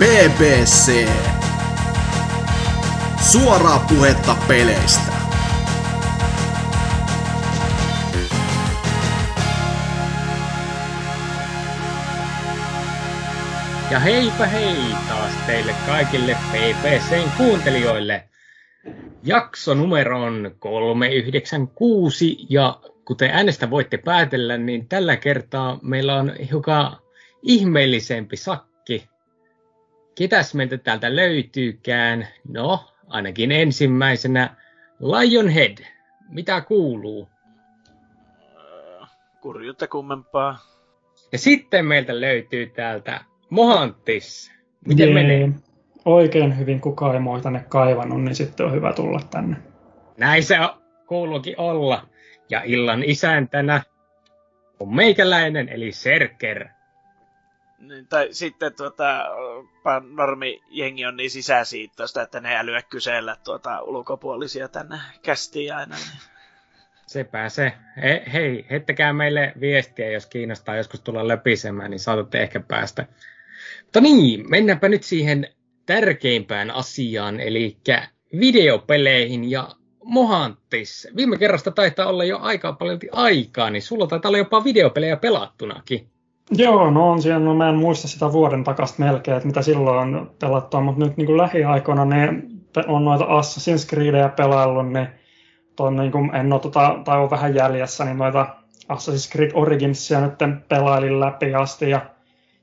BBC. Suoraa puhetta peleistä. Ja heipä hei taas teille kaikille PPCn kuuntelijoille. Jakso numero on 396 ja kuten äänestä voitte päätellä, niin tällä kertaa meillä on hiukan ihmeellisempi sakki. Ketäs meiltä täältä löytyykään? No, ainakin ensimmäisenä Lionhead. Mitä kuuluu? Kurjuutta kummempaa. Ja sitten meiltä löytyy täältä Mohantis. Miten Jee. menee? Oikein hyvin, kukaan ei mua tänne kaivannut, niin sitten on hyvä tulla tänne. Näin se kuuluukin olla. Ja illan isäntänä on meikäläinen, eli Serker. Niin, tai sitten tuota, normi jengi on niin sisäsiittoista, että ne älyä kysellä tuota ulkopuolisia tänne kästiin aina. Niin. Sepä se. He, hei, heittäkää meille viestiä, jos kiinnostaa joskus tulla löpisemään, niin saatatte ehkä päästä. Mutta niin, mennäänpä nyt siihen tärkeimpään asiaan, eli videopeleihin ja Mohantis. Viime kerrasta taitaa olla jo aika paljon aikaa, niin sulla taitaa olla jopa videopelejä pelattunakin. Joo, no on siellä, no mä en muista sitä vuoden takasta melkein, että mitä silloin on pelattua, mutta nyt niin kuin lähiaikoina ne on noita Assassin's Creedejä pelaillut, niin ton, niin kuin, en ole tota, tai on vähän jäljessä, niin noita Assassin's Creed Originsia nyt pelailin läpi asti, ja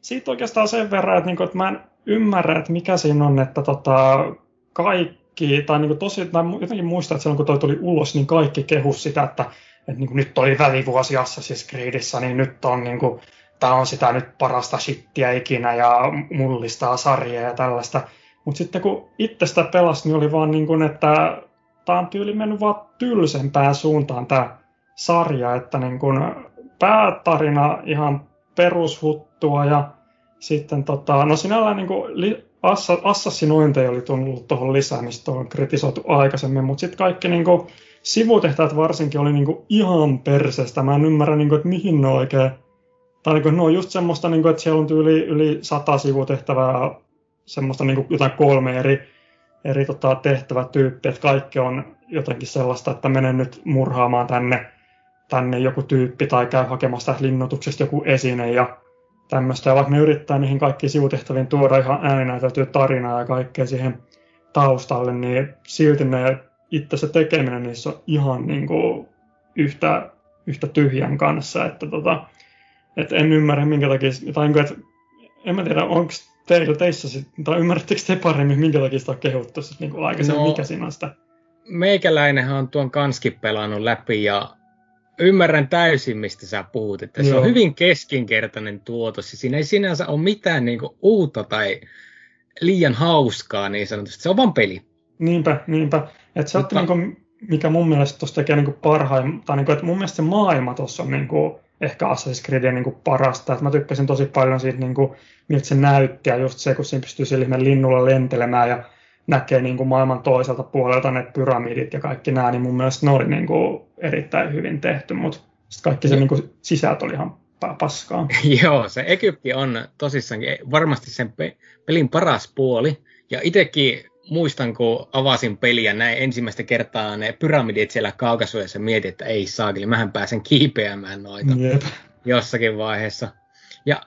siitä oikeastaan sen verran, että, niin kuin, että mä en ymmärrä, että mikä siinä on, että tota, kaikki, tai niin kuin tosi, tai jotenkin muistan, että silloin kun toi tuli ulos, niin kaikki kehus sitä, että, että niin kuin nyt oli välivuosi Assassin's Creedissä, niin nyt on niin kuin, tämä on sitä nyt parasta shittiä ikinä ja mullistaa sarjaa ja tällaista. Mutta sitten kun itse sitä pelasi, niin oli vaan niin kuin, että tämä on tyyli mennyt vaan tylsempään suuntaan tämä sarja, että niin kuin päätarina ihan perushuttua ja sitten tota, no sinällään niin kuin li, assa, assassinointeja oli tullut tuohon lisää, mistä on kritisoitu aikaisemmin, mutta sitten kaikki niin kuin, sivutehtävät varsinkin oli niin kuin, ihan perseestä. Mä en ymmärrä, niin kuin, että mihin ne oikein tai niin kuin, no just semmoista, niin kuin, että siellä on yli, yli sata sivutehtävää, semmoista niin kuin, jotain kolme eri, eri tota, tehtävätyyppiä, että kaikki on jotenkin sellaista, että menen nyt murhaamaan tänne, tänne joku tyyppi tai käy hakemassa linnoituksesta joku esine ja tämmöistä. Ja vaikka ne yrittää niihin kaikkiin sivutehtäviin tuoda ihan ääninäyteltyä tarinaa ja kaikkea siihen taustalle, niin silti ne itse se tekeminen niissä on ihan niin kuin, yhtä, yhtä tyhjän kanssa, että tota, et en ymmärrä minkä takia, tai niin että en mä tiedä, onko teillä teissä, sit, tai ymmärrättekö te paremmin, minkä takia sitä on kehuttu sit, niin aikaisemmin, no, mikä siinä on sitä? Meikäläinenhän on tuon kanskin pelannut läpi ja ymmärrän täysin, mistä sä puhut, että Joo. se on hyvin keskinkertainen tuotos ja siinä ei sinänsä ole mitään niin kuin, uutta tai liian hauskaa niin sanotusti, se on vaan peli. Niinpä, niinpä. Että se Mutta... niin kuin, mikä mun mielestä tuossa tekee niin parhain, tai niin kuin, että mun mielestä se maailma tuossa on niin kuin, ehkä Assassin's Creedin niin kuin parasta. Et mä tykkäsin tosi paljon siitä, niin kuin, miltä se näytti, ja just se, kun siinä pystyy sillä linnulla lentelemään ja näkee niin kuin maailman toiselta puolelta ne pyramidit ja kaikki nämä, niin mun mielestä ne oli niin kuin erittäin hyvin tehty, mutta kaikki se niin kuin sisältö oli ihan paskaa. Joo, se Egypti on tosissaankin varmasti sen pelin paras puoli, ja itsekin muistan, kun avasin peliä näin ensimmäistä kertaa ne pyramidit siellä kaukasuojassa mietin, että ei saakeli, mähän pääsen kiipeämään noita Jep. jossakin vaiheessa. Ja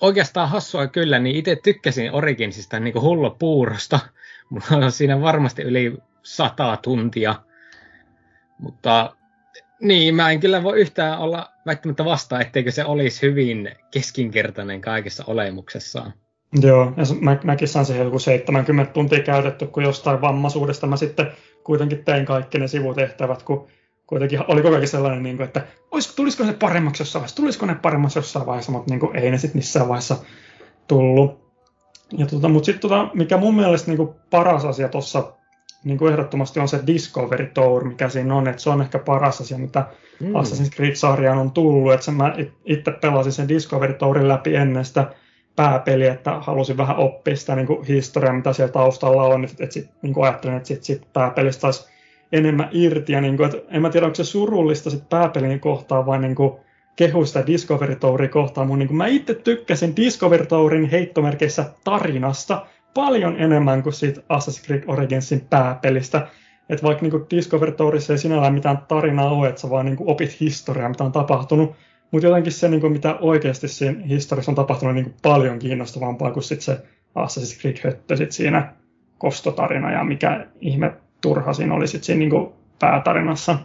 oikeastaan hassua kyllä, niin itse tykkäsin Originsista niin hullo puurosta. Mulla on siinä varmasti yli sata tuntia. Mutta niin, mä en kyllä voi yhtään olla väittämättä vastaan, etteikö se olisi hyvin keskinkertainen kaikessa olemuksessaan. Joo, ja mä, mäkin saan siihen joku 70 tuntia käytetty, kun jostain vammaisuudesta mä sitten kuitenkin tein kaikki ne sivutehtävät, kun kuitenkin oli koko ajan sellainen, niin kuin, että olisiko, tulisiko ne paremmaksi jossain vaiheessa, tulisiko ne paremmaksi jossain vaiheessa, mutta niin kuin, ei ne sitten missään vaiheessa tullut. Ja tota, mutta sitten tota, mikä mun mielestä niin kuin paras asia tuossa niin kuin ehdottomasti on se Discovery Tour, mikä siinä on, että se on ehkä paras asia, mitä mm. Assassin's Creed-sarjaan on tullut, että mä itse pelasin sen Discovery Tourin läpi ennen sitä pääpeli, että halusin vähän oppia sitä niin historiaa, mitä siellä taustalla on, että, että sit, niin ajattelin, että sit, sit pääpelistä olisi enemmän irti, ja niin kuin, että en mä tiedä, onko se surullista sit pääpelin kohtaa vai niin kuin kehu sitä Discovery Touria kohtaan, mutta niin mä itse tykkäsin Discovery Tourin heittomerkeissä tarinasta paljon enemmän kuin siitä Assassin's Creed Originsin pääpelistä. Että vaikka niin Discovery Tourissa ei sinällään mitään tarinaa ole, että sä vaan niin opit historiaa, mitä on tapahtunut, mutta jotenkin se, niin kuin, mitä oikeasti siinä historiassa on tapahtunut, niin kuin paljon kiinnostavampaa kuin sit se Assassin's Creed höttö sit siinä kostotarina ja mikä ihme turha siinä oli sit siinä niin kuin päätarinassa.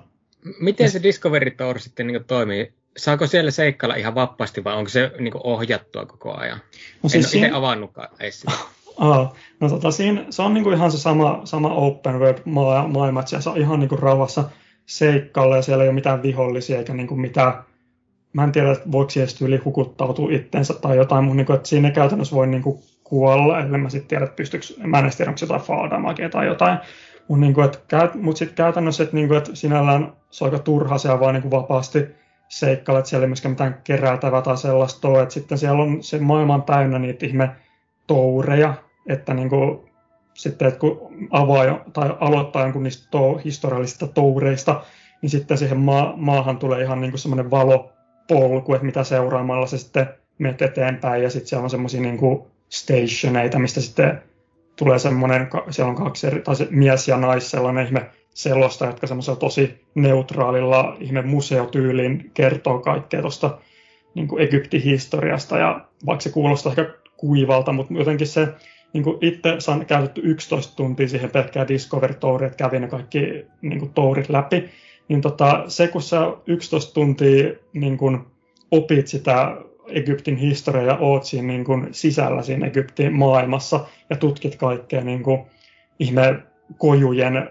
Miten se Discovery Tour sitten niin toimii? Saako siellä seikkailla ihan vapaasti vai onko se niin ohjattua koko ajan? No siis en siinä... itse avannutkaan edes sitä. Aa, no tota, siinä, se on niinku ihan se sama, sama open web maailma, että se on ihan niinku rauhassa seikkailla ja siellä ei ole mitään vihollisia eikä niinku mitään, mä en tiedä, että voiko edes tyyli hukuttautua itsensä tai jotain, mutta niinku, että siinä käytännössä voi niinku kuolla, ellei mä sitten tiedä, että pystyykö, mä en edes tiedä, onko jotain faadamagia tai jotain, mutta niinku, mut sitten käytännössä, että niinku, et sinällään se on aika turha siellä vaan niinku vapaasti seikkailla, että siellä ei myöskään mitään kerätävää tai sellaista ole, että sitten siellä on se maailman täynnä niitä ihme toureja, että niin kuin, sitten että kun avaa tai aloittaa jonkun niistä to, historiallisista toureista, niin sitten siihen maa, maahan tulee ihan niin kuin semmoinen valopolku, että mitä seuraamalla se sitten menet eteenpäin, ja sitten siellä on semmoisia niin stationeita, mistä sitten tulee semmoinen, siellä on kaksi eri, tai se mies ja nais, sellainen ihme selosta, jotka semmoisella tosi neutraalilla ihme museotyyliin kertoo kaikkea tuosta niin Egyptin historiasta, ja vaikka se kuulostaa ehkä kuivalta, mutta jotenkin se niin kuin itse saan käytetty 11 tuntia siihen pelkkään Discovery Touri, että kävin ne kaikki niin kuin, tourit läpi, niin tota, se kun sä 11 tuntia niin kuin, opit sitä Egyptin historiaa ja oot siinä niin kuin, sisällä siinä Egyptin maailmassa ja tutkit kaikkea niin kuin, ihme kojujen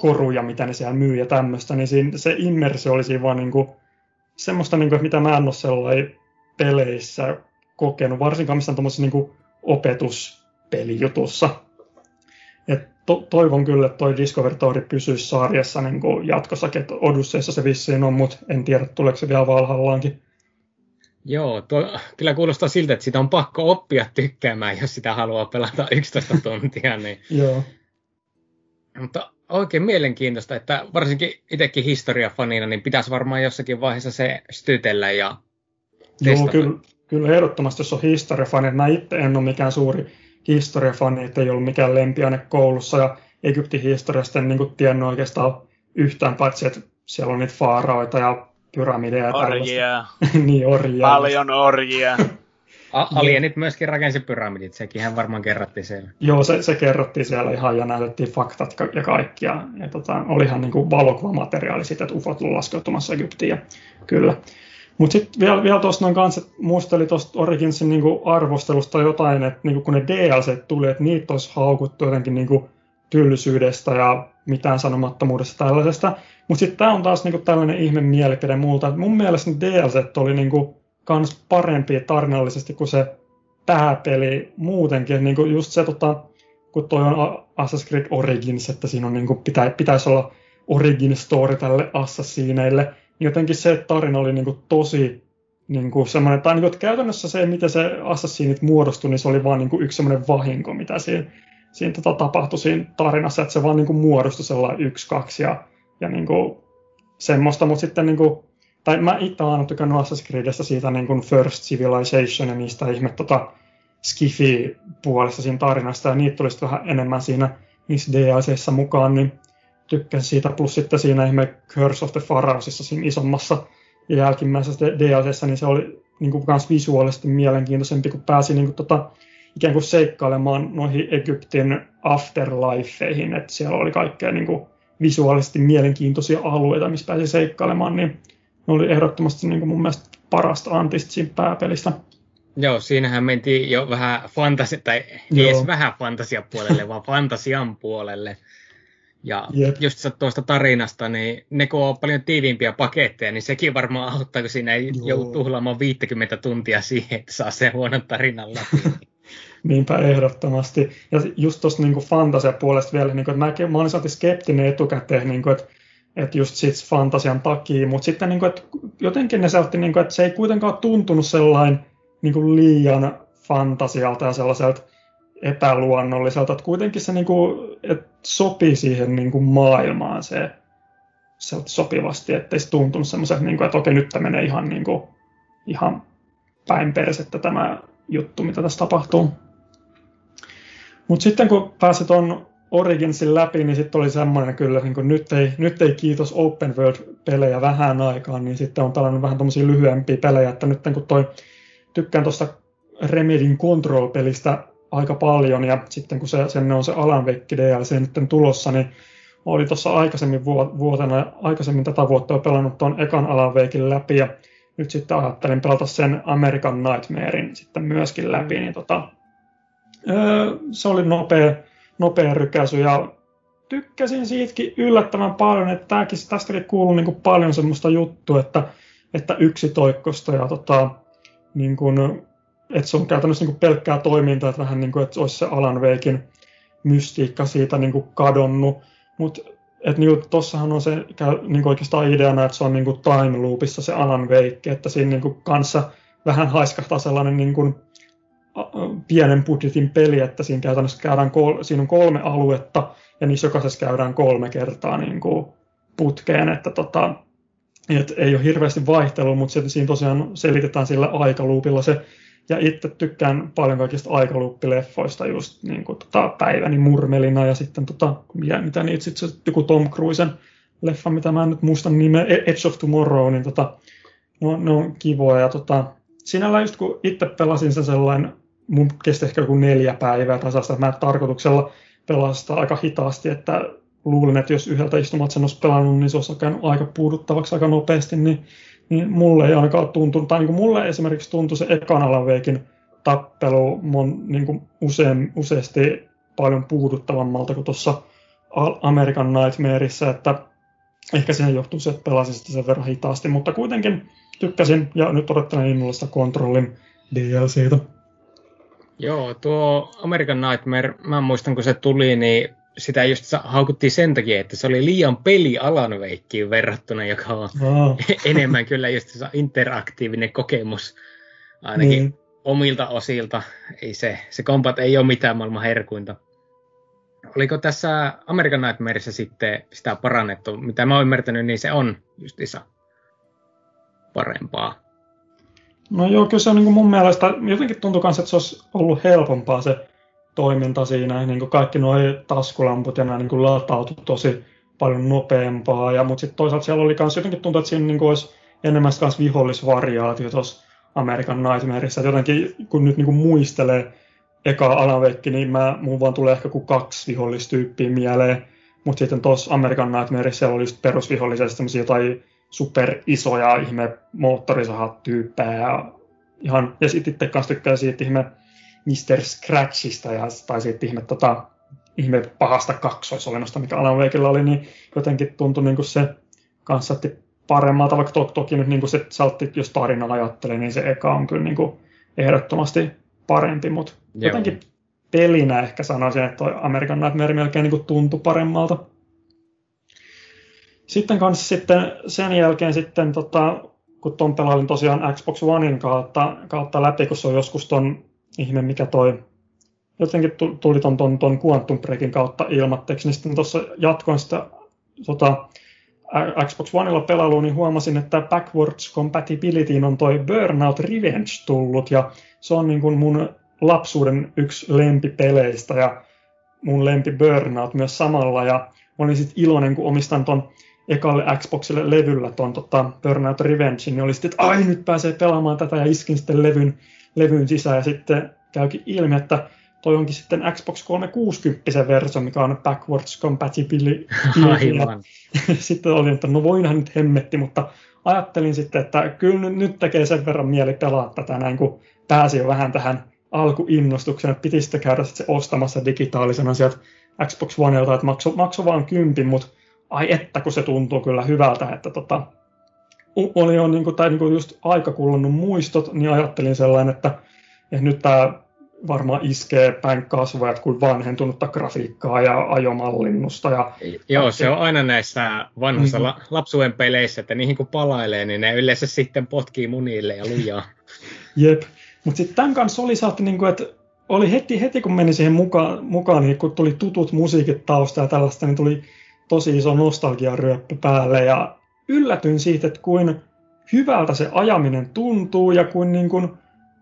koruja, mitä ne siellä myy ja tämmöistä, niin siinä, se immersio oli siinä vaan niin kuin, semmoista, niin kuin, mitä mä en ole sellainen peleissä kokenut, varsinkaan missään tuommoisessa niin opetuspelijutussa. To, toivon kyllä, että toi Discovery Tour pysyisi sarjassa niin kuin jatkossakin, että Odysseissa se vissiin on, mutta en tiedä, tuleeko se vielä Valhallaankin. Joo, tuo, kyllä kuulostaa siltä, että sitä on pakko oppia tykkäämään, jos sitä haluaa pelata 11 tuntia. Niin... Joo. Mutta oikein mielenkiintoista, että varsinkin itsekin historiafanina, niin pitäisi varmaan jossakin vaiheessa se stytellä ja Joo, kyllä, kyllä ehdottomasti, jos on historiafani. Mä itse en ole mikään suuri historiafani, että ei ollut mikään lempiaine koulussa ja Egyptin historiasta en niin tiennyt oikeastaan yhtään, paitsi että siellä on niitä faaraoita ja pyramideja ja Orjia. niin, orjia. Paljon orjia. alienit myöskin rakensi pyramidit, sekin hän varmaan kerrottiin siellä. Joo, se, se kerrottiin siellä ihan ja näytettiin faktat ja kaikki. Ja, ja tota, olihan niin valokuvamateriaali siitä, että ufot laskeutumassa Egyptiin. Ja, kyllä. Mutta sitten vielä, vielä tuosta noin kanssa, muisteli tuosta Originsin niinku arvostelusta jotain, että niinku kun ne DLC tuli, että niitä olisi haukuttu jotenkin niinku tylsyydestä ja mitään sanomattomuudesta tällaisesta. Mutta sitten tämä on taas niinku tällainen ihme mielipide multa, että mun mielestä ne DLC oli niinku kans parempi tarinallisesti kuin se pääpeli muutenkin. Et niinku just se, tota, kun toi on Assassin's Creed Origins, että siinä on niinku, pitä, pitäisi olla origin story tälle assassineille, jotenkin se tarina oli niin kuin tosi niin kuin semmoinen, tai niin kuin, että käytännössä se, miten se assassinit muodostui, niin se oli vaan niin kuin yksi semmoinen vahinko, mitä siinä, siinä tota, tapahtui siinä tarinassa, että se vaan niin kuin muodostui sellainen yksi, kaksi ja, ja niin kuin semmoista, mutta sitten niin kuin, tai mä itse olen tykännyt Assassin's siitä niin kuin First Civilization ja niistä ihme tota, Skifi-puolesta siinä tarinasta, ja niitä tuli vähän enemmän siinä niissä DLCissä mukaan, niin tykkäsin siitä, plus sitten siinä ihme Curse of the Pharaohsissa siinä isommassa ja jälkimmäisessä DLCssä, niin se oli niin kuin kans visuaalisesti mielenkiintoisempi, kun pääsi niin kuin, tota, ikään kuin seikkailemaan noihin Egyptin afterlifeihin, että siellä oli kaikkea niin kuin, visuaalisesti mielenkiintoisia alueita, missä pääsi seikkailemaan, niin ne oli ehdottomasti niin kuin mun mielestä parasta antista siinä pääpelistä. Joo, siinähän mentiin jo vähän fantasi, tai ei edes vähän fantasiapuolelle, vaan fantasian puolelle. Ja yep. just tuosta tarinasta, niin ne kun on paljon tiiviimpiä paketteja, niin sekin varmaan auttaa, kun siinä ei joudu tuhlaamaan 50 tuntia siihen, että saa sen huonon tarinan läpi. Niinpä ehdottomasti. Ja just tuosta niin fantasia-puolesta vielä, niin kuin, että mä, mä olin skeptinen etukäteen, niin kuin, että, että just sit fantasian takia, mutta sitten niin kuin, että jotenkin ne seutti, niin kuin, että se ei kuitenkaan tuntunut sellainen niin kuin liian fantasialta ja sellaiselta epäluonnolliselta, että kuitenkin se niin kuin, että sopii siihen niin kuin maailmaan se, sopivasti, ettei se tuntunut semmoisen, niin kuin, että okei, nyt tämä menee ihan, niin kuin, ihan päin persettä tämä juttu, mitä tässä tapahtuu. Mutta sitten kun pääsi tuon Originsin läpi, niin sitten oli semmoinen kyllä, niin nyt, ei, nyt ei kiitos Open World-pelejä vähän aikaan, niin sitten on pelannut vähän tommosia lyhyempiä pelejä, että nyt kun toi, tykkään tuosta Remedin Control-pelistä aika paljon, ja sitten kun se, sen on se Alan Wake DLC nyt tulossa, niin oli tuossa aikaisemmin vuotena, aikaisemmin tätä vuotta jo pelannut tuon ekan Alan Wakein läpi, ja nyt sitten ajattelin pelata sen American Nightmarein sitten myöskin läpi, niin tota, öö, se oli nopea, nopea rykäsy. Ja tykkäsin siitäkin yllättävän paljon, että tämäkin, tästäkin kuuluu niin kuin paljon semmoista juttua, että, että toikkosta ja tota, niin kuin, että se on käytännössä niin kuin pelkkää toimintaa, että vähän niin kuin, että olisi se Alan Wakein mystiikka siitä niin kuin kadonnut, mutta niin tossahan on se niin oikeastaan ideana, että se on niin kuin time loopissa se Alan Wake, että siinä niin kuin kanssa vähän haiskahtaa sellainen niin kuin pienen budjetin peli, että siinä käytännössä käydään kol- siinä on kolme aluetta ja niissä jokaisessa käydään kolme kertaa niin kuin putkeen, että tota, et ei ole hirveästi vaihtelua, mutta se, siinä tosiaan selitetään sillä aikaluupilla se, ja itse tykkään paljon kaikista aikaluuppileffoista, just niin kuin tota, Päiväni murmelina ja sitten tota, mitä, mitä niitä sitten joku Tom Cruisen leffa, mitä mä en nyt muista nimeä, e- Edge of Tomorrow, niin tota, no, ne on kivoja. Ja tota, sinällä just kun itse pelasin sen sellainen mun kesti ehkä joku neljä päivää tasasta. Mä tarkoituksella sitä aika hitaasti, että luulin, että jos yhdeltä istumat sen olisi pelannut, niin se olisi aika puuduttavaksi aika nopeasti, niin, niin mulle ei ainakaan tuntunut, tai niin kuin mulle esimerkiksi tuntui se ekan alaveikin tappelu mon, niin kuin usein, useasti paljon puuduttavammalta kuin tuossa American Nightmareissa, että ehkä siihen johtuu se, että pelasin sitä sen verran hitaasti, mutta kuitenkin tykkäsin ja nyt odottelen innolla sitä kontrollin DLCtä. Joo, tuo American Nightmare, mä muistan kun se tuli, niin sitä just haukuttiin sen takia, että se oli liian peli Alan Wakein verrattuna, joka on oh. enemmän kyllä just se interaktiivinen kokemus ainakin mm. omilta osilta. Ei se, se kompat ei ole mitään maailman herkuinta. Oliko tässä American Nightmareissa sitten sitä parannettu? Mitä mä oon ymmärtänyt, niin se on justissa parempaa. No joo, kyllä se on niin mun mielestä, jotenkin tuntuu myös, että se olisi ollut helpompaa se toiminta siinä, niin kuin kaikki nuo taskulamput ja nämä niin kuin latautu tosi paljon nopeampaa, ja, mutta sitten toisaalta siellä oli myös jotenkin tuntuu, että siinä niin kuin olisi enemmän myös vihollisvariaatio tuossa American Nightmareissa, jotenkin kun nyt niin kuin muistelee eka alavekki, niin mä, mun vaan tulee ehkä kuin kaksi vihollistyyppiä mieleen, mutta sitten tuossa American Nightmareissa siellä oli just perusvihollisesti semmoisia jotain super isoja ihme moottorisahat tyyppejä. Ja ihan, ja sitten itse kanssa tykkää siitä ihme Mr. Scratchista ja, tai siitä ihme, tota, ihme pahasta kaksoisolennosta, mikä Alan Wakeilla oli, niin jotenkin tuntui niin kuin se kanssa paremmalta, vaikka to, toki nyt niin kuin se saltti, jos tarina ajattelee, niin se eka on kyllä niin kuin ehdottomasti parempi, mutta Joo. jotenkin pelinä ehkä sanoisin, että toi American Nightmare melkein niin kuin tuntui paremmalta. Sitten kanssa sitten sen jälkeen sitten, tota, kun ton pelailin tosiaan Xbox Onein kautta, kautta läpi, kun se on joskus ton ihme, mikä toi jotenkin tuli ton, ton, ton Quantum Breakin kautta ilmatteeksi, niin sitten tuossa jatkoin sitä tota, Xbox Oneilla pelailuun, niin huomasin, että Backwards Compatibility on toi Burnout Revenge tullut, ja se on niin kuin mun lapsuuden yksi lempipeleistä, ja mun lempi Burnout myös samalla, ja olin sitten iloinen, kun omistan ton ekalle Xboxille levyllä tuon tota, Burnout Revenge, niin oli sitten, että ai nyt pääsee pelaamaan tätä ja iskin sitten levyn, levyn sisään ja sitten käykin ilmi, että toi onkin sitten Xbox 360 versio, mikä on backwards compatibility. Aivan. sitten oli, että no voinhan nyt hemmetti, mutta ajattelin sitten, että kyllä nyt tekee sen verran mieli pelaa tätä näin, kun pääsi jo vähän tähän alkuinnostukseen, että piti sitten käydä sitten se ostamassa digitaalisena sieltä Xbox Oneelta, että maksoi makso vaan kympin, mutta ai että kun se tuntuu kyllä hyvältä, että tota, oli jo niin kuin, tai niin kuin just aika kulunut muistot, niin ajattelin sellainen, että, että nyt tämä varmaan iskee päin kasvoja kuin vanhentunutta grafiikkaa ja ajomallinnusta. Ja Joo, se on aina näissä vanhoissa la- lapsuuden peleissä, että niihin kun palailee, niin ne yleensä sitten potkii munille ja lujaa. Jep, mutta sitten tämän kanssa oli saatti, niin kuin, että oli heti, heti kun meni siihen mukaan, mukaan niin kun tuli tutut musiikit tausta ja tällaista, niin tuli tosi iso nostalgiaryöppy päälle ja yllätyin siitä, että kuin hyvältä se ajaminen tuntuu ja kuin, niin kuin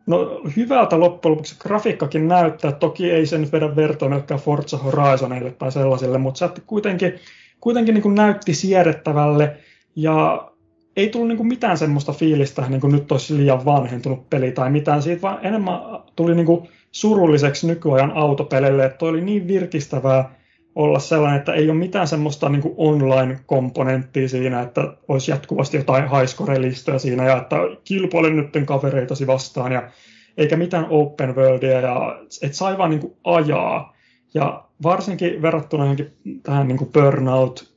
no, hyvältä loppujen lopuksi grafiikkakin näyttää. Toki ei se nyt vedä vertoa melkein Forza Horizonille tai sellaisille, mutta se kuitenkin, kuitenkin niin kuin näytti siedettävälle ja ei tullut niin kuin mitään semmoista fiilistä, niin kuin nyt olisi liian vanhentunut peli tai mitään siitä, vaan enemmän tuli niin kuin surulliseksi nykyajan autopelille, että toi oli niin virkistävää olla sellainen, että ei ole mitään semmoista niin online-komponenttia siinä, että olisi jatkuvasti jotain highscore-listoja siinä ja että kilpailen nyt kavereitasi vastaan ja eikä mitään open worldia ja et sai vaan niin ajaa. Ja varsinkin verrattuna johonkin tähän niin Burnout,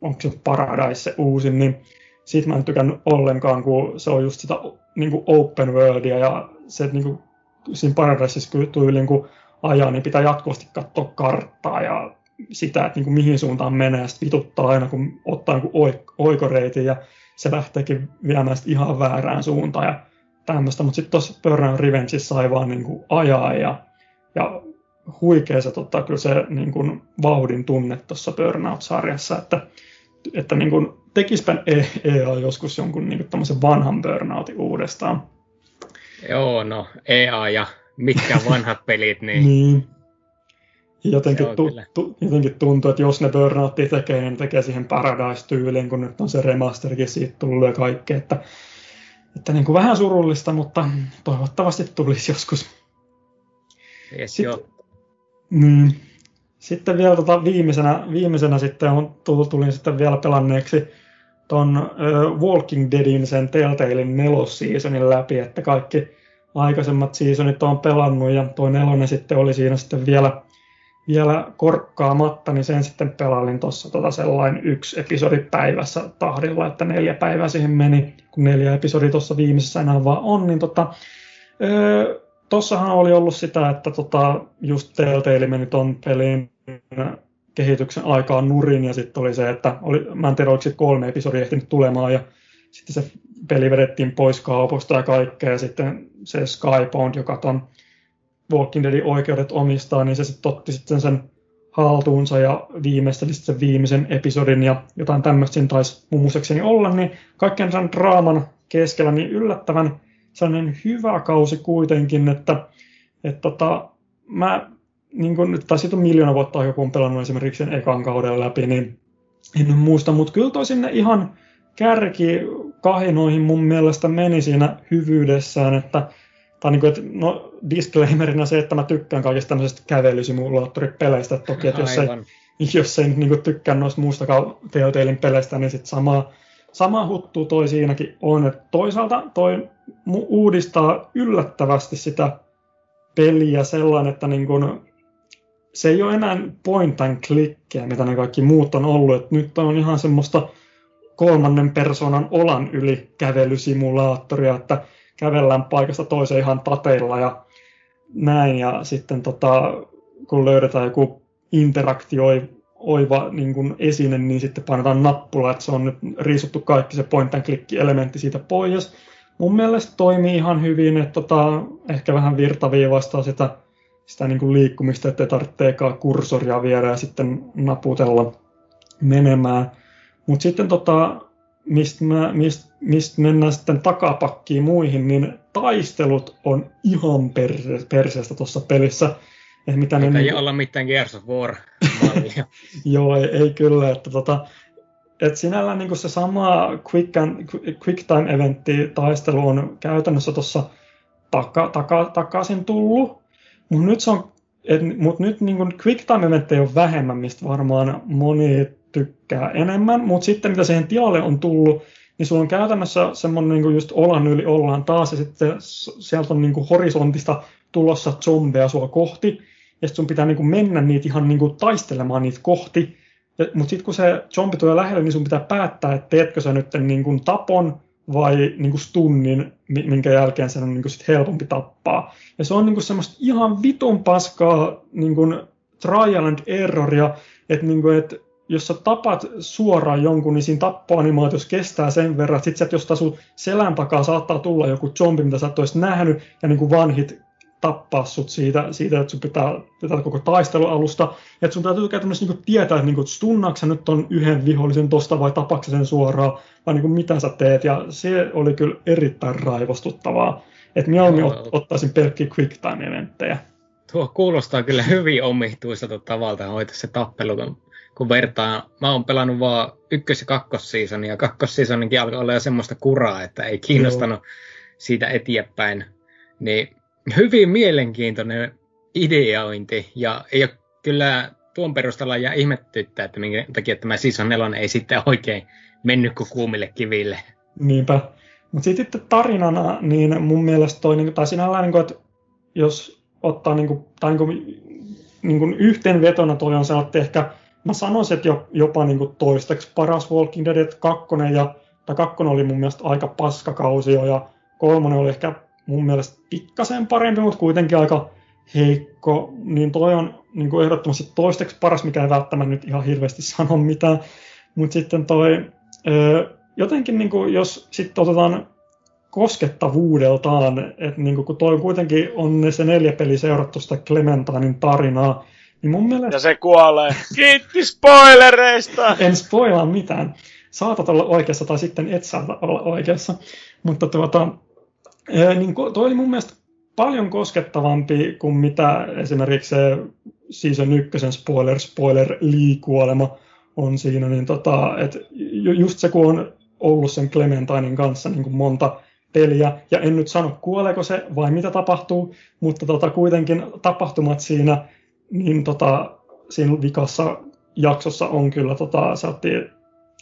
onko se Paradise se uusin, niin siitä mä en tykännyt ollenkaan, kun se on just sitä niin open worldia ja se, niin kuin, siinä Paradisessa tyyliin kun ajaa, niin pitää jatkuvasti katsoa karttaa ja sitä, että niin kuin mihin suuntaan menee, sitten vituttaa aina, kun ottaa niin oikoreitin ja se lähteekin viemään ihan väärään suuntaan ja tämmöistä, mutta sitten tuossa Burnout Revengeissa sai vaan niin kuin ajaa ja, ja huikea se tota, kyllä se niin kuin vauhdin tunne tuossa Burnout-sarjassa, että, että niin kuin, tekispä EA joskus jonkun niin kuin vanhan Burnoutin uudestaan. Joo, no EA ja mitkä vanhat pelit, niin... niin. Jotenkin, tu, tu, jotenkin tuntuu, että jos ne Burnoutia tekee, niin ne tekee siihen Paradise-tyyliin, kun nyt on se remasterikin siitä tullut ja kaikkea. Että, että niin kuin vähän surullista, mutta toivottavasti tulisi joskus. Yes, Sitten, jo. Niin, sitten vielä tota viimeisenä, viimeisenä sitten on, tulin sitten vielä pelanneeksi ton uh, Walking Deadin sen Telltalein nelosseasonin läpi, että kaikki aikaisemmat seasonit on pelannut ja tuo nelonen sitten oli siinä sitten vielä, vielä korkkaamatta, niin sen sitten pelailin tuossa tota sellainen yksi episodi päivässä tahdilla, että neljä päivää siihen meni, kun neljä episodi tuossa viimeisessä enää vaan on, niin tota, öö, tossahan oli ollut sitä, että tota, just Telltale meni ton pelin kehityksen aikaan nurin ja sitten oli se, että oli, mä en tiedä, oliko kolme episodia ehtinyt tulemaan ja sitten se peli vedettiin pois kaupoista ja kaikkea ja sitten se Skybound, joka ton Walking Deadin oikeudet omistaa, niin se sitten otti sitten sen haltuunsa ja viimeisteli sen viimeisen episodin ja jotain tämmöistä siinä taisi mun olla, niin kaikkien sen draaman keskellä niin yllättävän sellainen hyvä kausi kuitenkin, että, että tota, mä niin kun, tai siitä on miljoona vuotta joku on pelannut esimerkiksi sen ekan kauden läpi, niin en muista, mutta kyllä toi sinne ihan kärki kahinoihin mun mielestä meni siinä hyvyydessään, että tai niin kuin, että, no disclaimerina se, että mä tykkään kaikista tämmöisistä kävelysimulaattoripeleistä, toki, että jos ei, jos ei niin tykkää noista muustakaan Teoteilin peleistä, niin sitten sama, sama huttu toi siinäkin on, että toisaalta toi uudistaa yllättävästi sitä peliä sellainen, että niin kuin, se ei ole enää point and clickia, mitä ne kaikki muut on ollut. Et nyt on ihan semmoista kolmannen persoonan olan yli kävelysimulaattoria, että kävellään paikasta toiseen ihan tateilla ja näin. Ja sitten tota, kun löydetään joku interaktioiva niin kuin esine, niin sitten painetaan nappula, että se on nyt riisuttu kaikki se point and click elementti siitä pois. Mun mielestä toimii ihan hyvin, että tota, ehkä vähän virtaviivastaa sitä sitä niin kuin liikkumista, ettei tarvitse ekaa kursoria viedä ja sitten naputella menemään. Mutta sitten tota, mistä mist, mist mennään sitten takapakkiin muihin, niin taistelut on ihan per, perseestä tuossa pelissä. Et mitä ne, ei niin, olla mitään Gears of War-mallia. Joo, ei, ei kyllä. Että tota, et sinällään niin se sama quick, and, quick time eventti taistelu on käytännössä tuossa taka, taka, takaisin tullut, mutta nyt, se on, et, mut nyt niin quick time eventteja on vähemmän, mistä varmaan moni tykkää enemmän, mutta sitten mitä siihen tilalle on tullut, niin sulla on käytännössä semmoinen niin just olan yli ollaan taas, ja sitten sieltä on niin kuin horisontista tulossa zombeja sua kohti, ja sitten sun pitää niin kuin mennä niitä ihan niin kuin taistelemaan niitä kohti, mutta sitten kun se zombi tulee lähelle, niin sun pitää päättää, että teetkö sä nyt niin kuin tapon, vai niin kuin stunnin, minkä jälkeen sen on niin kuin sit helpompi tappaa. Ja se on niin kuin semmoista ihan vitun paskaa niin kuin trial and erroria, että, niin kuin, että jos sä tapat suoraan jonkun, niin siinä tappoanimaatiossa kestää sen verran, että sit jostain sun selän takaa saattaa tulla joku zombi, mitä sä et olisi nähnyt, ja niin kuin vanhit tappaa sut siitä, siitä että sun pitää, pitää koko taistelualusta, ja että sun täytyy käytännössä niin tietää, että, niin kuin, sä nyt on yhden vihollisen tosta vai tapaako sen suoraan, vai niin kuin, mitä sä teet, ja se oli kyllä erittäin raivostuttavaa. Että mieluummin ot, ottaisin pelkkiä quick time eventtejä. Tuo kuulostaa kyllä hyvin omituiselta tavalta hoitaa se tappelu, kun vertaa. Mä oon pelannut vaan ykkös- ja kakkossiisonia, ja kakkossiisoninkin alkoi olla jo semmoista kuraa, että ei kiinnostanut Joo. siitä eteenpäin. Niin hyvin mielenkiintoinen ideointi, ja ei ole kyllä tuon perusteella ja ihmettyttää, että minkä takia tämä Season 4 ei sitten oikein mennyt kuin kuumille kiville. Niinpä. Mutta sitten tarinana, niin mun mielestä toi, niin, tai sinällään, niin kuin, että jos ottaa, niin kuin, tai niin kuin, niin kuin yhteenvetona toi on se, että ehkä mä sanoisin, että jopa niin kuin toistaiseksi paras Walking Dead, että ja, tai kakkonen oli mun mielestä aika paskakausi jo, ja kolmonen oli ehkä mun mielestä pikkasen parempi, mutta kuitenkin aika heikko, niin toi on niin kuin ehdottomasti toistaiseksi paras, mikä ei välttämättä nyt ihan hirveästi sano mitään, mutta sitten toi, jotenkin niin kuin, jos sitten otetaan koskettavuudeltaan, että niin kuin, kun toi kuitenkin on se neljä peli seurattu sitä Clementainin tarinaa, niin mun mielestä... Ja se kuolee. Kiitti spoilereista! en spoilaa mitään. Saatat olla oikeassa tai sitten et saata olla oikeassa. Mutta tuota, niin toi oli mun mielestä paljon koskettavampi kuin mitä esimerkiksi se season ykkösen spoiler, spoiler liikuolema on siinä. Niin tota, et just se, kun on ollut sen Clementainin kanssa niin kuin monta peliä, ja en nyt sano kuoleeko se vai mitä tapahtuu, mutta tota, kuitenkin tapahtumat siinä, niin tota, siinä vikassa jaksossa on kyllä tota,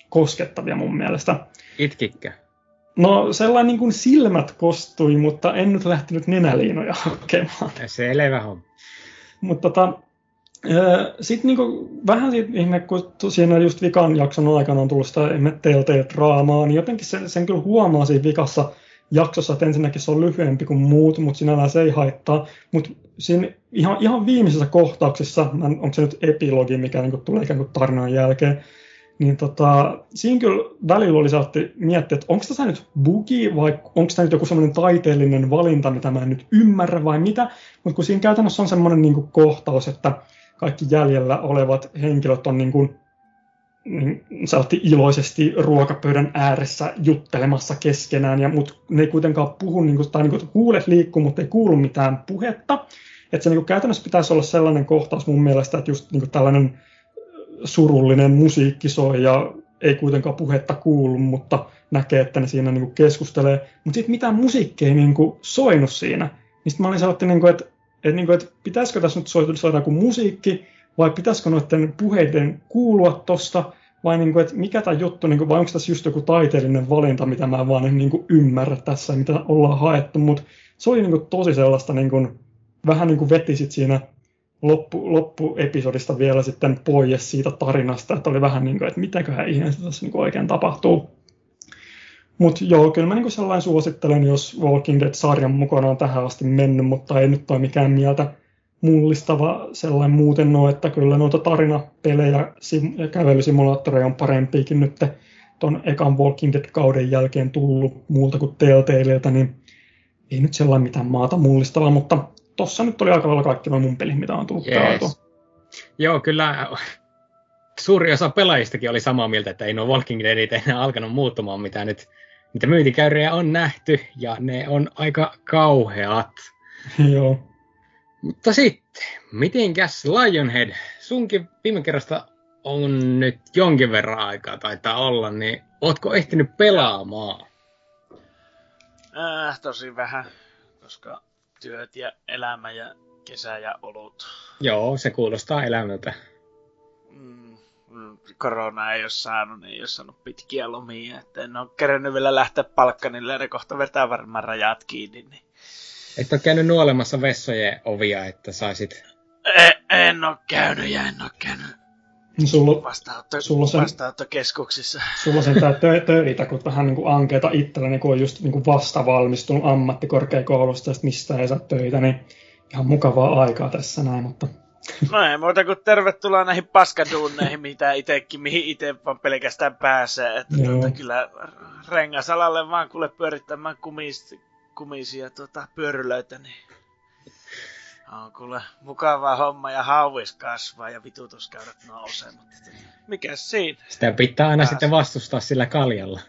koskettavia mun mielestä. Itkikkä? No sellainen niin kuin silmät kostui, mutta en nyt lähtenyt nenäliinoja hakemaan. Selvä homma. Mutta tota, sitten niinku, vähän siitä ihme, kun siinä just vikan jakson aikana on tullut sitä Telltale-draamaa, niin jotenkin sen, sen kyllä huomaa siinä vikassa jaksossa, että ensinnäkin se on lyhyempi kuin muut, mutta sinällään se ei haittaa. Mutta siinä ihan, ihan viimeisessä kohtauksessa, onko se nyt epilogi, mikä niinku tulee ikään kuin tarinan jälkeen, niin tota, siinä kyllä välillä oli saatti miettiä, että onko tämä nyt bugi vai onko tämä nyt joku semmoinen taiteellinen valinta, mitä mä en nyt ymmärrä vai mitä. Mutta kun siinä käytännössä on semmoinen niin kohtaus, että kaikki jäljellä olevat henkilöt on niin kuin, niin iloisesti ruokapöydän ääressä juttelemassa keskenään, ja, mutta ne ei kuitenkaan puhu, niin kuin, tai niin kuin, huulet liikkuu, mutta ei kuulu mitään puhetta. Että se niin kuin, käytännössä pitäisi olla sellainen kohtaus mun mielestä, että just niin kuin, tällainen surullinen musiikki soi ja ei kuitenkaan puhetta kuulu, mutta näkee, että ne siinä niin kuin keskustelee. Mutta sitten mitään musiikkia ei niin kuin soinut siinä. Niin sitten mä olin sellainen, niin että, että, niin kuin, että pitäisikö tässä nyt soida joku musiikki, vai pitäisikö noiden puheiden kuulua tosta, vai niin kuin, että mikä tämä juttu, niin kuin, vai onko tässä just joku taiteellinen valinta, mitä mä vaan en niin kuin ymmärrä tässä, mitä ollaan haettu, mutta se oli niin kuin tosi sellaista, niin kuin, vähän niin kuin veti sit siinä loppu, loppuepisodista vielä sitten pois siitä tarinasta, että oli vähän niin kuin, että mitäköhän ihmeessä tässä niin kuin oikein tapahtuu. Mutta joo, kyllä mä niin sellainen suosittelen, jos Walking Dead-sarjan mukana on tähän asti mennyt, mutta ei nyt ole mikään mieltä mullistava sellainen muuten no, että kyllä noita tarinapelejä ja kävelysimulaattoreja on parempiakin nyt ton ekan Walking Dead-kauden jälkeen tullut muulta kuin Telltaleilta, niin ei nyt sellainen mitään maata mullistavaa, mutta tossa nyt oli aika lailla kaikki noin mun pelit, mitä on tullut yes. Joo, kyllä suuri osa pelaajistakin oli samaa mieltä, että ei nuo Walking Deadit enää alkanut muuttumaan, mitä nyt mitä myyntikäyriä on nähty, ja ne on aika kauheat. Joo. Mutta sitten, mitenkäs Lionhead? Sunkin viime kerrasta on nyt jonkin verran aikaa taitaa olla, niin ootko ehtinyt pelaamaan? Äh, tosi vähän, koska työt ja elämä ja kesä ja olut. Joo, se kuulostaa elämältä. Mm, mm, korona ei ole saanut, niin ei ole saanut pitkiä lomia, että en ole kerännyt vielä lähteä palkkanille, ja kohta vetää varmaan rajat kiinni. Niin. Et ole käynyt nuolemassa vessojen ovia, että saisit... En, en ole käynyt ja en ole käynyt niin sulla, vastaanotto, sulla sen, vastaanottokeskuksissa. Sulla sen tää tö, töitä, kun vähän niin kuin ankeeta itselleni, kun on just niin kuin vasta valmistunut ammattikorkeakoulusta, ja mistä ei saa töitä, niin ihan mukavaa aikaa tässä näin, mutta... No ei muuta kuin tervetuloa näihin paskaduunneihin, mitä itekin, mihin itse vaan pelkästään pääsee. Että tuota, kyllä rengasalalle vaan kuule pyörittämään kumis, kumisia tuota, pyörylöitä, niin On kuule mukava homma ja hauis kasvaa ja vitutuskäyrät nousee, mutta mikä siinä? Sitä pitää aina Pääs. sitten vastustaa sillä kaljalla.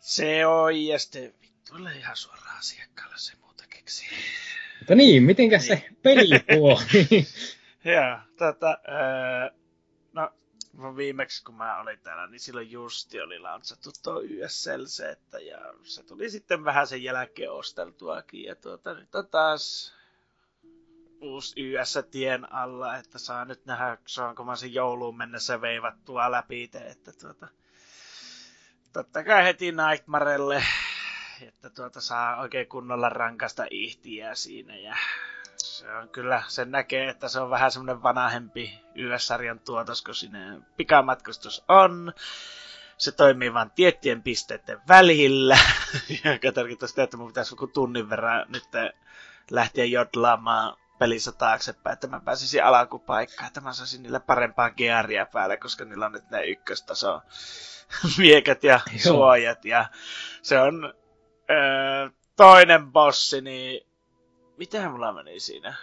Se on, ja sitten vittu ihan suoraan asiakkaalle se muuta keksii. Mutta niin, mitenkä niin. se pelipuoli? Joo, tota, öö, no viimeksi kun mä olin täällä, niin silloin justi oli lantsattu tuo YSLC, että ja se tuli sitten vähän sen jälkeen osteltuakin, ja tuota, nyt on taas uusi YS tien alla, että saa nyt nähdä, saanko mä sen jouluun mennessä veivattua läpi, että tuota, totta kai heti Nightmarelle, että tuota saa oikein kunnolla rankasta ihtiä siinä ja se on kyllä, sen näkee, että se on vähän semmoinen vanhempi YS-sarjan tuotos, kun sinne pikamatkustus on. Se toimii vain tiettyjen pisteiden välillä, joka tarkoittaa sitä, että mun pitäisi joku tunnin verran nyt lähteä jodlaamaan pelissä taaksepäin, että mä pääsisin alkupaikkaan, että mä saisin niille parempaa gearia päälle, koska niillä on nyt ne ykköstaso miekät ja suojat. Ja se on öö, toinen bossi, niin mitähän mulla meni siinä?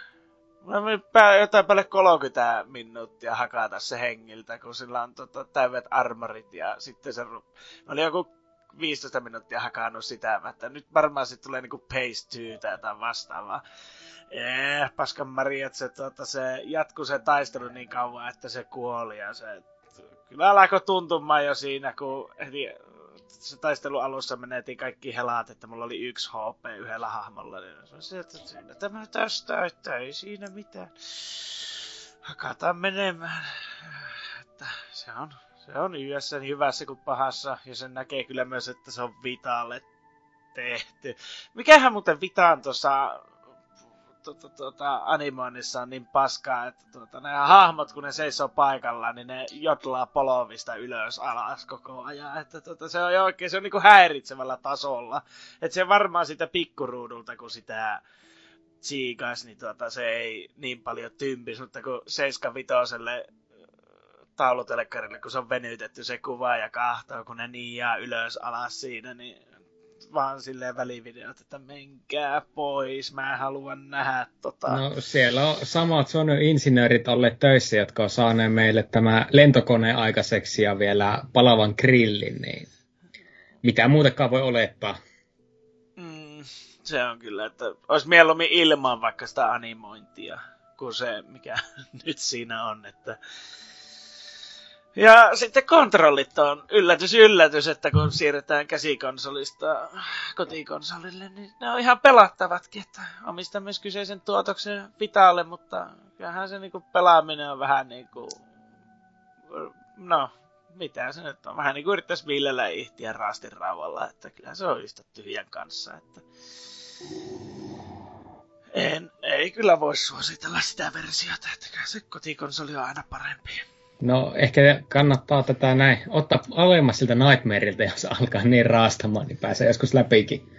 Mulla meni pää, jotain päälle 30 minuuttia hakata se hengiltä, kun sillä on tota, täydet armorit ja sitten se... Mä olin joku 15 minuuttia hakannut sitä, että nyt varmaan sitten tulee niinku pace 2 tai vastaavaa. Eh, paskan Maria, että se, tota, se jatkuu se taistelu niin kauan, että se kuoli ja se kyllä alkoi tuntumaan jo siinä, kun heti se taistelu alussa menetiin kaikki helaat, että mulla oli yksi HP yhdellä hahmolla. Niin se että tämä tästä, että ei siinä mitään. Hakataan menemään. Että se on, se on yössä niin hyvässä kuin pahassa. Ja sen näkee kyllä myös, että se on Vitalle tehty. Mikähän muuten Vitaan tuossa tuota, tuota, animoinnissa on niin paskaa, että tuota, nämä hahmot, kun ne seisoo paikallaan, niin ne jotlaa polovista ylös alas koko ajan. Että tuota, se on oikein, se on niinku häiritsevällä tasolla. Että se varmaan sitä pikkuruudulta, kun sitä siikas, niin tuota, se ei niin paljon tympis, mutta kun 75 taulutelekkarille, kun se on venytetty se kuva ja kahtoo, kun ne niiaa ylös alas siinä, niin vaan silleen välivideot, että menkää pois, mä haluan nähdä tota. No siellä on samat Sony-insinöörit olleet töissä, jotka on saaneet meille tämä lentokone aikaiseksi ja vielä palavan grillin, niin mitä muutakaan voi olettaa. Mm, se on kyllä, että olisi mieluummin ilman vaikka sitä animointia kuin se, mikä nyt siinä on, että ja sitten kontrollit on yllätys yllätys, että kun siirretään käsikonsolista kotikonsolille, niin ne on ihan pelattavatkin, että omistan myös kyseisen tuotoksen Vitalle, mutta kyllähän se niinku pelaaminen on vähän niinku, no, mitä se nyt on, vähän niinku yrittäisi viljellä ihtiä raastin raavalla, että kyllä se on yhtä tyhjän kanssa, että en, ei kyllä voi suositella sitä versiota, että se kotikonsoli on aina parempi. No ehkä kannattaa tätä näin ottaa alemmas siltä Nightmareilta, jos alkaa niin raastamaan, niin pääsee joskus läpikin.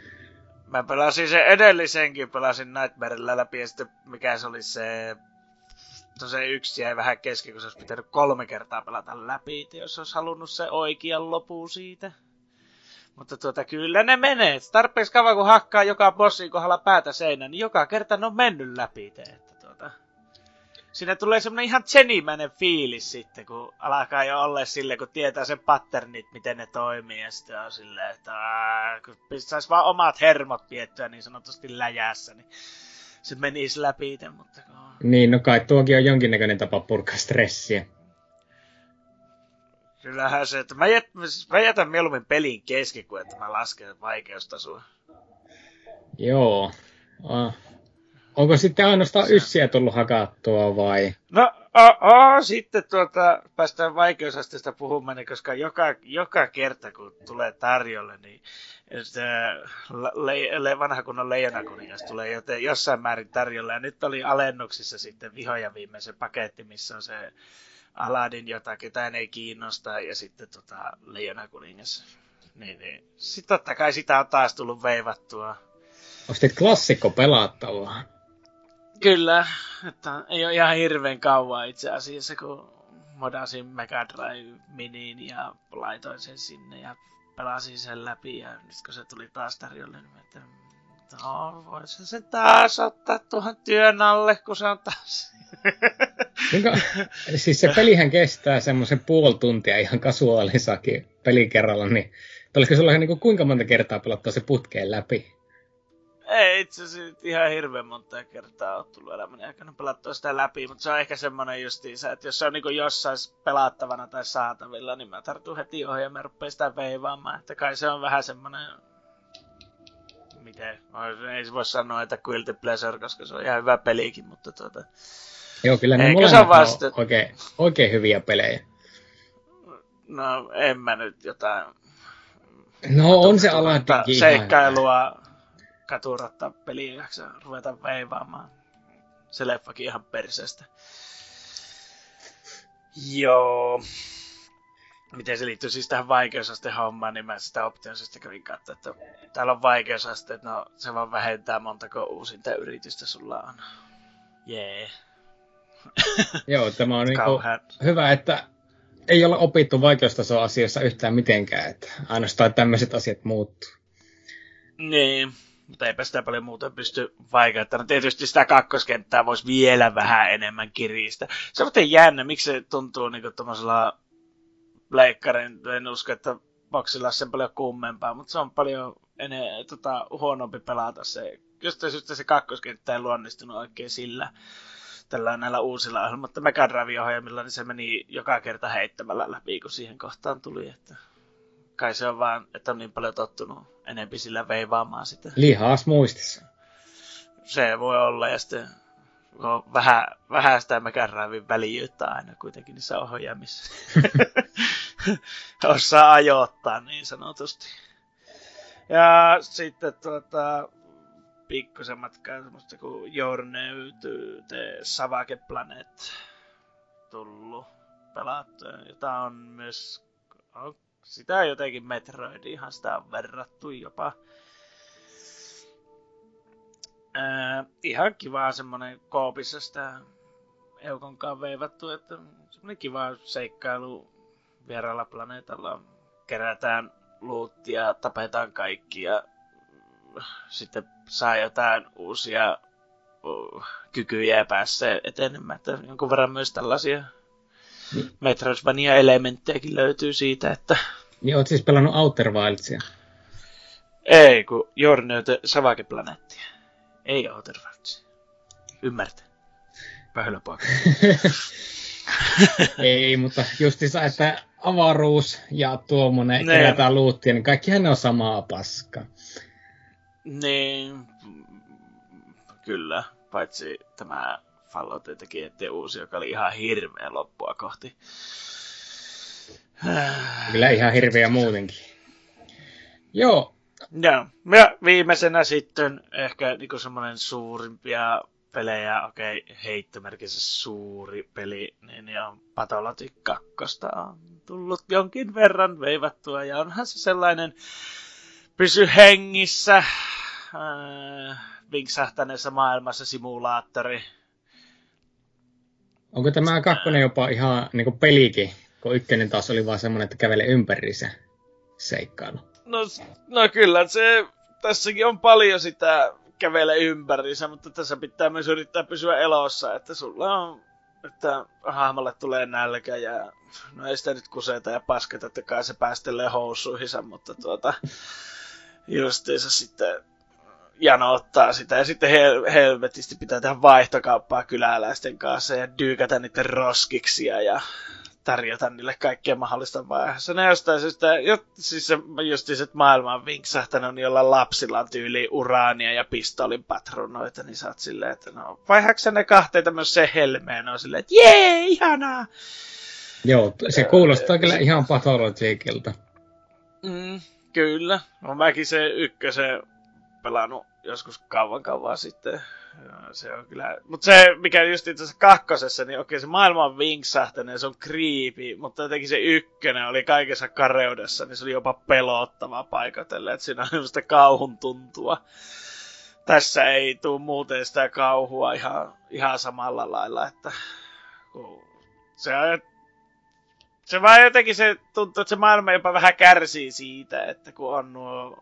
Mä pelasin sen edellisenkin, pelasin Nightmarella läpi ja sitten mikä se oli se... No se yksi jäi vähän kesken, kun se olisi pitänyt kolme kertaa pelata läpi, jos olisi halunnut se oikean lopu siitä. Mutta tuota, kyllä ne menee. Tarpeeksi kauan kun hakkaa joka bossin kohdalla päätä seinään, niin joka kerta ne on mennyt läpi. Te siinä tulee semmoinen ihan tsenimäinen fiilis sitten, kun alkaa jo olla sille, kun tietää sen patternit, miten ne toimii, ja sitten on silleen, että ää, kun pistäisi vaan omat hermot piettyä niin sanotusti läjässä, niin se menisi läpi itse, mutta. Niin, no kai tuokin on jonkinnäköinen tapa purkaa stressiä. Kyllähän se, että mä, jät, mä jätän mieluummin pelin kesken, kuin että mä lasken vaikeustasoa. Joo. Ah, Onko sitten ainoastaan yssiä tullut hakattua vai? No, oh, oh, sitten tuota, päästään vaikeusasteesta puhumaan, koska joka, joka kerta kun tulee tarjolle, niin le, le, vanha kunnon leijonakuningas tulee joten jossain määrin tarjolle. Ja nyt oli alennuksissa sitten vihoja viimeisen paketti, missä on se Aladin, jota ketään ei kiinnosta, ja sitten tota, leijonakuningas. Niin, niin. Sitten totta kai sitä on taas tullut veivattua. Ostit klassikko pelattavaa. Kyllä, että ei ole ihan hirveän kauan itse asiassa, kun modasin Mega Drive Miniin ja laitoin sen sinne ja pelasin sen läpi ja nyt kun se tuli taas tarjolle, niin että no voisin sen taas ottaa tuohon työn alle, kun se on taas... Kuinka, siis se pelihän kestää semmoisen puoli tuntia ihan kasuaalisakin pelikerralla, niin olisiko sulla niin kuin kuinka monta kertaa pelattua se putkeen läpi? Ei itse asiassa ihan hirveän monta kertaa ole tullut elämäni aikana pelattua sitä läpi, mutta se on ehkä semmoinen justiinsa, että jos se on niin jossain pelattavana tai saatavilla, niin mä tartun heti ohjelmaan ja rupean sitä veivaamaan. Että kai se on vähän semmoinen miten, ei voi sanoa, että Quilty Pleasure, koska se on ihan hyvä pelikin, mutta tuota... Joo, kyllä ne molemmat on, vasta... oikein, oikein hyviä pelejä. No, en mä nyt jotain... No, on se Aladdinkin Seikkailua katuratta peliä jaksa ruveta veivaamaan. Se leffakin ihan perseestä. Joo miten se liittyy siis tähän vaikeusasteen hommaan, niin mä sitä optionsista kävin katsoa, että täällä on vaikeusasteet, no se vaan vähentää montako uusinta yritystä sulla on. Jee. Yeah. Joo, tämä on niinku hyvä, että ei ole opittu vaikeustaso asiassa yhtään mitenkään, että ainoastaan tämmöiset asiat muuttuu. Niin, mutta eipä sitä paljon muuten pysty vaikeuttamaan. Tietysti sitä kakkoskenttää voisi vielä vähän enemmän kiristä. Se on jännä, miksi se tuntuu niin tuommoisella pleikkarin, en usko, että boksilla sen paljon kummempaa, mutta se on paljon enemmän, tota, huonompi pelata se. Just syystä se kakkoskenttä ei luonnistunut oikein sillä tällä näillä uusilla ohjelmilla, mutta Mega Drive-ohjelmilla niin se meni joka kerta heittämällä läpi, kun siihen kohtaan tuli. Että kai se on vaan, että on niin paljon tottunut enempi sillä veivaamaan sitä. Lihaas muistissa. Se voi olla, ja sitten on vähän, vähän sitä Mega välijyyttä aina kuitenkin niissä ohjaamissa. osaa ajoittaa niin sanotusti. Ja sitten tuota, pikkusen matkaa semmoista kuin Journey to the Savage Planet tullut pelattua, jota on myös, on, sitä jotenkin Metroid, ihan sitä on verrattu jopa. Ää, ihan kiva semmonen koopissa sitä Eukonkaan veivattu, että semmonen kiva seikkailu vieraalla planeetalla kerätään luuttia, tapetaan kaikki ja sitten saa jotain uusia uh, kykyjä ja pääsee etenemään. Että jonkun verran myös tällaisia niin. Metroidvania-elementtejäkin löytyy siitä, että... Niin, oot siis pelannut Outer Wildsia? Ei, kun Journey Savage Planettia. Ei Outer Wildsia. Ymmärtää. Pöhlöpoika. Ei, mutta justiinsa, että avaruus ja tuommoinen ne. kerätään luuttia, niin kaikkihan ne on samaa paskaa. Niin, kyllä. Paitsi tämä Fallout teki ettei uusi, joka oli ihan hirveä loppua kohti. Kyllä ihan hirveä muutenkin. Joo. Joo. Ja viimeisenä sitten ehkä niin semmoinen suurimpia pelejä, okei, okay, heittomerkissä suuri peli, niin on Pathologic 2 on tullut jonkin verran veivattua, ja onhan se sellainen pysy hengissä, äh, vinksahtaneessa maailmassa simulaattori. Onko tämä kakkonen jopa ihan niin kuin pelikin, kun ykkönen taas oli vaan semmoinen, että kävelee ympäri se seikkailu? No, no kyllä, se, tässäkin on paljon sitä kävele ympäriinsä, mutta tässä pitää myös yrittää pysyä elossa, että sulla on, että hahmolle tulee nälkä ja no ei sitä nyt kuseta ja pasketa, että kai se päästelee housuihinsa, mutta tuota, justiinsa sitten Jano ottaa sitä ja sitten hel- helvetisti pitää tehdä vaihtokauppaa kyläläisten kanssa ja dyykätä niiden roskiksia ja tarjota niille kaikkea mahdollista vaiheessa. Ne jostain syystä, jo, siis se, just se, että maailma on vinksähtänyt, niin jolla lapsilla on tyyli uraania ja pistolin patronoita, niin sä oot silleen, että no, vaihaksä ne kahteen tämmöiseen helmeen, on silleen, että jee, ihanaa! Joo, se kuulostaa kyllä ihan patologikilta. Mm, kyllä. No mäkin se ykkösen pelannut joskus kauan kauan sitten se on kyllä... Mutta se, mikä just itse kakkosessa, niin okei, se maailma on vinksähtänyt se on creepy, mutta jotenkin se ykkönen oli kaikessa kareudessa, niin se oli jopa pelottava paikotelle, että siinä on semmoista kauhun tuntua. Tässä ei tule muuten sitä kauhua ihan, ihan samalla lailla, että se on, se vaan jotenkin se tuntuu, että se maailma jopa vähän kärsii siitä, että kun on nuo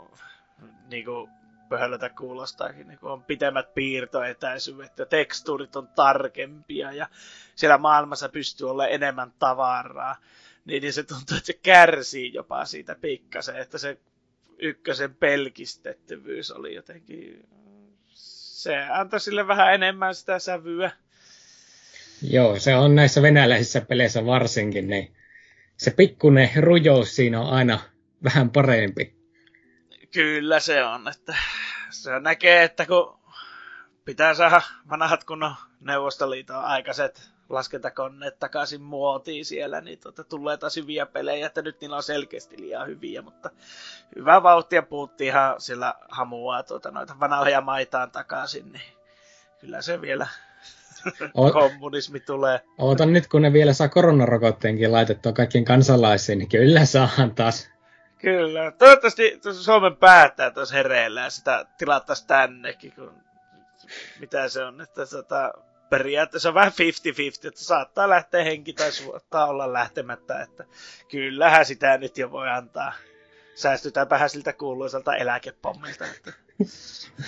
niin kuin, pöhölötä kuulostaakin, niin kun on pitemmät piirtoetäisyydet ja tekstuurit on tarkempia ja siellä maailmassa pystyy olemaan enemmän tavaraa, niin, niin se tuntuu, että se kärsii jopa siitä pikkasen, että se ykkösen pelkistettävyys oli jotenkin... Se antoi sille vähän enemmän sitä sävyä. Joo, se on näissä venäläisissä peleissä varsinkin, niin se pikkuinen rujous siinä on aina vähän parempi. Kyllä se on, että se näkee, että kun pitää saada vanhat kunnon Neuvostoliiton aikaiset laskentakoneet takaisin muotiin siellä, niin tuota, tulee taas hyviä pelejä, että nyt niillä on selkeästi liian hyviä, mutta hyvä vauhtia puhuttiin ihan sillä hamua tuota, noita vanhoja maitaan takaisin, niin kyllä se vielä o- kommunismi tulee. Ootan nyt, kun ne vielä saa koronarokotteenkin laitettua kaikkien kansalaisiin, niin kyllä saahan taas. Kyllä. Toivottavasti Suomen päättää tuossa hereillä ja sitä tilattaisiin tännekin, kun mitä se on, että tota, periaatteessa on vähän 50-50, että saattaa lähteä henki tai saattaa olla lähtemättä, että kyllähän sitä nyt jo voi antaa. Säästytäänpähän siltä kuuluisalta eläkepommilta. Että.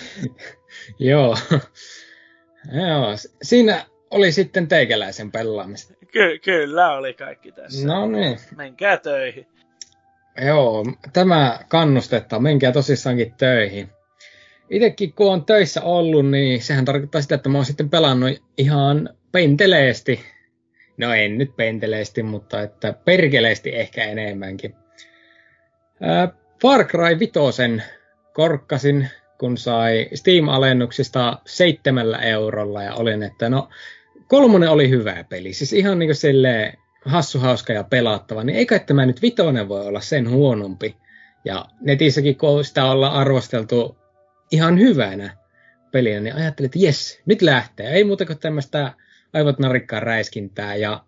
Joo. Joo. Siinä oli sitten teikäläisen pelaamista. Ky- kyllä oli kaikki tässä. No niin. Menkää töihin. Joo, tämä kannustetta, menkää tosissaankin töihin itsekin kun on töissä ollut, niin sehän tarkoittaa sitä, että mä oon sitten pelannut ihan penteleesti. No en nyt penteleesti, mutta että perkeleesti ehkä enemmänkin. Ää, Far Cry 5 korkkasin, kun sai Steam-alennuksista seitsemällä eurolla ja olin, että no kolmonen oli hyvä peli. Siis ihan niin kuin silleen hassu, hauska ja pelattava, niin eikä tämä nyt vitonen voi olla sen huonompi. Ja netissäkin, kun sitä ollaan arvosteltu ihan hyvänä pelinä, niin ajattelin, että jes, nyt lähtee. Ei muuta kuin tämmöistä aivot narikkaa räiskintää ja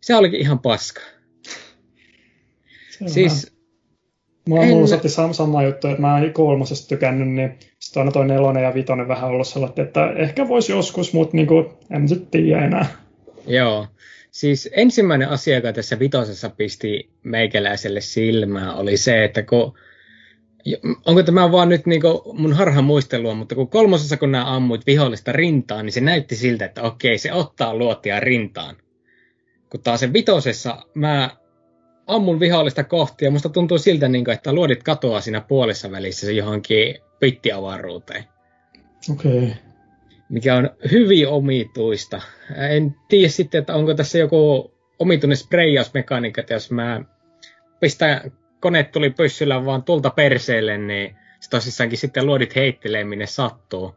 se olikin ihan paska. Se siis... Mulla on en... sama, sama juttu, että mä en kolmosesta tykännyt, niin sitten aina toi nelonen ja vitonen vähän ollut sellainen, että ehkä voisi joskus, mutta niin kuin, en nyt tiedä enää. Joo. Siis ensimmäinen asia, joka tässä vitosessa pisti meikäläiselle silmään, oli se, että kun onko tämä vaan nyt niin mun harha muistelua, mutta kun kolmosessa kun nämä ammuit vihollista rintaan, niin se näytti siltä, että okei, se ottaa luotia rintaan. Kun taas sen vitosessa mä ammun vihollista kohti ja musta tuntuu siltä, niin kuin, että luodit katoaa siinä puolessa välissä se johonkin pittiavaruuteen. Okei. Okay. Mikä on hyvin omituista. En tiedä sitten, että onko tässä joku omituinen spreijausmekaniikka, että jos mä pistän kone tuli pyssyllä vaan tulta perseelle, niin se tosissaankin sitten luodit heittelee minne sattuu.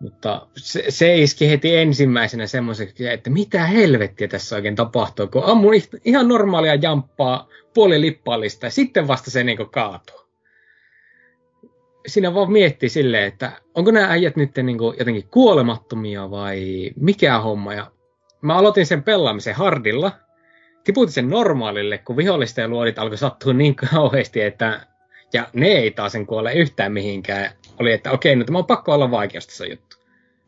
Mutta se, se iski heti ensimmäisenä semmoiseksi, että mitä helvettiä tässä oikein tapahtuu, kun ammun ihan normaalia jamppaa puoli ja sitten vasta se niin kaatuu. Siinä vaan miettii silleen, että onko nämä äijät nyt niin jotenkin kuolemattomia vai mikä homma. Ja mä aloitin sen pelaamisen hardilla, tiputin sen normaalille, kun vihollisten ja luodit alkoi sattua niin kauheasti, että ja ne ei taas sen kuole yhtään mihinkään. Oli, että okei, no tämä on pakko olla vaikeasta se juttu.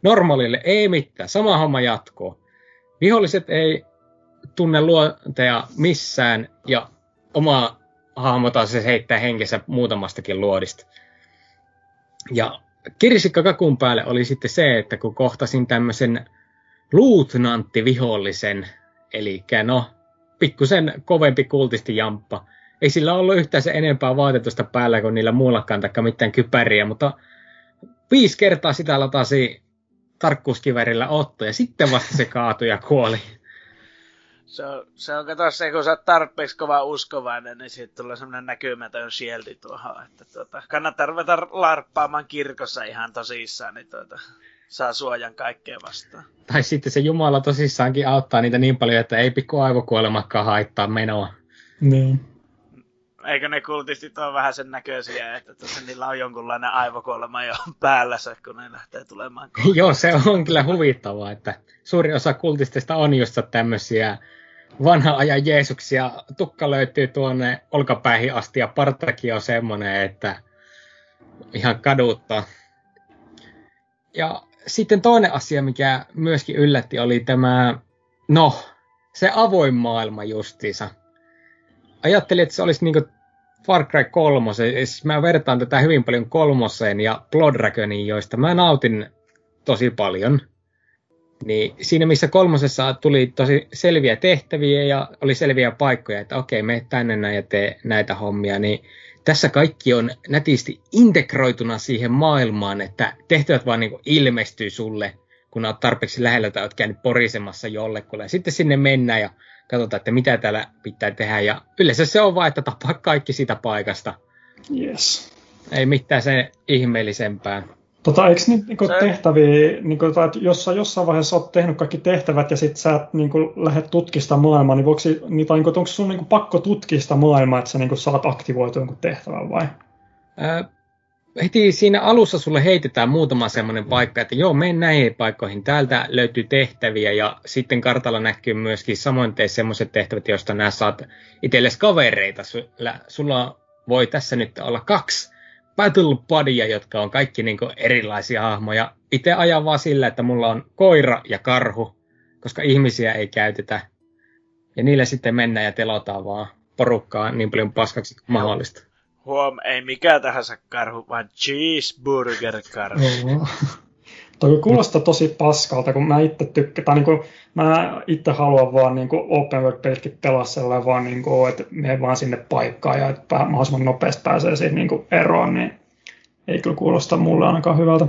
Normaalille ei mitään, sama homma jatkuu. Viholliset ei tunne luonteja missään ja oma hahmo taas se heittää henkensä muutamastakin luodista. Ja kirsikka kakun päälle oli sitten se, että kun kohtasin tämmöisen luutnantti-vihollisen, eli no, pikkusen kovempi kultisti jamppa. Ei sillä ollut yhtään se enempää vaatetusta päällä kuin niillä muullakaan taikka mitään kypäriä, mutta viisi kertaa sitä latasi tarkkuuskivärillä Otto ja sitten vasta se kaatui ja kuoli. Se on, se on kato se, kun sä oot tarpeeksi kova uskovainen, niin siitä tulee semmoinen näkymätön shieldi tuohon. Että tuota, kannattaa ruveta larppaamaan kirkossa ihan tosissaan, niin tuota, saa suojan kaikkea vastaan. Tai sitten se Jumala tosissaankin auttaa niitä niin paljon, että ei pikku aivokuolemakkaan haittaa menoa. Niin. Eikö ne kultistit ole vähän sen näköisiä, että tuossa niillä on jonkunlainen aivokuolema jo päällänsä, kun ne lähtee tulemaan Joo, se on kyllä huvittavaa, että suuri osa kultistista on just tämmöisiä vanhan ajan Jeesuksia. Tukka löytyy tuonne olkapäihin asti ja partakin on semmoinen, että ihan kaduttaa. Ja sitten toinen asia, mikä myöskin yllätti, oli tämä, no, se avoin maailma justiinsa. Ajattelin, että se olisi niinku Far Cry 3, siis mä vertaan tätä hyvin paljon kolmoseen ja Blood Dragoniin, joista mä nautin tosi paljon. Niin siinä missä kolmosessa tuli tosi selviä tehtäviä ja oli selviä paikkoja, että okei, me tänne näin ja tee näitä hommia, niin tässä kaikki on nätisti integroituna siihen maailmaan, että tehtävät vaan niin ilmestyy sulle, kun olet tarpeeksi lähellä tai olet käynyt porisemassa jollekulle. Ja sitten sinne mennään ja katsotaan, että mitä täällä pitää tehdä. Ja yleensä se on vain, että tapaa kaikki sitä paikasta. Yes. Ei mitään sen ihmeellisempää. Tota, eikö niin, niin se... tehtäviä, niin kuin, että jos sä jossain vaiheessa oot tehnyt kaikki tehtävät ja sit sä et niin kuin, lähdet tutkista maailmaa, niin, voiko, niin, tai, niin kuin, onko sun niin kuin, pakko tutkista maailmaa, että sä niin kuin, saat aktivoitua jonkun tehtävän vai? Ää, heti siinä alussa sulle heitetään muutama semmoinen paikka, että joo, mene näihin paikkoihin, täältä löytyy tehtäviä ja sitten kartalla näkyy myöskin samoin tee semmoiset tehtävät, joista nämä saat itsellesi kavereita. Sulla, sulla voi tässä nyt olla kaksi battle buddyja, jotka on kaikki niin erilaisia hahmoja. Itse ajan vaan sillä, että mulla on koira ja karhu, koska ihmisiä ei käytetä. Ja niille sitten mennään ja telotaan vaan porukkaa niin paljon paskaksi kuin mahdollista. Huom, ei mikä tahansa karhu, vaan cheeseburger-karhu. Toi kuulostaa tosi paskalta, kun mä itse tykkään, tai niin kuin, mä itse haluan vaan niin kuin open world pelitkin pelaa sellainen vaan, niin kuin, että mene vaan sinne paikkaan ja että mahdollisimman nopeasti pääsee siitä niin kuin eroon, niin ei kyllä kuulosta mulle ainakaan hyvältä.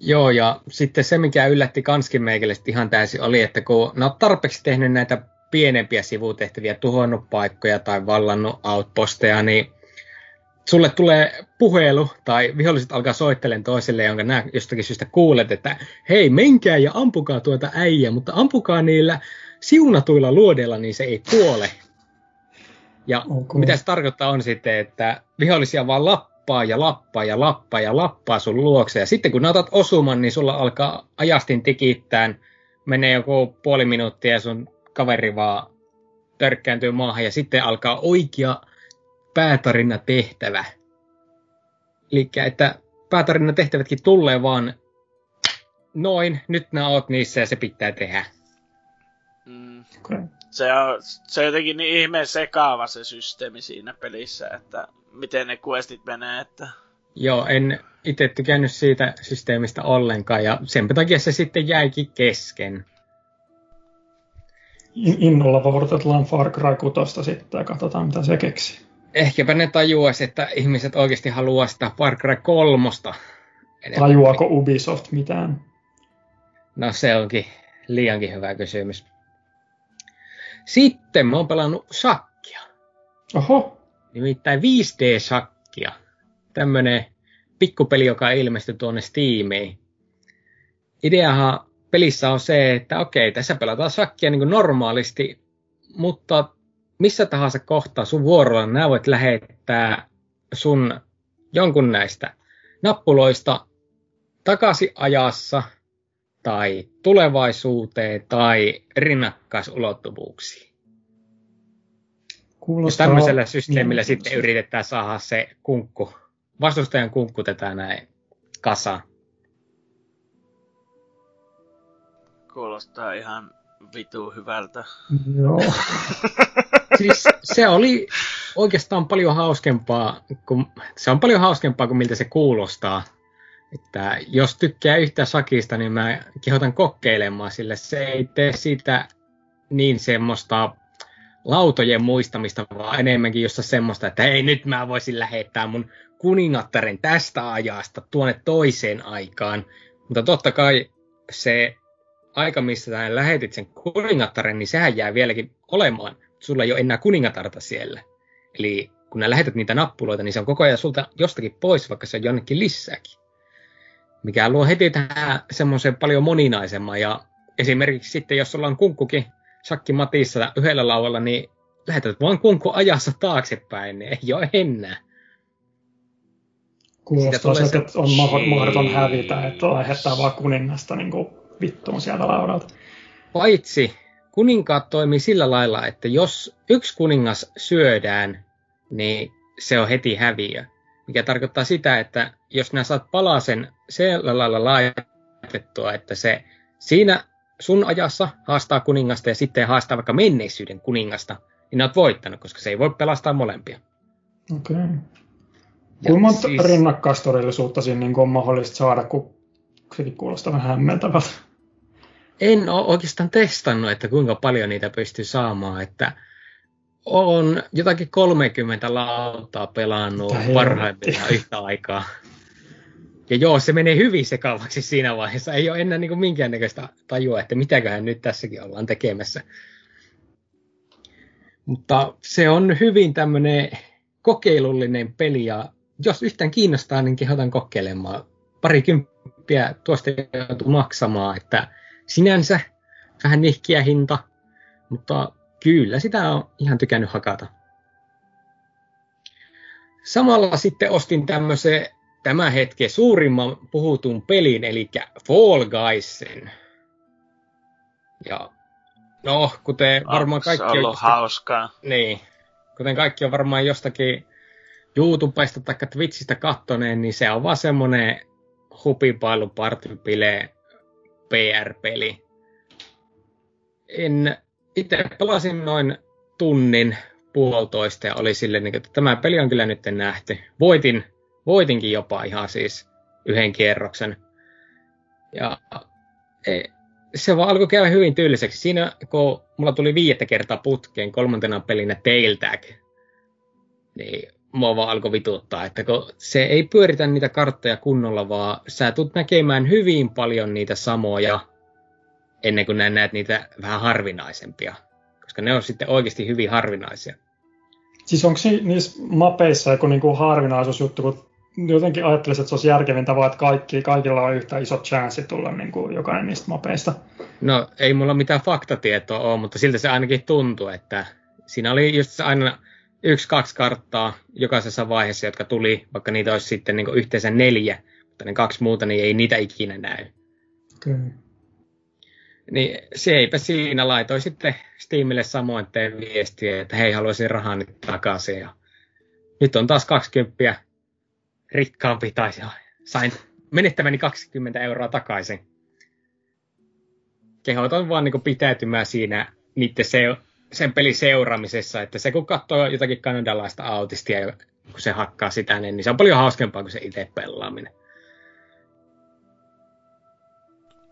Joo, ja sitten se, mikä yllätti kanskin meikäläisesti ihan täysin, oli, että kun ne on tarpeeksi tehnyt näitä pienempiä sivutehtäviä, tuhonnut paikkoja tai vallannut outposteja, niin sulle tulee puhelu tai viholliset alkaa soittelemaan toiselle, jonka nämä jostakin syystä kuulet, että hei, menkää ja ampukaa tuota äijä, mutta ampukaa niillä siunatuilla luodeilla, niin se ei kuole. Ja okay. mitä se tarkoittaa on sitten, että vihollisia vaan lappaa ja lappaa ja lappaa ja lappaa sun luokse. Ja sitten kun otat osuman, niin sulla alkaa ajastin tikittään, menee joku puoli minuuttia ja sun kaveri vaan törkkääntyy maahan ja sitten alkaa oikea päätarina tehtävä. Eli että päätarina tehtävätkin tulee vaan noin, nyt nämä oot niissä ja se pitää tehdä. Mm. Okay. Se, on, se on jotenkin niin ihmeen sekaava se systeemi siinä pelissä, että miten ne questit menee. Että... Joo, en itse tykännyt siitä systeemistä ollenkaan ja sen takia se sitten jäikin kesken. Innolla odotetaan Far Cry 6 sitten ja katsotaan mitä se keksii ehkäpä ne tajuaisi, että ihmiset oikeasti haluaa sitä Far Cry 3. Tajuako Ubisoft mitään? No se onkin liiankin hyvä kysymys. Sitten mä oon pelannut shakkia. Oho. Nimittäin 5D-shakkia. Tämmönen pikkupeli, joka ilmestyi tuonne Steamiin. Ideahan pelissä on se, että okei, tässä pelataan shakkia niin kuin normaalisti, mutta missä tahansa kohtaa sun vuorolla nämä voit lähettää sun jonkun näistä nappuloista takaisin ajassa tai tulevaisuuteen tai rinnakkaisulottuvuuksiin. Kuulostaa... Ja tämmöisellä systeemillä sitten yritetään saada se kunkku, vastustajan kunkku tätä näin kasa. Kuulostaa ihan vitu hyvältä. Joo. siis se oli oikeastaan paljon hauskempaa, kun, se on paljon hauskempaa kuin miltä se kuulostaa. Että jos tykkää yhtä sakista, niin mä kehotan kokeilemaan, sillä se ei tee siitä niin semmoista lautojen muistamista, vaan enemmänkin jossa semmoista, että hei nyt mä voisin lähettää mun kuningattaren tästä ajasta tuonne toiseen aikaan. Mutta totta kai se aika, missä sä lähetit sen kuningattaren, niin sehän jää vieläkin olemaan sulla ei ole enää kuningatarta siellä. Eli kun nää lähetät niitä nappuloita, niin se on koko ajan sulta jostakin pois, vaikka se on jonnekin lisääkin. Mikä luo heti tähän semmoisen paljon moninaisemman. Ja esimerkiksi sitten, jos sulla on kunkkukin shakki matissa yhdellä laualla, niin lähetät vaan kunkku ajassa taaksepäin, niin ei ole enää. Kuulostaa se, että on mahdoton hävitä, että lähettää vaan kuningasta niin vittuun sieltä laudalta. Paitsi kuninkaat toimii sillä lailla, että jos yksi kuningas syödään, niin se on heti häviö. Mikä tarkoittaa sitä, että jos nämä saat palasen sillä lailla laitettua, että se siinä sun ajassa haastaa kuningasta ja sitten haastaa vaikka menneisyyden kuningasta, niin oot voittanut, koska se ei voi pelastaa molempia. Okei. Okay. Kuinka monta siis... rinnakkaistodellisuutta siinä niin on mahdollista saada, kun sekin kuulostaa vähän hämmentävältä? En ole oikeastaan testannut, että kuinka paljon niitä pystyy saamaan, että on jotakin 30 lautaa pelannut parhaimmillaan yhtä aikaa. Ja joo, se menee hyvin sekavaksi siinä vaiheessa. Ei ole enää niin minkäännäköistä tajua, että mitäköhän nyt tässäkin ollaan tekemässä. Mutta se on hyvin tämmöinen kokeilullinen peli ja jos yhtään kiinnostaa, niin kehotan kokeilemaan. Parikymppiä tuosta joutuu maksamaan, että sinänsä vähän nihkiä hinta, mutta kyllä sitä on ihan tykännyt hakata. Samalla sitten ostin tämmöisen tämän hetken suurimman puhutun pelin, eli Fall Guysin. Ja no, kuten varmaan kaikki on... ollut hauskaa. Niin, kuten kaikki on varmaan jostakin YouTubesta tai Twitchistä kattoneen, niin se on vaan semmonen hupipailu partypile PR-peli. En itse pelasin noin tunnin puolitoista ja oli silleen, niin että tämä peli on kyllä nyt nähty. Voitin, voitinkin jopa ihan siis yhden kierroksen. Ja e, se vaan alkoi käydä hyvin tyyliseksi. Siinä, kun mulla tuli viidettä kertaa putkeen kolmantena pelinä Tail Tag, niin mua vaan alkoi vituttaa, että kun se ei pyöritä niitä karttoja kunnolla, vaan sä tulet näkemään hyvin paljon niitä samoja ennen kuin näet niitä vähän harvinaisempia, koska ne on sitten oikeasti hyvin harvinaisia. Siis onko niissä mapeissa joku niinku harvinaisuusjuttu, kun jotenkin ajattelisin, että se olisi järkevintä vaan, että kaikki, kaikilla on yhtä iso chanssi tulla niin kuin jokainen niistä mapeista. No ei mulla mitään faktatietoa ole, mutta siltä se ainakin tuntuu, että siinä oli just aina yksi, kaksi karttaa jokaisessa vaiheessa, jotka tuli, vaikka niitä olisi sitten niin yhteensä neljä, mutta ne kaksi muuta, niin ei niitä ikinä näy. Okay. Niin se eipä siinä laitoi sitten Steamille samoin teen viestiä, että hei, haluaisin rahaa nyt takaisin. Ja nyt on taas 20 rikkaampi, tai sain menettäväni 20 euroa takaisin. Kehotan vaan niin pitäytymään siinä niiden se, sen pelin seuraamisessa, että se kun katsoo jotakin kanadalaista autistia, kun se hakkaa sitä, niin se on paljon hauskempaa kuin se itse pelaaminen.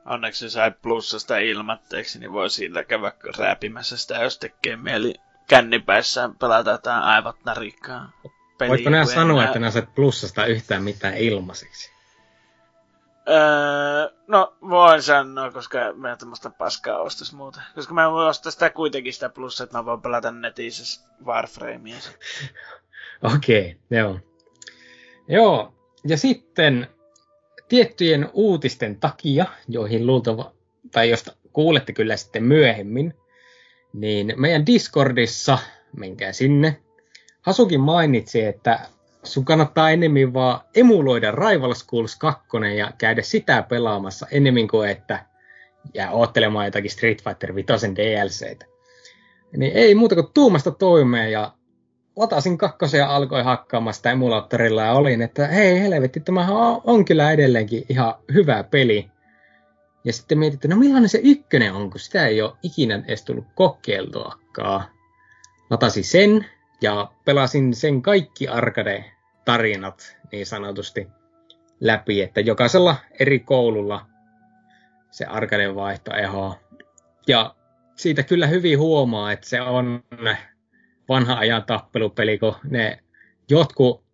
Onneksi sai plussasta ilmatteeksi, niin voi sillä käydä rääpimässä sitä, jos tekee mieli kännipäissään pelata jotain aivot narikkaa. Voitko nää sanoa, että nää saat plussasta yhtään mitään ilmaiseksi? Öö, no, voin sanoa, koska mä tämmöistä paskaa ostais muuta. Koska mä voin ostaa sitä kuitenkin sitä plussaa, että mä voin pelata netissä Warframea. Okei, okay, joo. Joo, ja sitten tiettyjen uutisten takia, joihin luultava, tai josta kuulette kyllä sitten myöhemmin, niin meidän Discordissa, menkää sinne, Hasukin mainitsi, että sun kannattaa enemmän vaan emuloida Rival Schools 2 ja käydä sitä pelaamassa enemmän kuin että ja oottelemaan jotakin Street Fighter 5 DLCtä. Niin ei muuta kuin tuumasta toimeen ja latasin kakkosen ja alkoi hakkaamaan sitä emulaattorilla ja olin, että hei helvetti, on, on kyllä edelleenkin ihan hyvä peli. Ja sitten mietin, että no millainen se ykkönen on, kun sitä ei ole ikinä edes tullut kokeiltuakaan. Latasin sen ja pelasin sen kaikki arcade-tarinat niin sanotusti läpi, että jokaisella eri koululla se arcade vaihto eho. Ja siitä kyllä hyvin huomaa, että se on vanha ajan tappelupeli, kun ne jotkut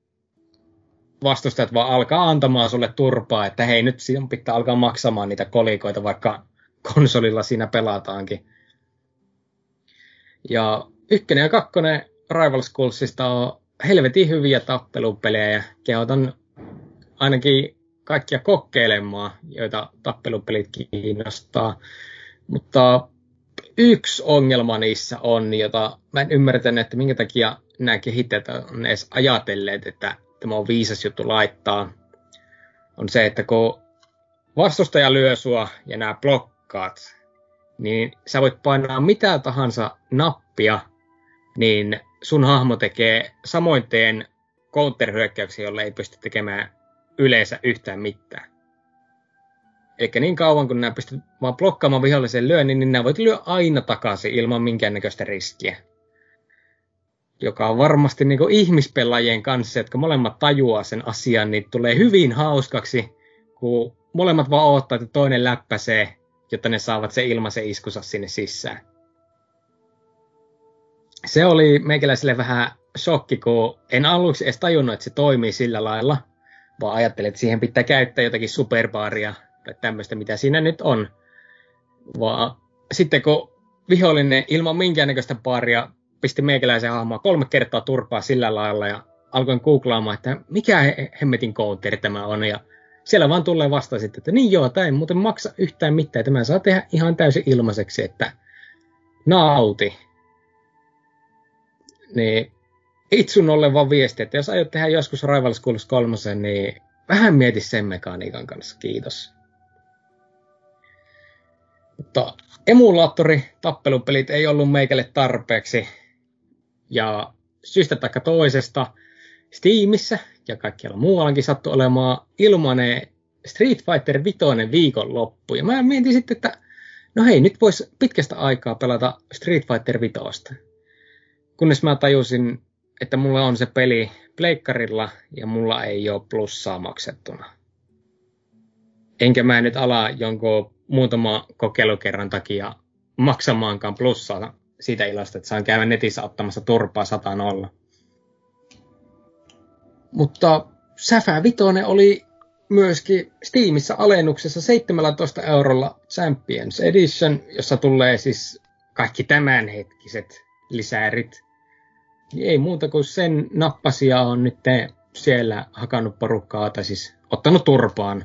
vastustajat vaan alkaa antamaan sulle turpaa, että hei nyt sinun pitää alkaa maksamaan niitä kolikoita, vaikka konsolilla siinä pelataankin. Ja ykkönen ja kakkonen Rival Schoolsista on helvetin hyviä tappelupelejä kehotan ainakin kaikkia kokeilemaan, joita tappelupelit kiinnostaa. Mutta yksi ongelma niissä on, jota mä en ymmärtänyt, että minkä takia nämä kehittäjät on edes ajatelleet, että tämä on viisas juttu laittaa, on se, että kun vastustaja lyö sua ja nämä blokkaat, niin sä voit painaa mitä tahansa nappia, niin sun hahmo tekee samoin teen counter-hyökkäyksiä, jolle ei pysty tekemään yleensä yhtään mitään. Eli niin kauan kun nämä pystyt vaan blokkaamaan vihollisen lyönnin, niin nämä voit lyö aina takaisin ilman minkäännäköistä riskiä. joka on varmasti niin kuin ihmispelaajien kanssa, jotka molemmat tajuaa sen asian, niin tulee hyvin hauskaksi, kun molemmat vaan odottaa, että toinen läppäsee, jotta ne saavat se ilmaisen iskusa sinne sisään. Se oli meikäläiselle vähän shokki, kun en aluksi edes tajunnut, että se toimii sillä lailla, vaan ajattelin, että siihen pitää käyttää jotakin superbaaria tai tämmöistä, mitä siinä nyt on. Vaan sitten kun vihollinen ilman minkäännäköistä baaria pisti meikäläisen hahmoa kolme kertaa turpaa sillä lailla ja alkoin googlaamaan, että mikä hemmetin counteri tämä on. Ja siellä vaan tulee vasta sitten, että niin joo, tämä ei muuten maksa yhtään mitään, tämä saa tehdä ihan täysin ilmaiseksi, että nauti. Niin itsun ollen vaan viesti, että jos aiot tehdä joskus Rival Schools 3, niin vähän mieti sen mekaniikan kanssa, kiitos. Mutta emulaattori tappelupelit ei ollut meikälle tarpeeksi. Ja syystä tai toisesta Steamissa ja kaikkialla muuallakin sattui olemaan ilmanen Street Fighter 5 viikonloppu. Ja mä mietin sitten, että no hei, nyt voisi pitkästä aikaa pelata Street Fighter 5. Kunnes mä tajusin, että mulla on se peli pleikkarilla ja mulla ei ole plussaa maksettuna. Enkä mä nyt ala jonkun muutama kokeilukerran takia maksamaankaan plussaa siitä ilosta, että saan käydä netissä ottamassa turpaa 100 olla. Mutta Säfä Vitoinen oli myöskin Steamissa alennuksessa 17 eurolla Champions Edition, jossa tulee siis kaikki tämänhetkiset lisärit. Niin ei muuta kuin sen nappasia on nyt siellä hakannut porukkaa, tai siis ottanut turpaan.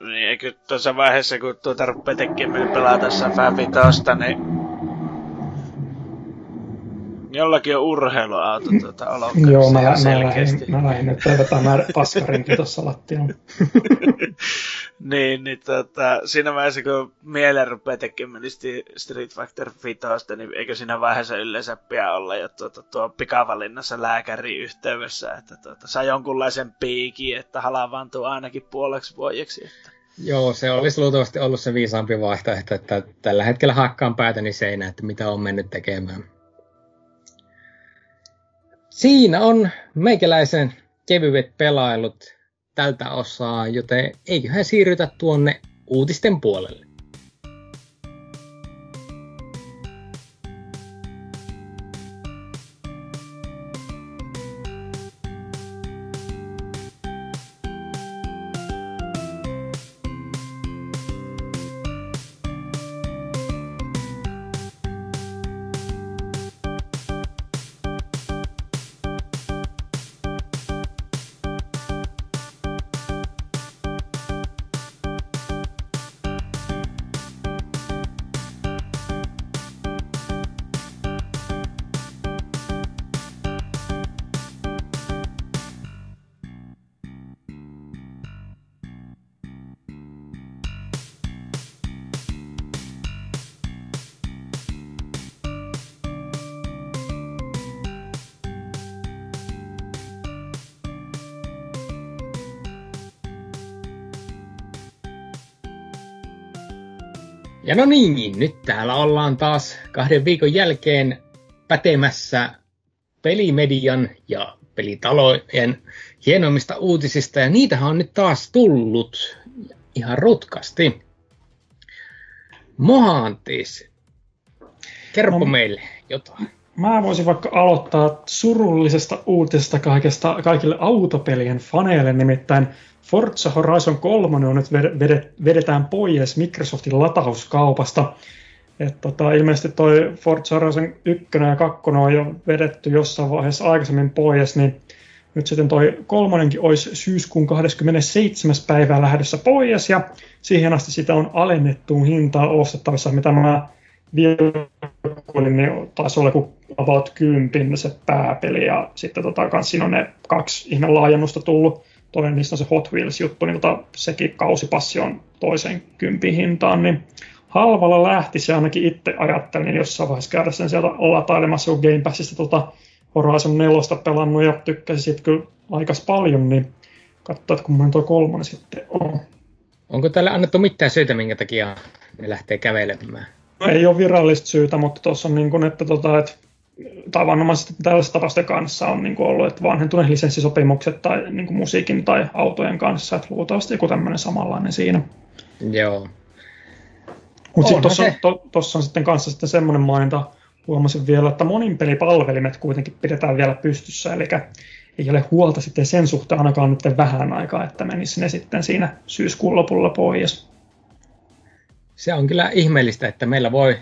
Niin eikö tuossa vaiheessa, kun tuota rupeaa tekemään pelata Fabitosta, niin jollakin on urheiluauto tuota olokkarissa Joo, mä, mä, lähdin, mä lähdin nyt vetämään paskarinkin tuossa lattialla. niin, niin tota, siinä vaiheessa, kun mieleen rupeaa tekemään Street Fighter 5, niin eikö siinä vaiheessa yleensä pian olla jo tuota, tuo pikavalinnassa lääkäri yhteydessä, että tuota, saa jonkunlaisen piikin, että halavaantuu ainakin puoleksi vuodeksi. Että... Joo, se olisi luultavasti ollut se viisaampi vaihtoehto, että tällä hetkellä hakkaan päätäni seinään, että mitä on mennyt tekemään. Siinä on meikäläisen kevyet pelailut tältä osaa, joten eiköhän siirrytä tuonne uutisten puolelle. Ja no niin, nyt täällä ollaan taas kahden viikon jälkeen pätemässä pelimedian ja pelitalojen hienoimmista uutisista, ja niitähän on nyt taas tullut ihan rutkasti. Mohantis, kerro no, meille jotain. Mä voisin vaikka aloittaa surullisesta uutisesta kaikesta, kaikille autopelien faneille, nimittäin Forza Horizon 3 on nyt vedetään pois Microsoftin latauskaupasta. Et tota, ilmeisesti toi Forza Horizon 1 ja 2 on jo vedetty jossain vaiheessa aikaisemmin pois, niin nyt sitten toi kolmonenkin olisi syyskuun 27. päivää lähdössä pois, ja siihen asti sitä on alennettuun hintaan ostettavissa, mitä mä vielä niin taisi olla joku about 10 se pääpeli, ja sitten tota, siinä on ne kaksi ihme laajennusta tullut toinen niistä on se Hot Wheels-juttu, niin tota, sekin kausipassi on toisen kympin hintaan, niin halvalla lähti se ainakin itse ajattelin jossain vaiheessa käydä sen sieltä latailemassa, kun Game Passista tota Horizon 4 pelannut ja tykkäsin siitä kyllä aikas paljon, niin katsotaan, että kun tuo kolmonen sitten on. Onko tälle annettu mitään syytä, minkä takia ne lähtee kävelemään? No, ei ole virallista syytä, mutta tuossa on niin kuin, että, tota, että tavanomaisesti tällaisten tapausten kanssa on niin kuin ollut, että vanhentuneet lisenssisopimukset tai niin kuin musiikin tai autojen kanssa, että luultavasti joku tämmöinen samanlainen siinä. Joo. Mutta sitten tuossa to, tossa on sitten kanssa sitten semmoinen maininta, huomasin vielä, että monin pelipalvelimet kuitenkin pidetään vielä pystyssä, eli ei ole huolta sitten sen suhteen ainakaan nyt vähän aikaa, että menisi ne sitten siinä syyskuun lopulla pois. Se on kyllä ihmeellistä, että meillä voi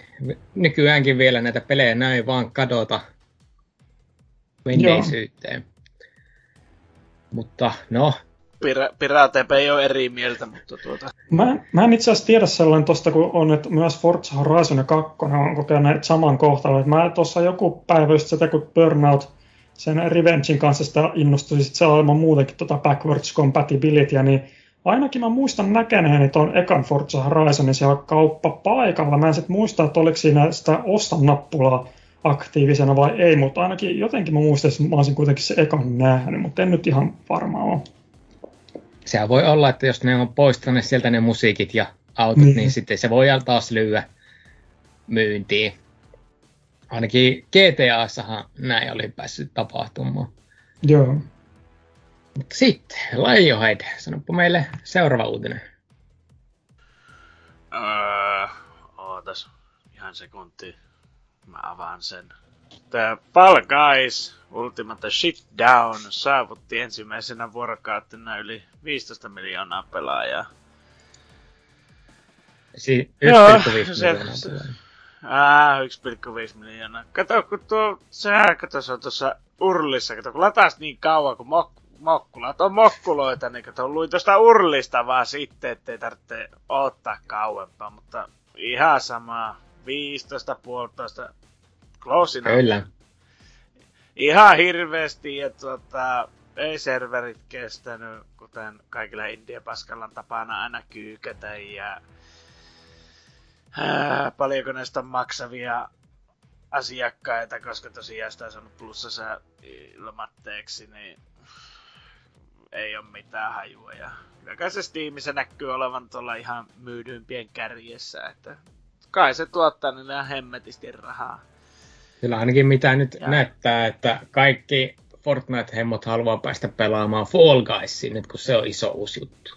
nykyäänkin vielä näitä pelejä näin vaan kadota menneisyyteen. Mutta no, Pira- Piratepe ei ole eri mieltä, mutta tuota... Mä, mä en itse asiassa tiedä sellainen tosta, kun on, että myös Forza Horizon 2 on kokeneet saman kohtalon. Mä tuossa joku päivä just sitä, kun Burnout sen Revengein kanssa sitä innostui sit se olemaan muutenkin tota backwards compatibility, niin ainakin mä muistan näkeneeni tuon ekan Forza Horizonin siellä kauppapaikalla. Mä en sit muista, että oliko siinä sitä ostan nappulaa aktiivisena vai ei, mutta ainakin jotenkin mä muistan, että mä olisin kuitenkin se ekan nähnyt, mutta en nyt ihan varma ole. Sehän voi olla, että jos ne on poistaneet sieltä ne musiikit ja autot, niin, niin sitten se voi taas lyödä myyntiin. Ainakin GTAssahan näin oli päässyt tapahtumaan. Joo. Mutta sitten, Lionhead, sanoppa meille seuraava uutinen. Öö, ootas ihan sekunti. Mä avaan sen. Tää Fall Guys Ultimate Shitdown saavutti ensimmäisenä vuorokautena yli 15 miljoonaa pelaajaa. Si- 1,5 miljoonaa pelaajaa. Ah, 1,5 miljoonaa. Kato, kun tuo, sehän kato, se on tuossa urlissa, kato, kun lataas niin kauan, kun mok, mokkulat on mokkuloita, niin kato, luin tuosta urlista vaan sitten, ettei tarvitse ottaa kauempaa, mutta ihan sama, 15, puolitoista, close enough. Kyllä. Ihan hirveästi, ja tuota, ei serverit kestänyt, kuten kaikilla India Paskallan tapana aina kyykätä, ja ää, paljonko näistä maksavia asiakkaita, koska tosiaan sitä on saanut plussassa ilmatteeksi, niin ei ole mitään hajua. Ja kyllä se Steamissa näkyy olevan tuolla ihan myydyimpien kärjessä, että kai se tuottaa niille hemmetisti rahaa. Kyllä ainakin mitä nyt Ja- näyttää, että kaikki Fortnite-hemmot haluaa päästä pelaamaan Fall Guysiin nyt, kun se on iso uusi juttu.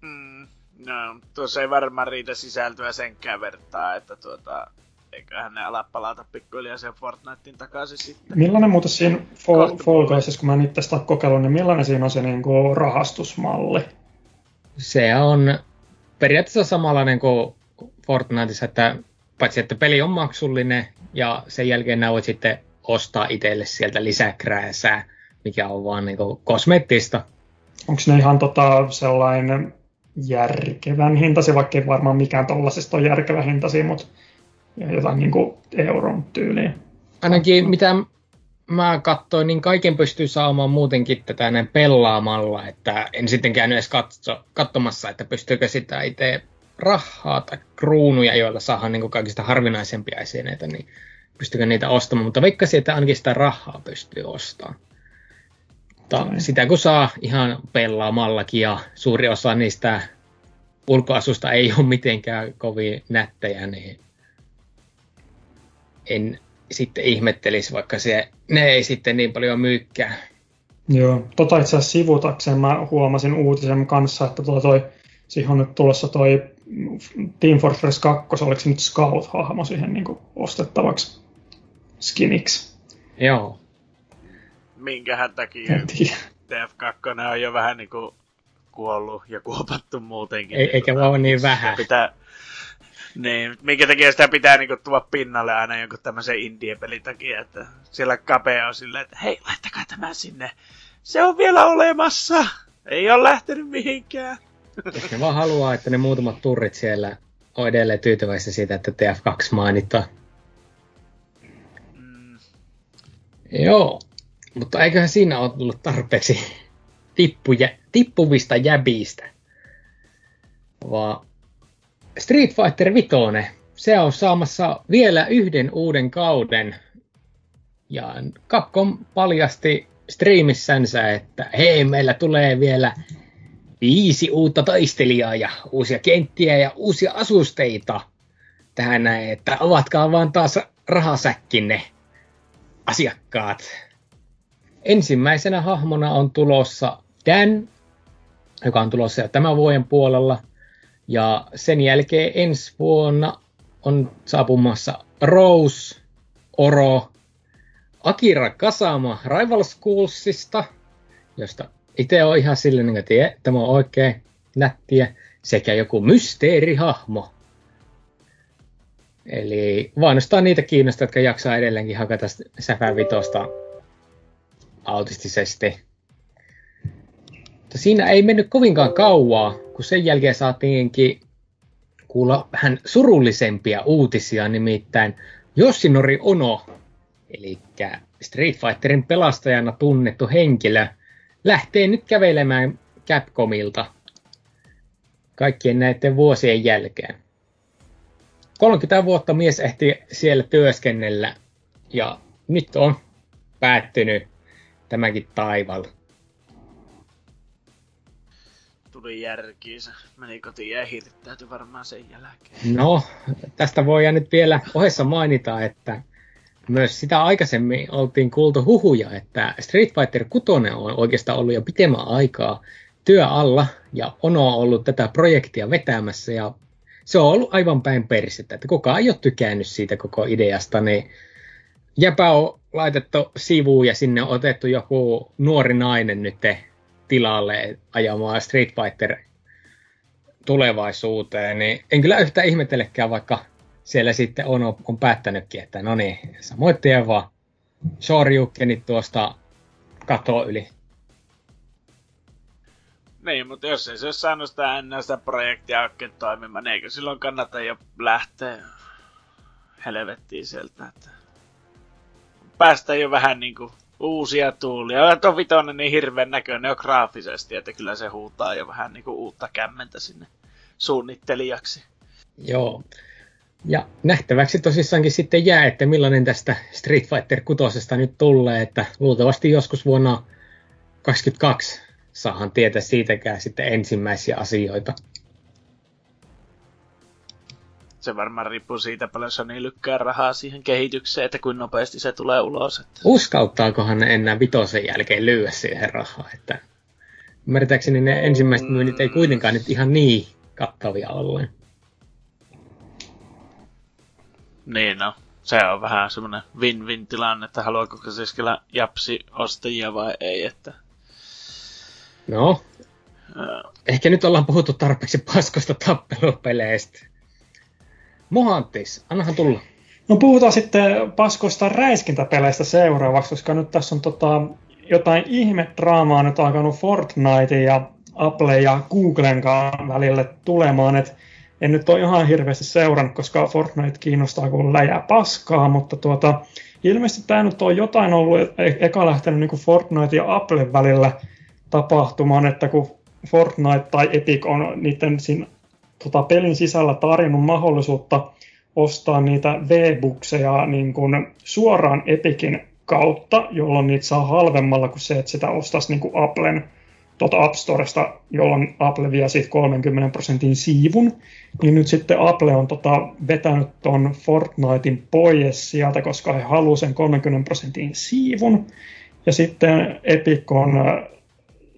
Mm, no, tuossa ei varmaan riitä sisältöä senkään vertaa, että tuota, eiköhän ne ala palata pikkuhiljaa sen Fortnitein takaisin sitten. Millainen muuten siinä Fall. Guysissa, kun mä en itse sitä ole kokeillut, niin millainen siinä on se niin kuin rahastusmalli? Se on periaatteessa samanlainen kuin Fortniteissa, että paitsi että peli on maksullinen ja sen jälkeen nää voit sitten ostaa itselle sieltä lisäkrääsää, mikä on vaan niin kosmeettista. Onko ne ihan tota sellainen järkevän hintasi, vaikka ei varmaan mikään tollasesta ole järkevä hintasi, mutta jotain niin kuin euron tyyliin. Ainakin mitä mä katsoin, niin kaiken pystyy saamaan muutenkin tätä näin pelaamalla, että en sitten käynyt edes katso, katsomassa, että pystyykö sitä itse rahaa tai kruunuja, joilla saadaan niin kaikista harvinaisempia esineitä, niin pystyykö niitä ostamaan, mutta veikkasin, että ainakin sitä rahaa pystyy ostamaan. Mutta sitä kun saa ihan pelaamallakin ja suuri osa niistä ulkoasusta ei ole mitenkään kovin nättejä, niin en sitten ihmettelisi, vaikka se, ne ei sitten niin paljon myykkää. Joo, tota itse asiassa sivutakseen mä huomasin uutisen kanssa, että tuo toi, siihen on nyt tulossa toi Team Fortress 2, oliko se nyt Scout-hahmo siihen niin kuin ostettavaksi skiniksi. Joo. Minkähän takia En tiedä. TF2 on jo vähän niinku kuollut ja kuopattu muutenkin. Ei, eikä vaan niin Sitä vähän. Pitää, niin, minkä takia sitä pitää niinku tuoda pinnalle aina jonkun tämmöisen indie-pelin takia, että siellä kapea on silleen, että hei, laittakaa tämä sinne. Se on vielä olemassa. Ei ole lähtenyt mihinkään. Ne vaan haluaa, että ne muutamat turrit siellä on edelleen tyytyväisiä siitä, että TF2 mainitaan. Mm, Joo, mutta eiköhän siinä ole tullut tarpeeksi tippuja, tippuvista jäbistä. Vaan Street Fighter 5, se on saamassa vielä yhden uuden kauden. Ja Capcom paljasti striimissänsä, että hei, meillä tulee vielä viisi uutta taistelijaa ja uusia kenttiä ja uusia asusteita tähän näin, että avatkaa vaan taas rahasäkkinne asiakkaat. Ensimmäisenä hahmona on tulossa Dan, joka on tulossa jo tämän vuoden puolella. Ja sen jälkeen ensi vuonna on saapumassa Rose, Oro, Akira Kasama Rival Schoolsista, josta itse on ihan silleen, että tie, tämä on oikein nättiä, sekä joku mysteerihahmo. Eli vainostaa niitä kiinnostaa, jotka jaksaa edelleenkin hakata Säfä Vitosta autistisesti. Mutta siinä ei mennyt kovinkaan kauaa, kun sen jälkeen saatiinkin kuulla vähän surullisempia uutisia, nimittäin Yoshinori Ono, eli Street Fighterin pelastajana tunnettu henkilö, lähtee nyt kävelemään Capcomilta kaikkien näiden vuosien jälkeen. 30 vuotta mies ehti siellä työskennellä ja nyt on päättynyt tämäkin taival. Tuli järkiinsä. Meni kotiin ja hirttäytyi varmaan sen jälkeen. No, tästä voi nyt vielä ohessa mainita, että myös sitä aikaisemmin oltiin kuultu huhuja, että Street Fighter 6 on oikeastaan ollut jo pitemmän aikaa työ alla ja Ono on ollut tätä projektia vetämässä ja se on ollut aivan päin persettä, että kukaan ei ole tykännyt siitä koko ideasta, niin jäpä on laitettu sivuun ja sinne on otettu joku nuori nainen nyt tilalle ajamaan Street Fighter tulevaisuuteen, niin en kyllä yhtä ihmetellekään, vaikka siellä sitten on, on päättänytkin, että no niin, samoin tien vaan Shoryukenit tuosta katoa yli. Niin, mutta jos ei se olisi saanut sitä ennen sitä projektia oikein toimimaan, niin eikö silloin kannata jo lähteä helvettiin sieltä, että päästä jo vähän niinku uusia tuulia. Tuo vitonen niin hirveän näköinen jo graafisesti, että kyllä se huutaa jo vähän niinku uutta kämmentä sinne suunnittelijaksi. Joo. Ja nähtäväksi tosissaankin sitten jää, että millainen tästä Street Fighter 6 nyt tulee, että luultavasti joskus vuonna 2022 saahan tietää siitäkään sitten ensimmäisiä asioita. Se varmaan riippuu siitä, paljon Sony lykkää rahaa siihen kehitykseen, että kuinka nopeasti se tulee ulos. Että... Uskauttaakohan ne enää vitosen jälkeen lyödä siihen rahaa, että ymmärtääkseni ne ensimmäiset myynnit ei kuitenkaan nyt ihan niin kattavia olleen. Niin no, se on vähän semmoinen win-win tilanne, että haluaako se kyllä japsi ostajia vai ei, että No, ehkä nyt ollaan puhuttu tarpeeksi paskosta tappelupeleistä. Mohantis, annahan tulla. No puhutaan sitten paskoista räiskintäpeleistä seuraavaksi, koska nyt tässä on tota, jotain ihme-draamaa nyt alkanut Fortnite ja Apple ja Googlen välille tulemaan. Et en nyt ole ihan hirveästi seurannut, koska Fortnite kiinnostaa kuin läjää paskaa, mutta tuota, ilmeisesti tämä nyt on jotain ollut e- eka lähtenyt niin Fortnite ja Apple välillä – tapahtumaan, että kun Fortnite tai Epic on niiden siinä, tota, pelin sisällä tarjonnut mahdollisuutta ostaa niitä V-bukseja niin kuin suoraan Epicin kautta, jolloin niitä saa halvemmalla kuin se, että sitä ostaisi niin kuin Applen tuota App Storesta, jolloin Apple vie siitä 30 prosentin siivun, niin nyt sitten Apple on tota vetänyt ton Fortnitein pois sieltä, koska he haluavat sen 30 prosentin siivun. Ja sitten Epic on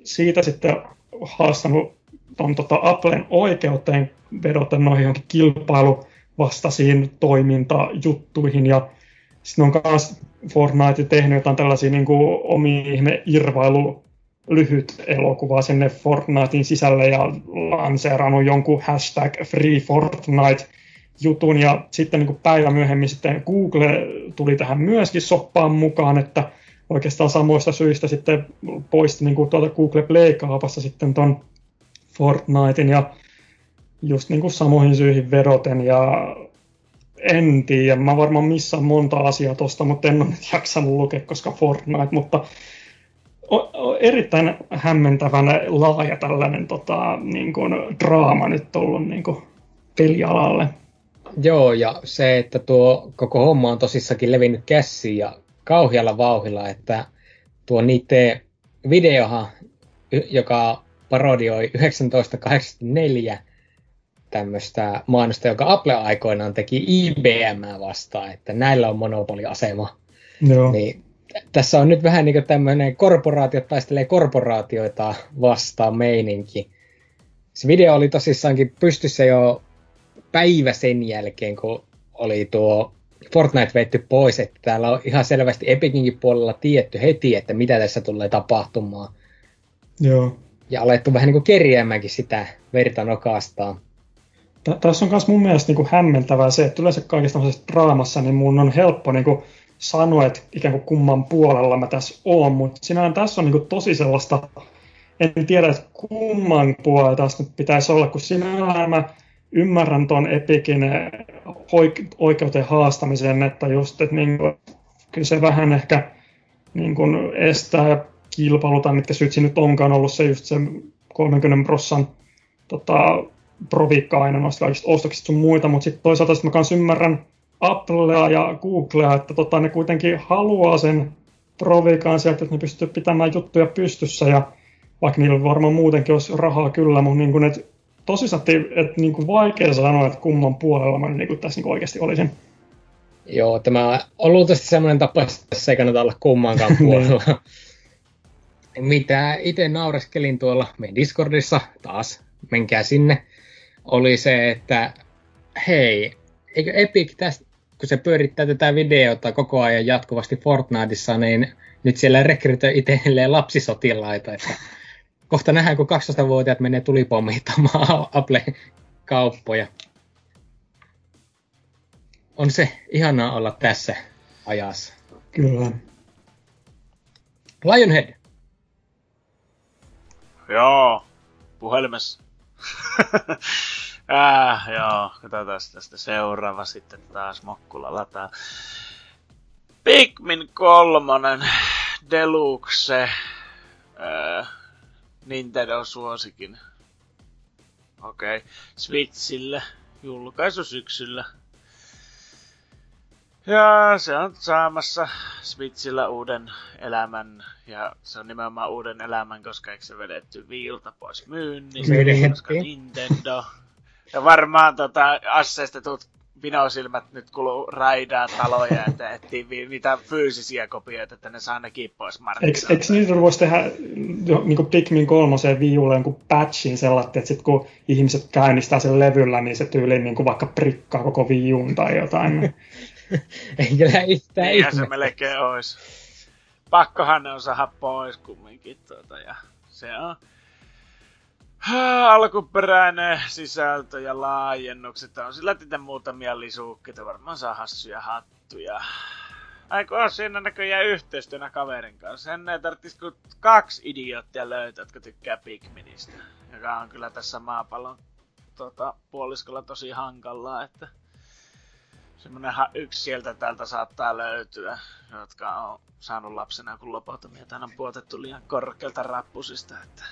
siitä sitten haastanut tuon tota Applen oikeuteen vedota noihin johonkin kilpailuvastaisiin toimintajuttuihin ja sitten on myös Fortnite tehnyt jotain tällaisia niin kuin omia ihme irvailu lyhyt elokuva sinne Fortnitein sisälle ja lanseerannut jonkun hashtag Free Fortnite jutun. Ja sitten niin kuin päivä myöhemmin sitten Google tuli tähän myöskin soppaan mukaan, että oikeastaan samoista syistä sitten poisti niin kuin tuolta Google Play-kaupassa sitten ton Fortnitein ja just niin kuin samoihin syihin vedoten ja en tiedä, mä varmaan missään monta asiaa tosta, mutta en ole nyt jaksanut lukea, koska Fortnite, mutta o, o, erittäin hämmentävän laaja tällainen tota, niin kuin, draama nyt ollut niin kuin, pelialalle. Joo, ja se, että tuo koko homma on tosissakin levinnyt käsiin ja kauhealla vauhilla, että tuo niiden videohan, joka parodioi 1984 tämmöistä mainosta, joka Apple aikoinaan teki IBM vastaan, että näillä on monopoliasema. Joo. Niin tässä on nyt vähän niin kuin tämmöinen korporaatiot taistelee korporaatioita vastaan meininki. Se video oli tosissaankin pystyssä jo päivä sen jälkeen, kun oli tuo Fortnite veitty pois, että täällä on ihan selvästi Epicinkin puolella tietty heti, että mitä tässä tulee tapahtumaan. Joo. Ja alettu vähän niin kerjäämäänkin sitä verta nokastaan. Tässä on myös mun mielestä niin hämmentävää se, että yleensä kaikessa draamassa niin mun on helppo niin kuin sanoa, että ikään kuin kumman puolella mä tässä oon, mutta sinähän tässä on niin kuin tosi sellaista, en tiedä, että kumman puolella tässä nyt pitäisi olla, kun sinällään mä ymmärrän tuon Epikin oikeuteen haastamisen, että just, että niin kuin, kyllä se vähän ehkä niin kuin estää kilpailu, tai mitkä syyt nyt onkaan ollut se just se 30 prossan tota, proviikka aina noista kaikista ostoksista sun muita, mutta sitten toisaalta sit mä kanssa ymmärrän Applea ja Googlea, että tota, ne kuitenkin haluaa sen proviikan sieltä, että ne pystyy pitämään juttuja pystyssä ja vaikka niillä varmaan muutenkin olisi rahaa kyllä, mutta niin kuin, että tosissaan, että niin kuin vaikea sanoa, että kumman puolella mä niin kuin tässä niin kuin oikeasti olisin. Joo, tämä on luultavasti sellainen tapa, että tässä ei kannata olla kummankaan niin. puolella. Mitä itse naureskelin tuolla meidän Discordissa, taas menkää sinne, oli se, että hei, eikö Epic tästä, kun se pyörittää tätä videota koko ajan jatkuvasti Fortniteissa, niin nyt siellä rekrytoi itselleen lapsisotilaita, että kohta nähdään, kun 12-vuotiaat menee tulipommittamaan Apple-kauppoja. On se ihanaa olla tässä ajassa. Kyllä. Lionhead. Joo, puhelimessa. äh, joo, katsotaan tästä seuraava sitten taas Mokkula lataa. Pikmin kolmonen Deluxe. Äh, Nintendo-suosikin. Okei. Okay. Switchille. Julkaisu syksyllä. Ja se on saamassa Switchillä uuden elämän, ja se on nimenomaan uuden elämän, koska eikö se vedetty viilta pois myynnistä, koska Nintendo. Ja varmaan tota, asseista tuut vinosilmät nyt kuluu raidaa taloja, että etsii niitä fyysisiä kopioita, että ne saa nekin pois markkinoilta. Eikö, eikö niitä voisi tehdä niin kuin Pikmin kolmoseen viiulle jonkun patchin sellainen, että sit kun ihmiset käynnistää sen levyllä, niin se tyyli niin kuin vaikka prikkaa koko viiun tai jotain. Ei kyllä yhtään Niinhän se melkein olisi. Pakkohan ne on saada pois kumminkin. Tuota, ja se on alkuperäinen sisältö ja laajennukset. On sillä tietä muutamia lisukkeita, varmaan saa hassuja hattuja. Aiku on siinä näköjään yhteistyönä kaverin kanssa. Sen ei tarvitsisi kuin kaksi idioottia löytää, jotka tykkää Pikministä. Joka on kyllä tässä maapallon tota, puoliskolla tosi hankalaa, että semmonen yksi sieltä täältä saattaa löytyä, jotka on saanut lapsena kun lobotomia on puotettu liian korkealta rappusista, että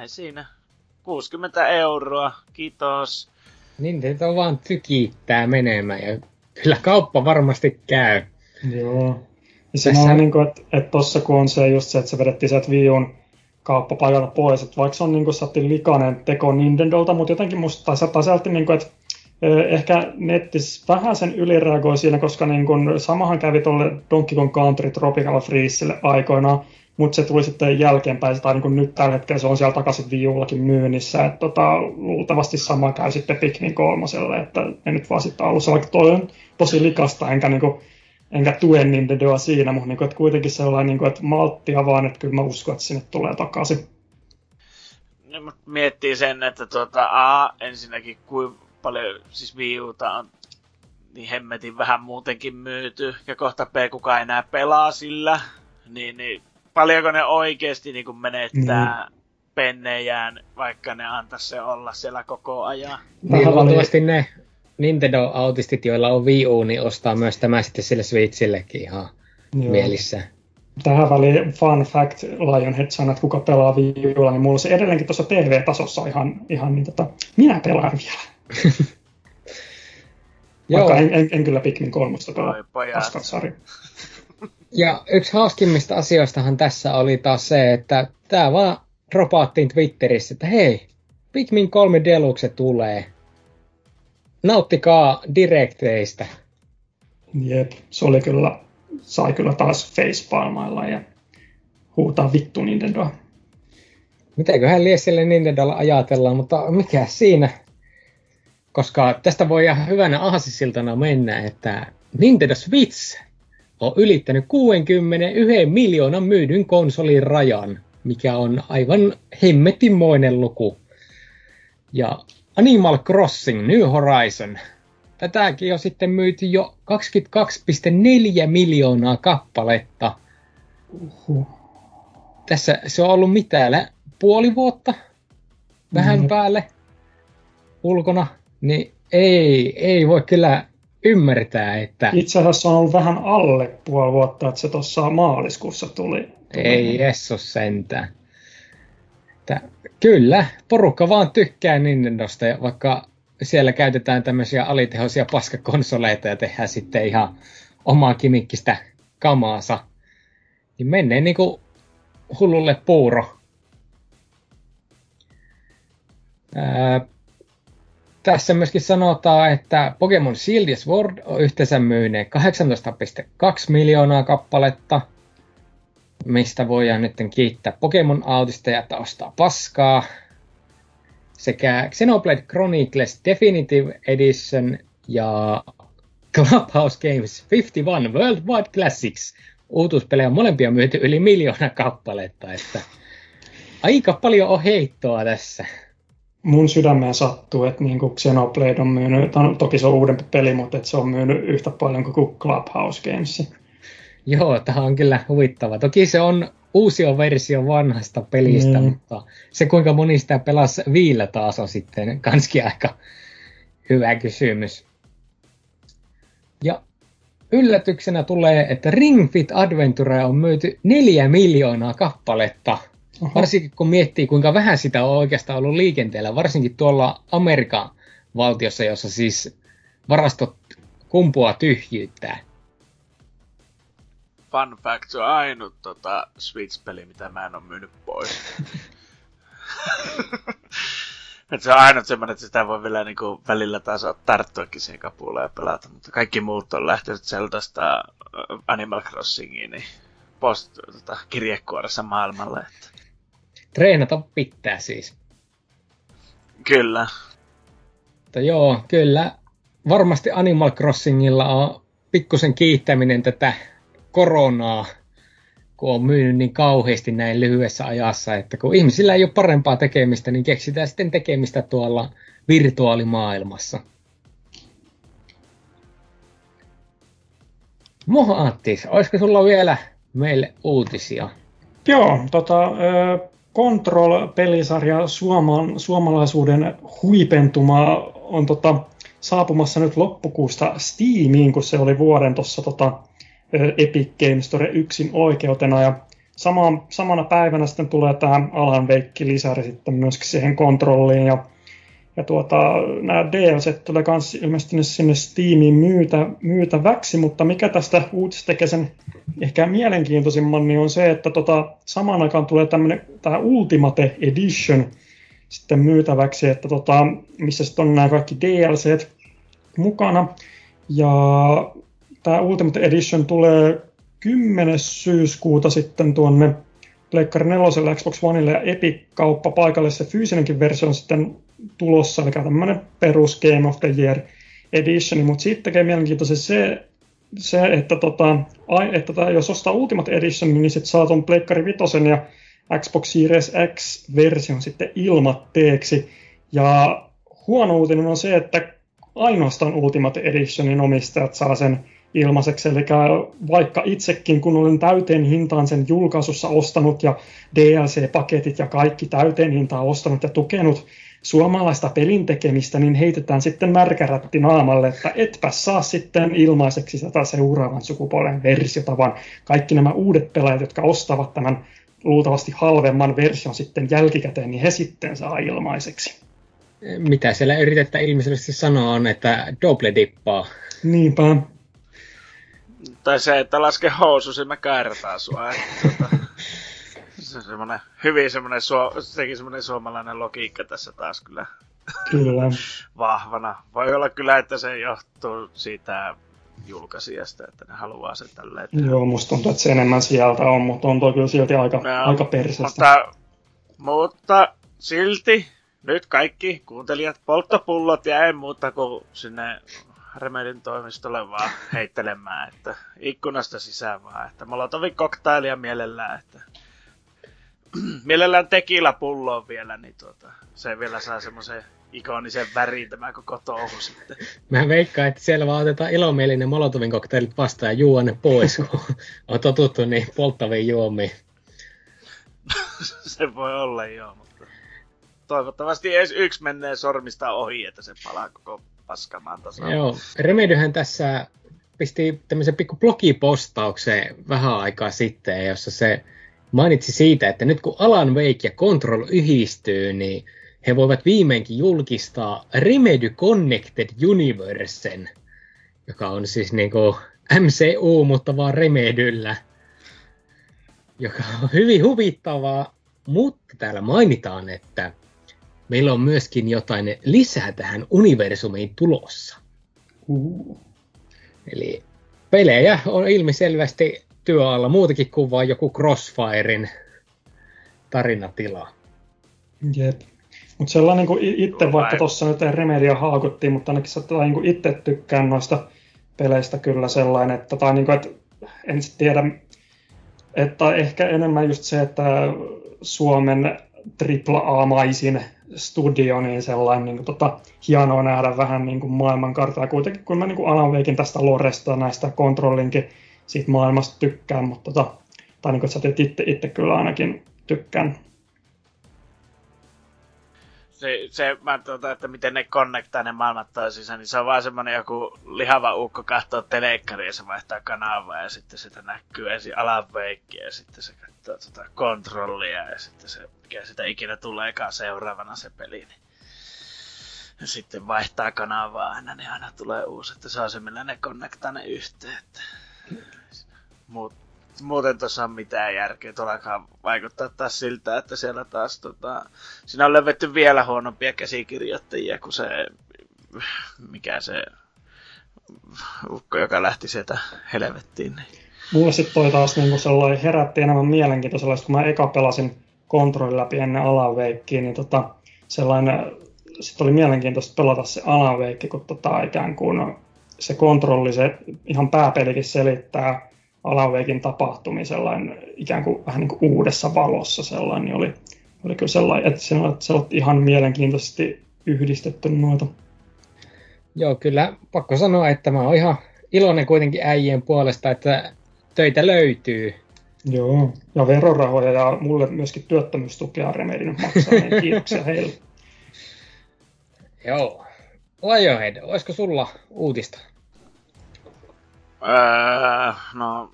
ei siinä. 60 euroa, kiitos. Nintendo vaan tykittää menemään ja kyllä kauppa varmasti käy. Joo. Ja se Tässä... on niin kuin, että, että tossa kun on se just se, että se vedettiin sieltä Viun kauppapaikalta pois, että vaikka se on niin kuin likainen teko Nintendolta, mutta jotenkin musta tai sieltä niin kuin, että ehkä nettis vähän sen ylireagoi siinä, koska niin kun, samahan kävi tuolle Donkey Kong Country Tropical Freezelle aikoinaan, mutta se tuli sitten jälkeenpäin, tai niin nyt tällä hetkellä se on siellä takaisin viullakin myynnissä, että tota, luultavasti sama käy sitten Pikmin kolmoselle, että en nyt vaan sitten alussa, vaikka toi on tosi likasta, enkä niin kuin, enkä tue Nintendoa siinä, mutta niin kuin, että kuitenkin sellainen, niin kuin, että malttia vaan, että kyllä mä uskon, että sinne tulee takaisin. No, miettii sen, että tuota, A, ensinnäkin kuin paljon, siis Wii Uta on niin hemmetin vähän muutenkin myyty, ja kohta B kuka enää pelaa sillä, niin, niin paljonko ne oikeasti niin kuin menettää mm. pennejään, vaikka ne antaisi se olla siellä koko ajan. Niin, luultavasti ne Nintendo-autistit, joilla on Wii U, niin ostaa myös tämä sitten sille Switchillekin ihan Joo. mielissä. Tähän väliin fun fact, Lionhead sanoi, että kuka pelaa Wii Ulla, niin mulla se edelleenkin tuossa TV-tasossa ihan, ihan niin tota, minä pelaan vielä. Vaikka en, en, en, kyllä Pikmin kolmosta pelaa, sarja. Ja yksi hauskimmista asioistahan tässä oli taas se, että tämä vaan dropaattiin Twitterissä, että hei, Pikmin 3 Deluxe tulee. Nauttikaa direkteistä. Jep, se oli kyllä sai kyllä taas facepalmailla ja huutaa vittu Nintendoa. Mitäköhän lie sille Nintendolla ajatellaan, mutta mikä siinä? Koska tästä voi ihan hyvänä aasisiltana mennä, että Nintendo Switch on ylittänyt 61 miljoonan myydyn konsolin rajan, mikä on aivan hemmetimoinen luku. Ja Animal Crossing New Horizon, tätäkin on sitten myyty jo 22,4 miljoonaa kappaletta. Uhuh. Tässä se on ollut mitä, puoli vuotta? Vähän mm. päälle ulkona, niin ei, ei voi kyllä ymmärtää, että... Itse asiassa on ollut vähän alle puoli vuotta, että se tuossa maaliskuussa tuli. Ei Jessus sentään. Että, kyllä, porukka vaan tykkää Nintendosta, vaikka siellä käytetään tämmöisiä alitehoisia paskakonsoleita ja tehdään sitten ihan omaa kimikkistä kamaansa. Niin menee niinku hullulle puuro. Ää, tässä myöskin sanotaan, että Pokemon Shield ja Sword on yhteensä myyneet 18,2 miljoonaa kappaletta, mistä voidaan nyt kiittää Pokemon Autista ja ostaa paskaa. Sekä Xenoblade Chronicles Definitive Edition ja Clubhouse Games 51 Worldwide Classics uutuuspelejä molempia myyty yli miljoona kappaletta, että aika paljon on heittoa tässä mun sydämeen sattuu, että niin kuin Xenoblade on myynyt, toki se on uudempi peli, mutta että se on myynyt yhtä paljon kuin Clubhouse Games. Joo, tämä on kyllä huvittava. Toki se on uusi versio vanhasta pelistä, mm. mutta se kuinka moni sitä pelasi viillä taas on sitten kanskin aika hyvä kysymys. Ja yllätyksenä tulee, että Ring Fit Adventure on myyty neljä miljoonaa kappaletta – Oho. Varsinkin kun miettii, kuinka vähän sitä on oikeastaan ollut liikenteellä, varsinkin tuolla Amerikan valtiossa, jossa siis varastot kumpua tyhjyyttää. Fun fact, se on ainut tota, Switch-peli, mitä mä en ole myynyt pois. Et se on ainut semmoinen, että sitä voi vielä niinku välillä taas tarttuakin siihen kapulaan ja pelata, mutta kaikki muut on lähtenyt Zeldasta Animal Crossingiin niin post tota, kirjekuoressa maailmalle. Että Treenata pitää siis. Kyllä. Mutta joo, kyllä. Varmasti Animal Crossingilla on pikkusen kiittäminen tätä koronaa, kun on myynyt niin kauheasti näin lyhyessä ajassa, että kun ihmisillä ei ole parempaa tekemistä, niin keksitään sitten tekemistä tuolla virtuaalimaailmassa. Moha Antti, olisiko sulla vielä meille uutisia? Joo, tota, Control-pelisarja suoman, suomalaisuuden huipentuma on tota, saapumassa nyt loppukuusta Steamiin, kun se oli vuoden tuossa tota, Epic Games Store yksin oikeutena. Ja sama, samana päivänä sitten tulee tämä Alan Veikki lisäri sitten myöskin siihen kontrolliin. Ja ja tuota, nämä DLC tulee myös ilmeisesti sinne Steamiin myytä, myytäväksi, mutta mikä tästä uutisesta tekee sen ehkä mielenkiintoisimman, niin on se, että tota, samaan aikaan tulee tämmöinen tämä Ultimate Edition sitten myytäväksi, että tota, missä sitten on nämä kaikki DLC mukana. Ja tämä Ultimate Edition tulee 10. syyskuuta sitten tuonne Pleikkari 4, Xbox Oneille ja Epic-kauppa paikalle. Se fyysinenkin versio on sitten tulossa, eli tämmöinen perus Game of the Year Edition, mutta sitten tekee mielenkiintoisen se, se että, tota, että tota, jos ostaa Ultimate Edition, niin sitten saa tuon Pleikkari 5 ja Xbox Series X-version sitten ilmatteeksi. Ja huono uutinen on se, että ainoastaan Ultimate Editionin omistajat saa sen ilmaiseksi. Eli vaikka itsekin, kun olen täyteen hintaan sen julkaisussa ostanut ja DLC-paketit ja kaikki täyteen hintaan ostanut ja tukenut suomalaista pelin tekemistä, niin heitetään sitten märkärätti naamalle, että etpä saa sitten ilmaiseksi tätä seuraavan sukupolven versiota, vaan kaikki nämä uudet pelaajat, jotka ostavat tämän luultavasti halvemman version sitten jälkikäteen, niin he sitten saa ilmaiseksi. Mitä siellä yritetään ilmeisesti sanoa on, että double dippaa. Niinpä. Tai se, että laske housu, se mä kairataan sua. Tuota, se on semmoinen, hyvin semmoinen, suo, sekin semmoinen suomalainen logiikka tässä taas kyllä. Kyllä. vahvana. Voi olla kyllä, että se johtuu siitä julkaisijasta, että ne haluaa sen tälleen. Joo, musta tuntuu, että se enemmän sieltä on, mutta on toi kyllä silti aika, no, aika persestä. Mutta, mutta silti nyt kaikki kuuntelijat polttopullot ja ei muuta kuin sinne Remedin toimistolle vaan heittelemään, että ikkunasta sisään vaan, että Molotovin koktailia mielellään, että mielellään tekillä pulloon vielä, niin tuota, se vielä saa semmoisen ikonisen värin tämä koko touhu sitten. Mä veikkaan, että siellä vaan otetaan ilomielinen Molotovin koktailit vastaan ja juo ne pois, kun on totuttu niin polttaviin juomiin. se voi olla joo, mutta toivottavasti edes yksi menee sormista ohi, että se palaa koko paskamaan tasaan. Joo, Remedyhän tässä pisti tämmöisen pikku blogipostauksen vähän aikaa sitten, jossa se mainitsi siitä, että nyt kun Alan Wake ja Control yhdistyy, niin he voivat viimeinkin julkistaa Remedy Connected Universen, joka on siis niin kuin MCU, mutta vaan Remedyllä, joka on hyvin huvittavaa, mutta täällä mainitaan, että meillä on myöskin jotain lisää tähän universumiin tulossa. Uh. Eli pelejä on ilmiselvästi työalla muutakin kuin vain joku Crossfirein tarinatila. Jep. Mutta sellainen niin itse, vaikka tuossa nyt Remedia haakuttiin, mutta ainakin sä niin itse tykkään noista peleistä kyllä sellainen, että, tai niin kuin, että en tiedä, että ehkä enemmän just se, että Suomen AAA-maisin studio, niin sellainen niin kuin, tota, hienoa nähdä vähän niin kuin maailmankartaa. Kuitenkin kun mä niin kuin Alan Wakein tästä Loresta näistä kontrollinkin siitä maailmasta tykkään, mutta tota, tai niin kuin, sä itse, itse kyllä ainakin tykkään se, se mä tuota, että miten ne connectaa ne maailmat toisiinsa, niin se on vaan semmonen joku lihava ukko kahtoo telekkaria ja se vaihtaa kanavaa ja sitten sitä näkyy ensin alaveikkiä ja sitten se katsoo tota kontrollia ja sitten se, mikä sitä ikinä tuleekaan seuraavana se peli, niin ja sitten vaihtaa kanavaa aina, niin aina tulee uusi, että se on se, millä ne connectaa ne yhteen. Että... Mut muuten tuossa on mitään järkeä. Tuolla vaikuttaa taas siltä, että siellä taas tota, siinä on löydetty vielä huonompia käsikirjoittajia kuin se, mikä se ukko, joka lähti sieltä helvettiin. Mulle sitten toi taas niinku sellainen herätti enemmän mielenkiintoista, kun mä eka pelasin kontrolli läpi ennen alaveikkiä, niin tota, sellainen, sitten oli mielenkiintoista pelata se alaveikki, kun tota, ikään kuin se kontrolli, se ihan pääpelikin selittää Alaveikin tapahtumia sellainen ikään kuin vähän niin kuin uudessa valossa sellainen, niin oli, oli kyllä sellainen, että se on, se on ihan mielenkiintoisesti yhdistetty noita. Joo, kyllä pakko sanoa, että mä oon ihan iloinen kuitenkin äijien puolesta, että töitä löytyy. Joo, ja verorahoja ja mulle myöskin työttömyystukea Remedin maksaa, niin kiitoksia heille. Joo. Lionhead, olisiko sulla uutista? Öö, no,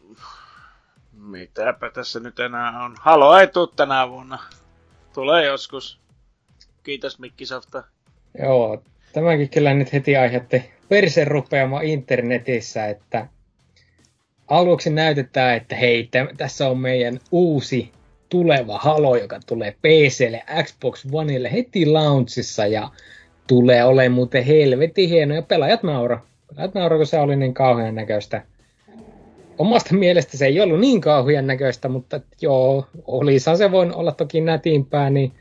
mitäpä tässä nyt enää on. Halo ei tuu tänä vuonna. Tulee joskus. Kiitos Mikkisofta. Joo, tämäkin kyllä nyt heti aiheutti persen rupeama internetissä, että aluksi näytetään, että hei, tässä on meidän uusi tuleva Halo, joka tulee PClle, Xbox Oneille heti launchissa ja tulee olemaan muuten helvetin hieno ja pelaajat naura että naurako se oli niin kauhean näköistä. Omasta mielestä se ei ollut niin kauhean näköistä, mutta joo, olisihan se voin olla toki nätimpää, niin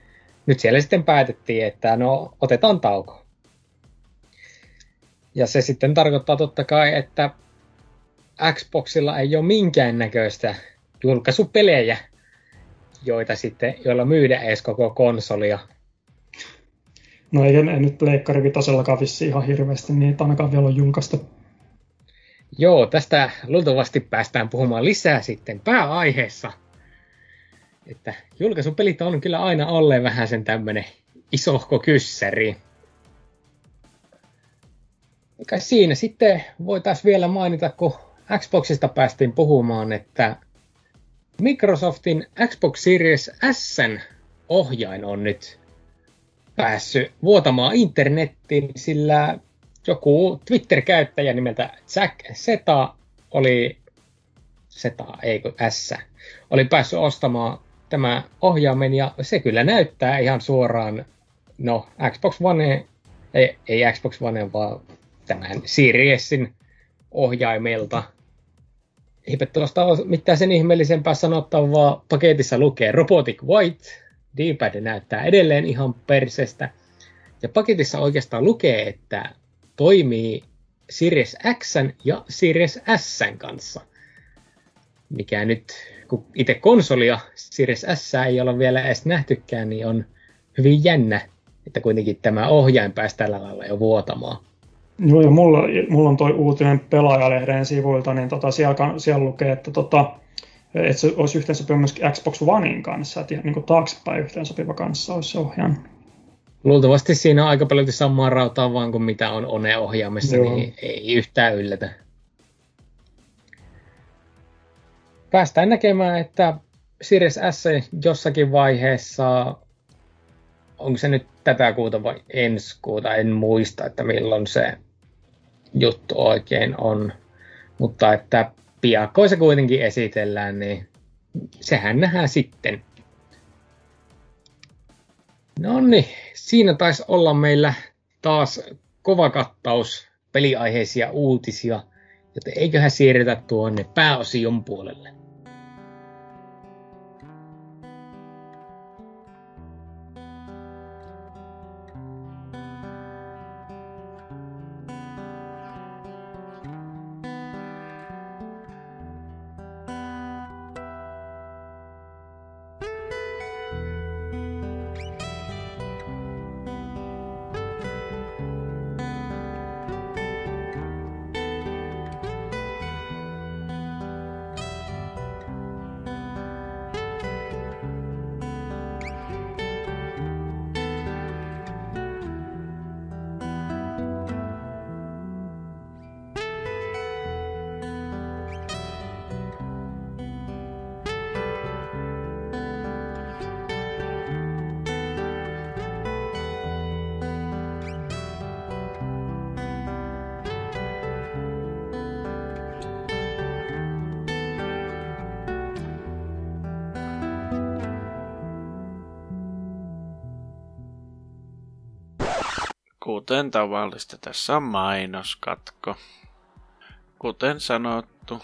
nyt siellä sitten päätettiin, että no otetaan tauko. Ja se sitten tarkoittaa totta kai, että Xboxilla ei ole minkään näköistä julkaisupelejä, joita sitten, joilla myydä edes koko konsolia. No ei, ei nyt Pleikkari Vitosellakaan vissi ihan hirveästi, niin ainakaan vielä on julkaistu. Joo, tästä luultavasti päästään puhumaan lisää sitten pääaiheessa. Että julkaisupelit on kyllä aina olleen vähän sen tämmönen isohko kyssäri. Mikä siinä sitten voitaisiin vielä mainita, kun Xboxista päästiin puhumaan, että Microsoftin Xbox Series S ohjain on nyt päässyt vuotamaan internettiin, sillä joku Twitter-käyttäjä nimeltä Jack Seta oli Seta, ei S, oli päässyt ostamaan tämä ohjaimen ja se kyllä näyttää ihan suoraan, no Xbox One, ei, ei Xbox One, vaan tämän Seriesin ohjaimelta. Eipä tuosta ole mitään sen ihmeellisempää sanottavaa. Paketissa lukee Robotic White. D-pad näyttää edelleen ihan persestä. Ja paketissa oikeastaan lukee, että toimii Series X ja Series S kanssa. Mikä nyt, kun itse konsolia Series S ei olla vielä edes nähtykään, niin on hyvin jännä, että kuitenkin tämä ohjain pääsi tällä lailla jo vuotamaan. Joo, ja mulla, mulla on toi uutinen pelaajalehden sivuilta, niin tota, siellä, siellä lukee, että, tota, että se olisi yhteensopiva myös Xbox Onein kanssa, että niin kuin taaksepäin yhteensopiva kanssa olisi se ohjaan. Luultavasti siinä on aika paljon samaa rautaa vaan kuin mitä on One-ohjaamissa, Joo. niin ei yhtään yllätä. Päästään näkemään, että Series S jossakin vaiheessa, onko se nyt tätä kuuta vai ensi kuuta, en muista, että milloin se juttu oikein on. Mutta että piakkoin se kuitenkin esitellään, niin sehän nähdään sitten. No niin, siinä taisi olla meillä taas kova kattaus peliaiheisia uutisia, joten eiköhän siirretä tuonne pääosion puolelle. Kuten tavallista, tässä on mainoskatko. Kuten sanottu,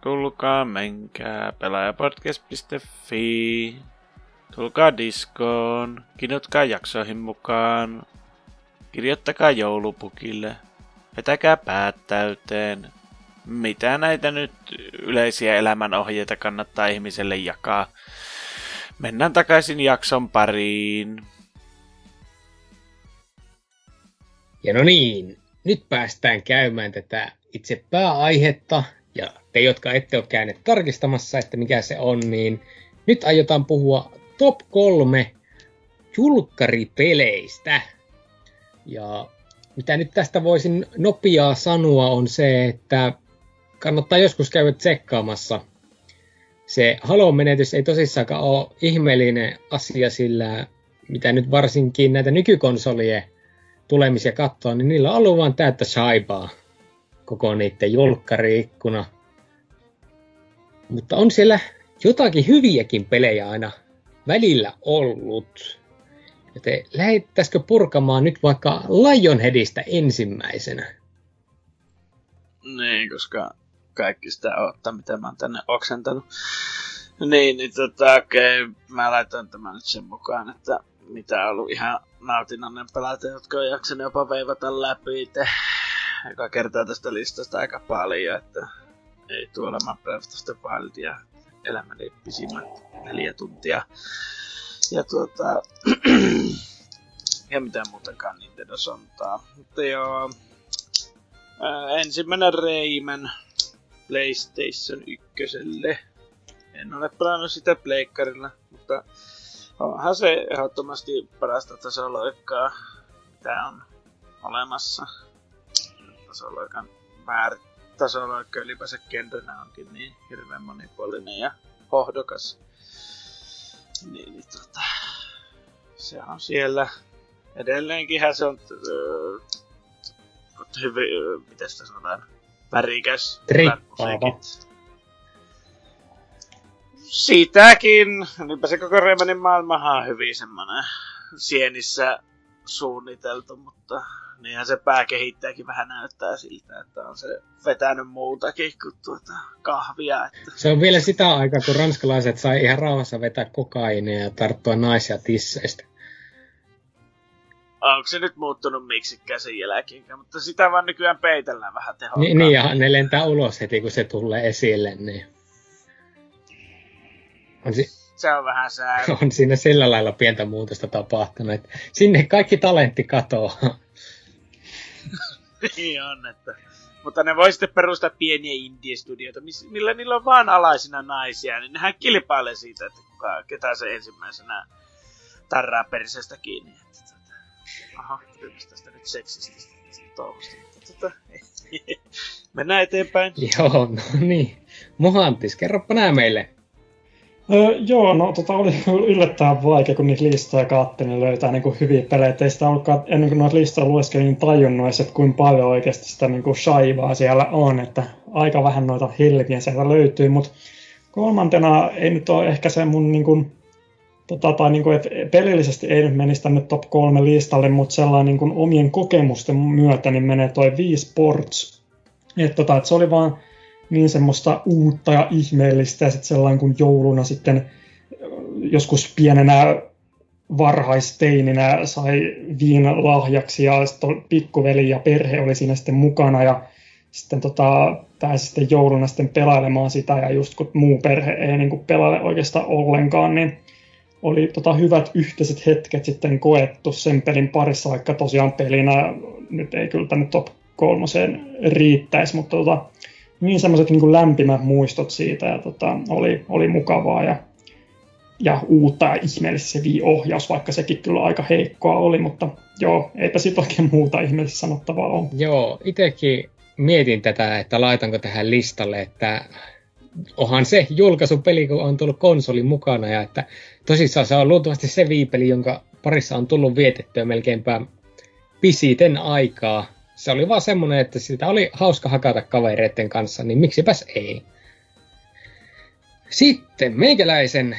tulkaa menkää pelaajapodcast.fi. Tulkaa diskoon, kinutkaa jaksoihin mukaan. Kirjoittakaa joulupukille. Vetäkää päät täyteen. Mitä näitä nyt yleisiä elämänohjeita kannattaa ihmiselle jakaa? Mennään takaisin jakson pariin. Ja no niin, nyt päästään käymään tätä itse pääaihetta, ja te, jotka ette ole käyneet tarkistamassa, että mikä se on, niin nyt aiotaan puhua top kolme julkkaripeleistä. Ja mitä nyt tästä voisin nopeaa sanoa on se, että kannattaa joskus käydä tsekkaamassa. Se Halo-menetys ei tosissaankaan ole ihmeellinen asia, sillä mitä nyt varsinkin näitä nykykonsolien tulemisia katsoa, niin niillä on ollut vaan täyttä saipaa koko niiden julkkariikkuna. Mutta on siellä jotakin hyviäkin pelejä aina välillä ollut. Joten lähettäisikö purkamaan nyt vaikka Lionheadistä ensimmäisenä? Niin, koska kaikki sitä ottaa, mitä mä oon tänne oksentanut. Niin, niin tota, okei, okay, mä laitan tämän nyt sen mukaan, että mitä on ollut ihan nautinnollinen pelata, jotka on jaksanut jopa veivata läpi itse joka kertaa tästä listasta aika paljon, että ei tuolla mä of Wildia elämäni pisimmät neljä tuntia. Ja tuota, ja mitä muutenkaan Nintendo sontaa. Mutta joo, ää, ensimmäinen Rayman PlayStation 1. En ole pelannut sitä pleikkarilla, mutta onhan se ehdottomasti parasta tasoloikkaa, mitä on olemassa. Tasoloikan määrä, tasoloikka ylipäänsä kentänä onkin niin hirveän monipuolinen ja hohdokas. Niin, niin tota, se on siellä. Edelleenkin se on hyvin, miten sitä sanotaan, värikäs. Trippaava Siitäkin. Niinpä se koko Raymanin maailmahan on hyvin semmonen sienissä suunniteltu, mutta niinhän se pääkehittäjäkin vähän näyttää siltä, että on se vetänyt muutakin kuin tuota kahvia. Että... Se on vielä sitä aikaa, kun ranskalaiset sai ihan rauhassa vetää kokainia ja tarttua naisia tisseistä. Onko se nyt muuttunut miksikään sen jälkeen, mutta sitä vaan nykyään peitellään vähän tehokkaammin. Niin, niin, ja ne lentää ulos heti, kun se tulee esille, niin... On si- se on vähän sää. On siinä sillä lailla pientä muutosta tapahtunut, että sinne kaikki talentti katoaa. niin on, että... Mutta ne voi sitten perustaa pieniä indie-studioita, millä niillä on vaan alaisina naisia, niin nehän kilpailee siitä, että kuka, ketä se ensimmäisenä tarraa perisestä kiinni. Että, tota, aha, tästä nyt seksistä touhusta. Tota, mennään eteenpäin. Joo, no niin. Mohantis, kerropa nää meille. Öö, joo, no tota oli yllättävän vaikea, kun niitä listoja katselin, niin löytää niin kuin hyviä pelejä. Ei sitä ollutkaan, ennen kuin noita listoja lueskelin, niin tajunnut että kuinka paljon oikeasti sitä niin kuin shaivaa siellä on. Että aika vähän noita helviä sieltä löytyy, mutta kolmantena ei nyt ole ehkä se mun niin kuin, tota, tai niin kuin, että pelillisesti ei nyt menisi tänne top kolme listalle, mutta sellainen niin kuin omien kokemusten myötä niin menee toi Wii Sports. Että, tota, että se oli vaan niin semmoista uutta ja ihmeellistä ja sitten sellainen kuin jouluna sitten joskus pienenä varhaisteininä sai viin lahjaksi ja sitten pikkuveli ja perhe oli siinä sitten mukana ja sitten tota, pääsi sitten jouluna sitten pelailemaan sitä ja just kun muu perhe ei niin kuin pelaile oikeastaan ollenkaan, niin oli tota hyvät yhteiset hetket sitten koettu sen pelin parissa, vaikka tosiaan pelinä nyt ei kyllä tänne top kolmoseen riittäisi, mutta tota, niin semmoiset niin lämpimät muistot siitä ja tota, oli, oli mukavaa ja, ja uutta ja ihmeellistä se ohjaus, vaikka sekin kyllä aika heikkoa oli, mutta joo, eipä sitten oikein muuta ihmeellistä sanottavaa ole. Joo, itsekin mietin tätä, että laitanko tähän listalle, että onhan se julkaisupeli, kun on tullut konsoli mukana ja että tosissaan se on luultavasti se viipeli, jonka parissa on tullut vietettyä melkeinpä pisiten aikaa se oli vaan semmoinen, että sitä oli hauska hakata kavereiden kanssa, niin miksipäs ei. Sitten meikäläisen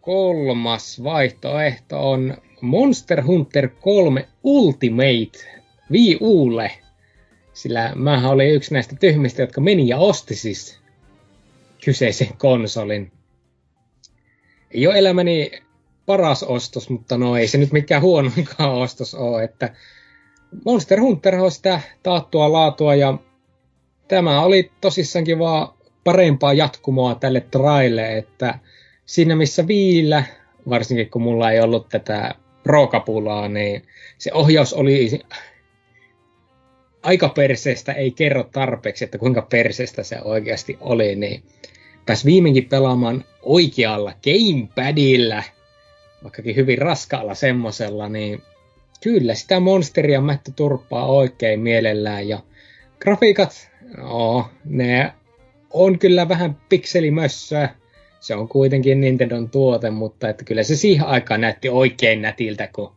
kolmas vaihtoehto on Monster Hunter 3 Ultimate Wii Ulle. Sillä mä olin yksi näistä tyhmistä, jotka meni ja osti siis kyseisen konsolin. Ei ole elämäni paras ostos, mutta no ei se nyt mikään huonoinkaan ostos ole, että Monster Hunter on sitä taattua laatua ja tämä oli tosissaankin vaan parempaa jatkumoa tälle traille, että siinä missä viillä, varsinkin kun mulla ei ollut tätä pro-kapulaa, niin se ohjaus oli aika perseestä, ei kerro tarpeeksi, että kuinka perseestä se oikeasti oli, niin pääsi viimeinkin pelaamaan oikealla gamepadilla, vaikkakin hyvin raskaalla semmosella, niin Kyllä, sitä monsteria mättä turppaa oikein mielellään ja grafiikat, no, ne on kyllä vähän pikselimössöä. Se on kuitenkin Nintendon tuote, mutta että kyllä se siihen aikaan näytti oikein nätiltä, kun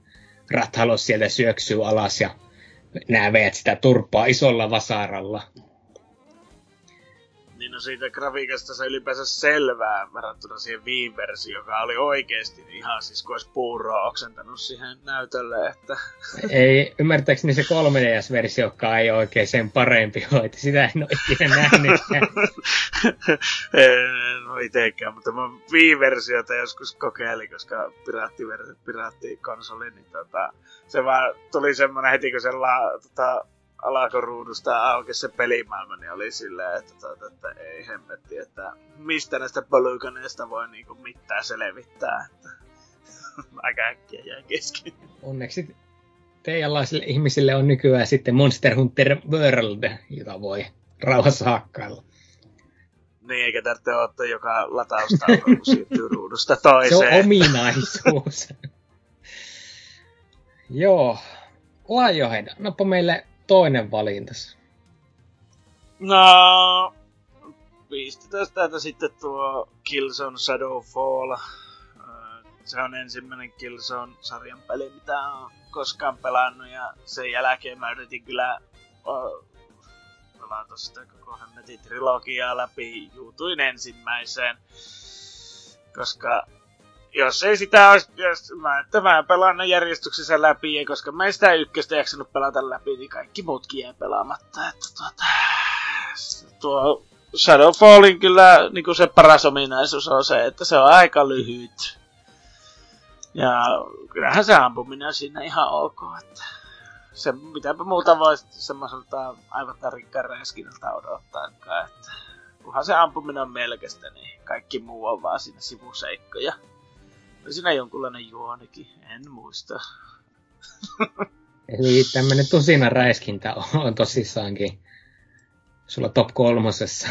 Rathalos sieltä syöksyy alas ja näet sitä turppaa isolla vasaralla niin no siitä grafiikasta se ylipäänsä selvää verrattuna siihen Wii-versioon, joka oli oikeesti ihan siis kuin olisi puuroa oksentanut siihen näytölle, että... Ei, ymmärtääkseni se 3DS-versio, joka ei oikein sen parempi ole, että sitä en ole ikinä nähnyt. en ole itekään, mutta mä Wii-versiota joskus kokeilin, koska piraatti, piraatti konsoli, niin tota, se vaan tuli semmonen heti, kun se la, tota, alakoruudusta auki se pelimaailma, niin oli silleen, että, että, että ei hemmetti, että mistä näistä polygoneista voi niinku mitään selvittää. Että aika äkkiä jäi kesken. Onneksi teidänlaisille ihmisille on nykyään sitten Monster Hunter World, jota voi rauhassa hakkailla. Niin, eikä tarvitse ottaa joka latausta, kun siirtyy ruudusta toiseen. Se on ominaisuus. Joo. Lionhead, annapa meille toinen valintas? No, pistetään täältä sitten tuo Killzone Shadowfall. Se on ensimmäinen Killzone-sarjan peli, mitä on koskaan pelannut ja sen jälkeen mä yritin kyllä pelata sitä koko hemmetin trilogiaa läpi. Juutuin ensimmäiseen, koska jos ei sitä olisi, jos mä, mä pelaan ne järjestyksessä läpi, ja koska mä en sitä ykköstä jaksanut pelata läpi, niin kaikki muutkin jää pelaamatta. Että tuota, tuo Shadowfallin kyllä niin kuin se paras ominaisuus on se, että se on aika lyhyt. Ja kyllähän se ampuminen siinä ihan ok, että se mitäpä muuta voisi semmoiselta aivan tarikkaan räiskinältä että kunhan se ampuminen on melkeistä, niin kaikki muu on vaan siinä sivuseikkoja. Oli siinä jonkunlainen juonikin, en muista. Eli tämmönen tusina räiskintä on, tosissaankin sulla top kolmosessa.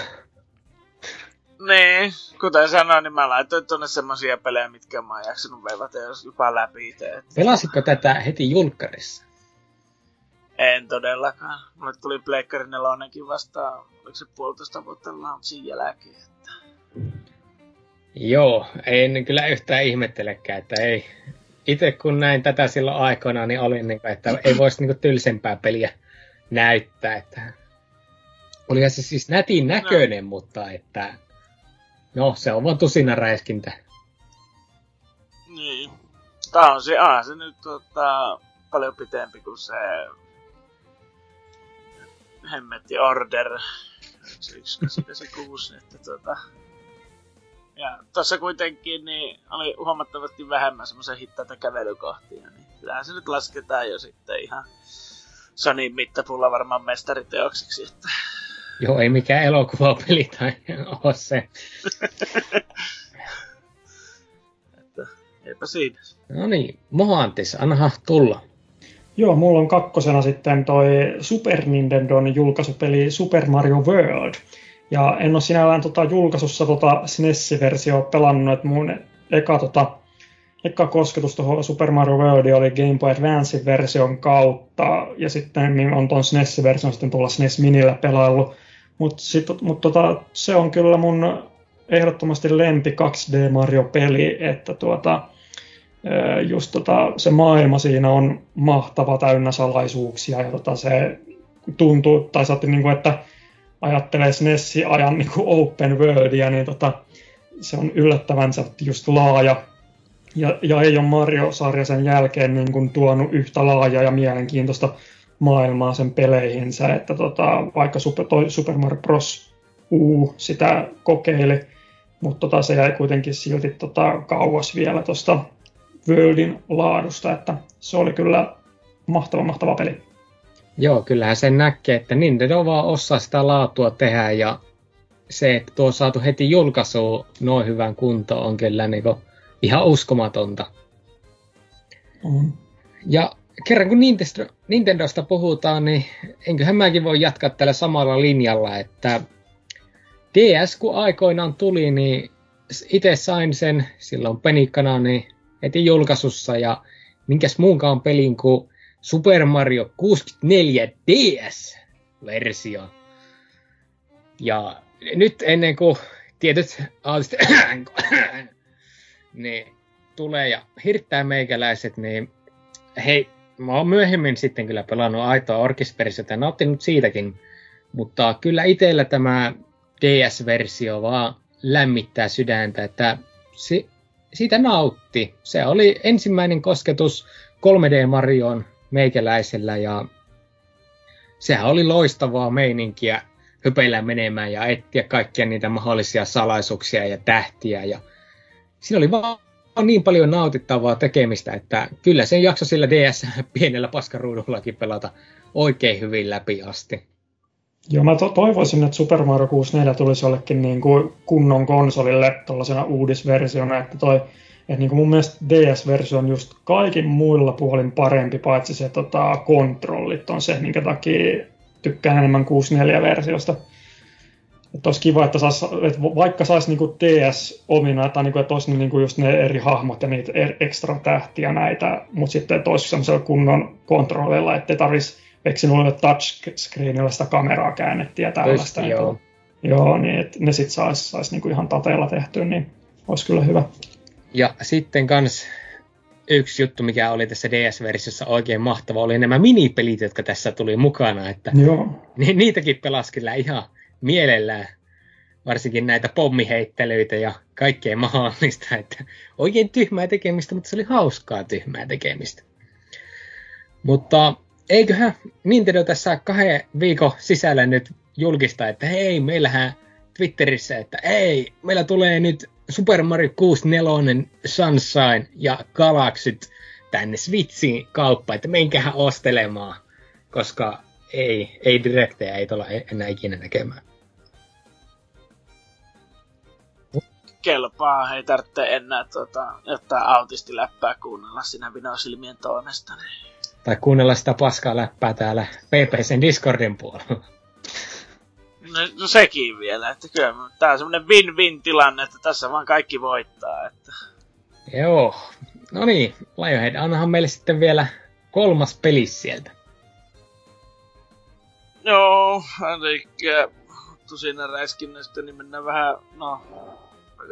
Niin, kuten sanoin, niin mä laitoin tuonne semmosia pelejä, mitkä mä oon jaksanut veivata jos jopa läpi itse. Pelasitko tätä heti julkkarissa? En todellakaan. Mulle tuli Pleikkari 4 vastaan, oliko se puolitoista vuotta launchin jälkeen. Joo, en kyllä yhtään ihmettelekään, että ei. Itse kun näin tätä silloin aikoina, niin olin, niin kuin, että ei voisi niin tylsempää peliä näyttää. Että... Olihan se siis nätin näköinen, no. mutta että No, se on vaan tusina räiskintä. Niin. Tää on se, ah, se nyt tota, paljon pitempi kuin se hemmetti Order 1986, että tota, ja tuossa kuitenkin niin oli huomattavasti vähemmän semmoisen hittaita kävelykohtia, niin kyllähän se nyt lasketaan jo sitten ihan Sonin mittapulla varmaan mestariteoksiksi, että Joo, ei mikään elokuvapeli tai ole se. että, eipä siinä. No niin, Mohantis, anna tulla. Joo, mulla on kakkosena sitten toi Super Nintendon julkaisupeli Super Mario World. Ja en ole sinällään tota julkaisussa tota SNES-versio pelannut, että mun eka, tota, eka kosketus tuohon Super Mario World oli Game Boy Advance-version kautta, ja sitten on tuon SNES-version sitten tuolla SNES Minillä pelaillut. Mutta mut tota, se on kyllä mun ehdottomasti lempi 2D Mario-peli, että tuota, just tota, se maailma siinä on mahtava, täynnä salaisuuksia ja tota, se tuntuu, tai saatte niin kuin, että ajattelee SNESin ajan niin kuin open worldia, niin tota, se on yllättävän just laaja. Ja, ja ei ole Mario-sarja sen jälkeen niin kuin tuonut yhtä laajaa ja mielenkiintoista maailmaa sen peleihinsä, että tota, vaikka Super, toi Super Mario Bros. U sitä kokeili, mutta tota, se jäi kuitenkin silti tota, kauas vielä tuosta Worldin laadusta, että se oli kyllä mahtava, mahtava peli. Joo, kyllähän sen näkee, että Nintendo vaan osaa sitä laatua tehdä ja se, että tuo on saatu heti julkaisu noin hyvän kuntoon on kyllä niin ihan uskomatonta. Mm. Ja kerran kun Nintendo, Nintendosta puhutaan, niin enköhän mäkin voi jatkaa tällä samalla linjalla, että DS kun aikoinaan tuli, niin itse sain sen silloin penikkana niin heti julkaisussa ja minkäs muunkaan pelin kuin Super Mario 64 DS-versio. Ja nyt ennen kuin tietyt aalistit niin tulee ja hirttää meikäläiset, niin hei, mä oon myöhemmin sitten kyllä pelannut aitoa orkisversiota ja nauttinut siitäkin, mutta kyllä itsellä tämä DS-versio vaan lämmittää sydäntä, että si- siitä nautti. Se oli ensimmäinen kosketus 3D Marioon meikäläisellä ja sehän oli loistavaa meininkiä hypeillä menemään ja etsiä kaikkia niitä mahdollisia salaisuuksia ja tähtiä. Ja siinä oli vaan niin paljon nautittavaa tekemistä, että kyllä sen jakso sillä DS pienellä paskaruudullakin pelata oikein hyvin läpi asti. Joo, mä to- toivoisin, että Super Mario 64 tulisi jollekin niin kuin kunnon konsolille tuollaisena uudisversiona, että toi, että niin kuin mun mielestä DS-versio on just kaikin muilla puolin parempi, paitsi se tota, kontrollit on se, minkä takia tykkään enemmän 64-versiosta. Että olisi kiva, että, sais, että vaikka saisi niinku DS-omina, tai niinku, että olisi niinku just ne eri hahmot ja niitä er, ekstra tähtiä näitä, mutta sitten että olisi sellaisella kunnon kontrollilla, ettei tarvitsisi veksinulle touchscreenillä sitä kameraa käännettiä ja tällaista. Just, joo. joo, niin että ne sitten saisi sais niinku ihan tateella tehtyä, niin olisi kyllä hyvä. Ja sitten kans yksi juttu, mikä oli tässä DS-versiossa oikein mahtava, oli nämä minipelit, jotka tässä tuli mukana. Että Joo. Ni, niitäkin pelasi kyllä ihan mielellään varsinkin näitä pommiheittelyitä ja kaikkea mahdollista, että oikein tyhmää tekemistä, mutta se oli hauskaa tyhmää tekemistä. Mutta eiköhän Nintendo tässä kahden viikon sisällä nyt julkista, että hei, meillähän Twitterissä, että ei, meillä tulee nyt Super Mario 64 Sunshine ja Galaxyt tänne Switchiin kauppa, että menkähän ostelemaan, koska ei, ei direktejä ei tulla enää ikinä näkemään. Kelpaa, ei tarvitse enää tota, jotain autistiläppää kuunnella sinä vinosilmien toimesta. Niin. Tai kuunnella sitä paskaa läppää täällä PPCn Discordin puolella. No, no sekin vielä, että kyllä tää on semmonen win-win tilanne, että tässä vaan kaikki voittaa. Että... Joo. No niin, Lionhead, annahan meille sitten vielä kolmas peli sieltä. Joo, eli tusina räiskinnästä, niin mennään vähän, no,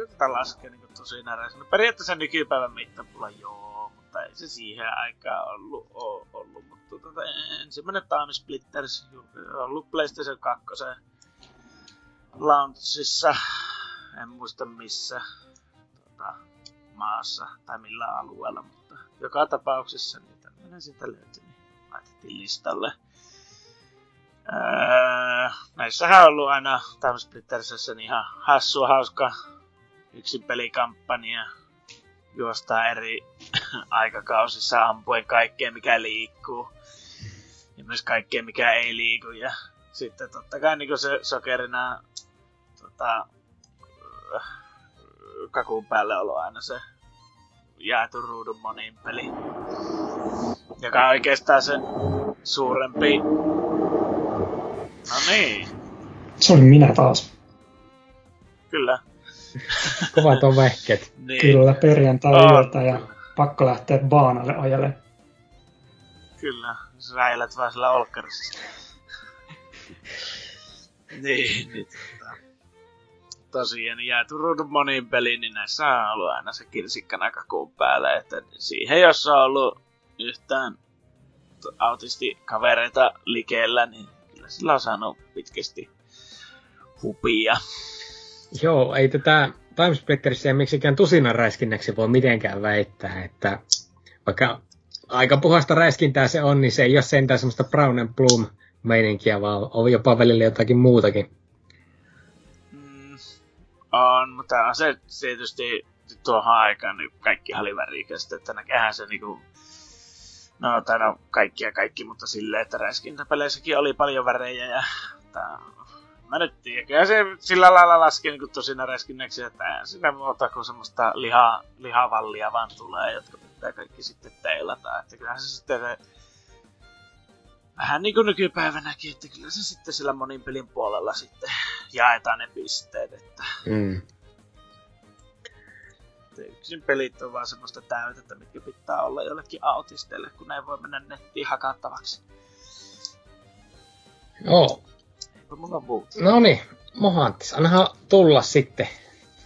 tätä laskea niin tusina räiskinnästä. Periaatteessa nykypäivän mittapulla joo, mutta ei se siihen aikaan ollut, o, ollut. Mutta tuota, ensimmäinen Time Splitters ollut PlayStation 2 launchissa, en muista missä tuota, maassa tai millä alueella, mutta joka tapauksessa niin tämmöinen siitä löytyi, niin laitettiin listalle. Öö, näissähän on ollut aina Time Splittersissä niin ihan hassua, hauska yksin pelikampanja. Juostaa eri aikakausissa ampuen kaikkea, mikä liikkuu. Ja myös kaikkea, mikä ei liiku. Ja sitten totta kai niin se sokerina tota, kakun päälle olo aina se jaetun ruudun moniin peli. Joka on oikeastaan se suurempi No niin. Se oli minä taas. Kyllä. Kovat on vehket. niin. Kyllä, perjantai-ilta ja pakko lähteä baanalle ajelle. Kyllä, sä vaan sillä olkkarissa. niin, niin tota. Tosiaan, niin peliin, niin näissä on ollut aina se kirsikkana kakuun päällä, että siihen jos on ollut yhtään autistikavereita likeellä, niin sillä on saanut pitkästi hupia. Joo, ei tätä Timesplitterissä miksikään tusinan räiskinnäksi voi mitenkään väittää, että vaikka aika puhasta räiskintää se on, niin se ei ole sentään semmoista Brown and Bloom meininkiä, vaan on jopa välillä jotakin muutakin. On, mutta on se tietysti tuohon aikaan niin kaikki oli värikästä, että näkehän se niinku No, tai no, kaikki ja kaikki, mutta silleen, että räiskintäpeleissäkin oli paljon värejä ja... Tää, mä nyt tiedän, kyllä se sillä lailla laski niin tosina räiskinnäksi, että sinä muuta kuin semmoista liha, lihavallia vaan tulee, jotka pitää kaikki sitten teilata. Että kyllähän se sitten se vähän niin kuin nykypäivänäkin, että kyllä se sitten sillä monin pelin puolella sitten jaetaan ne pisteet, että... Mm yksin pelit on vaan semmoista täytettä, mitkä pitää olla jollekin autisteille, kun ne ei voi mennä nettiin hakattavaksi. Joo. Eipä mulla muuta. No niin, Mohantis, annahan tulla sitten.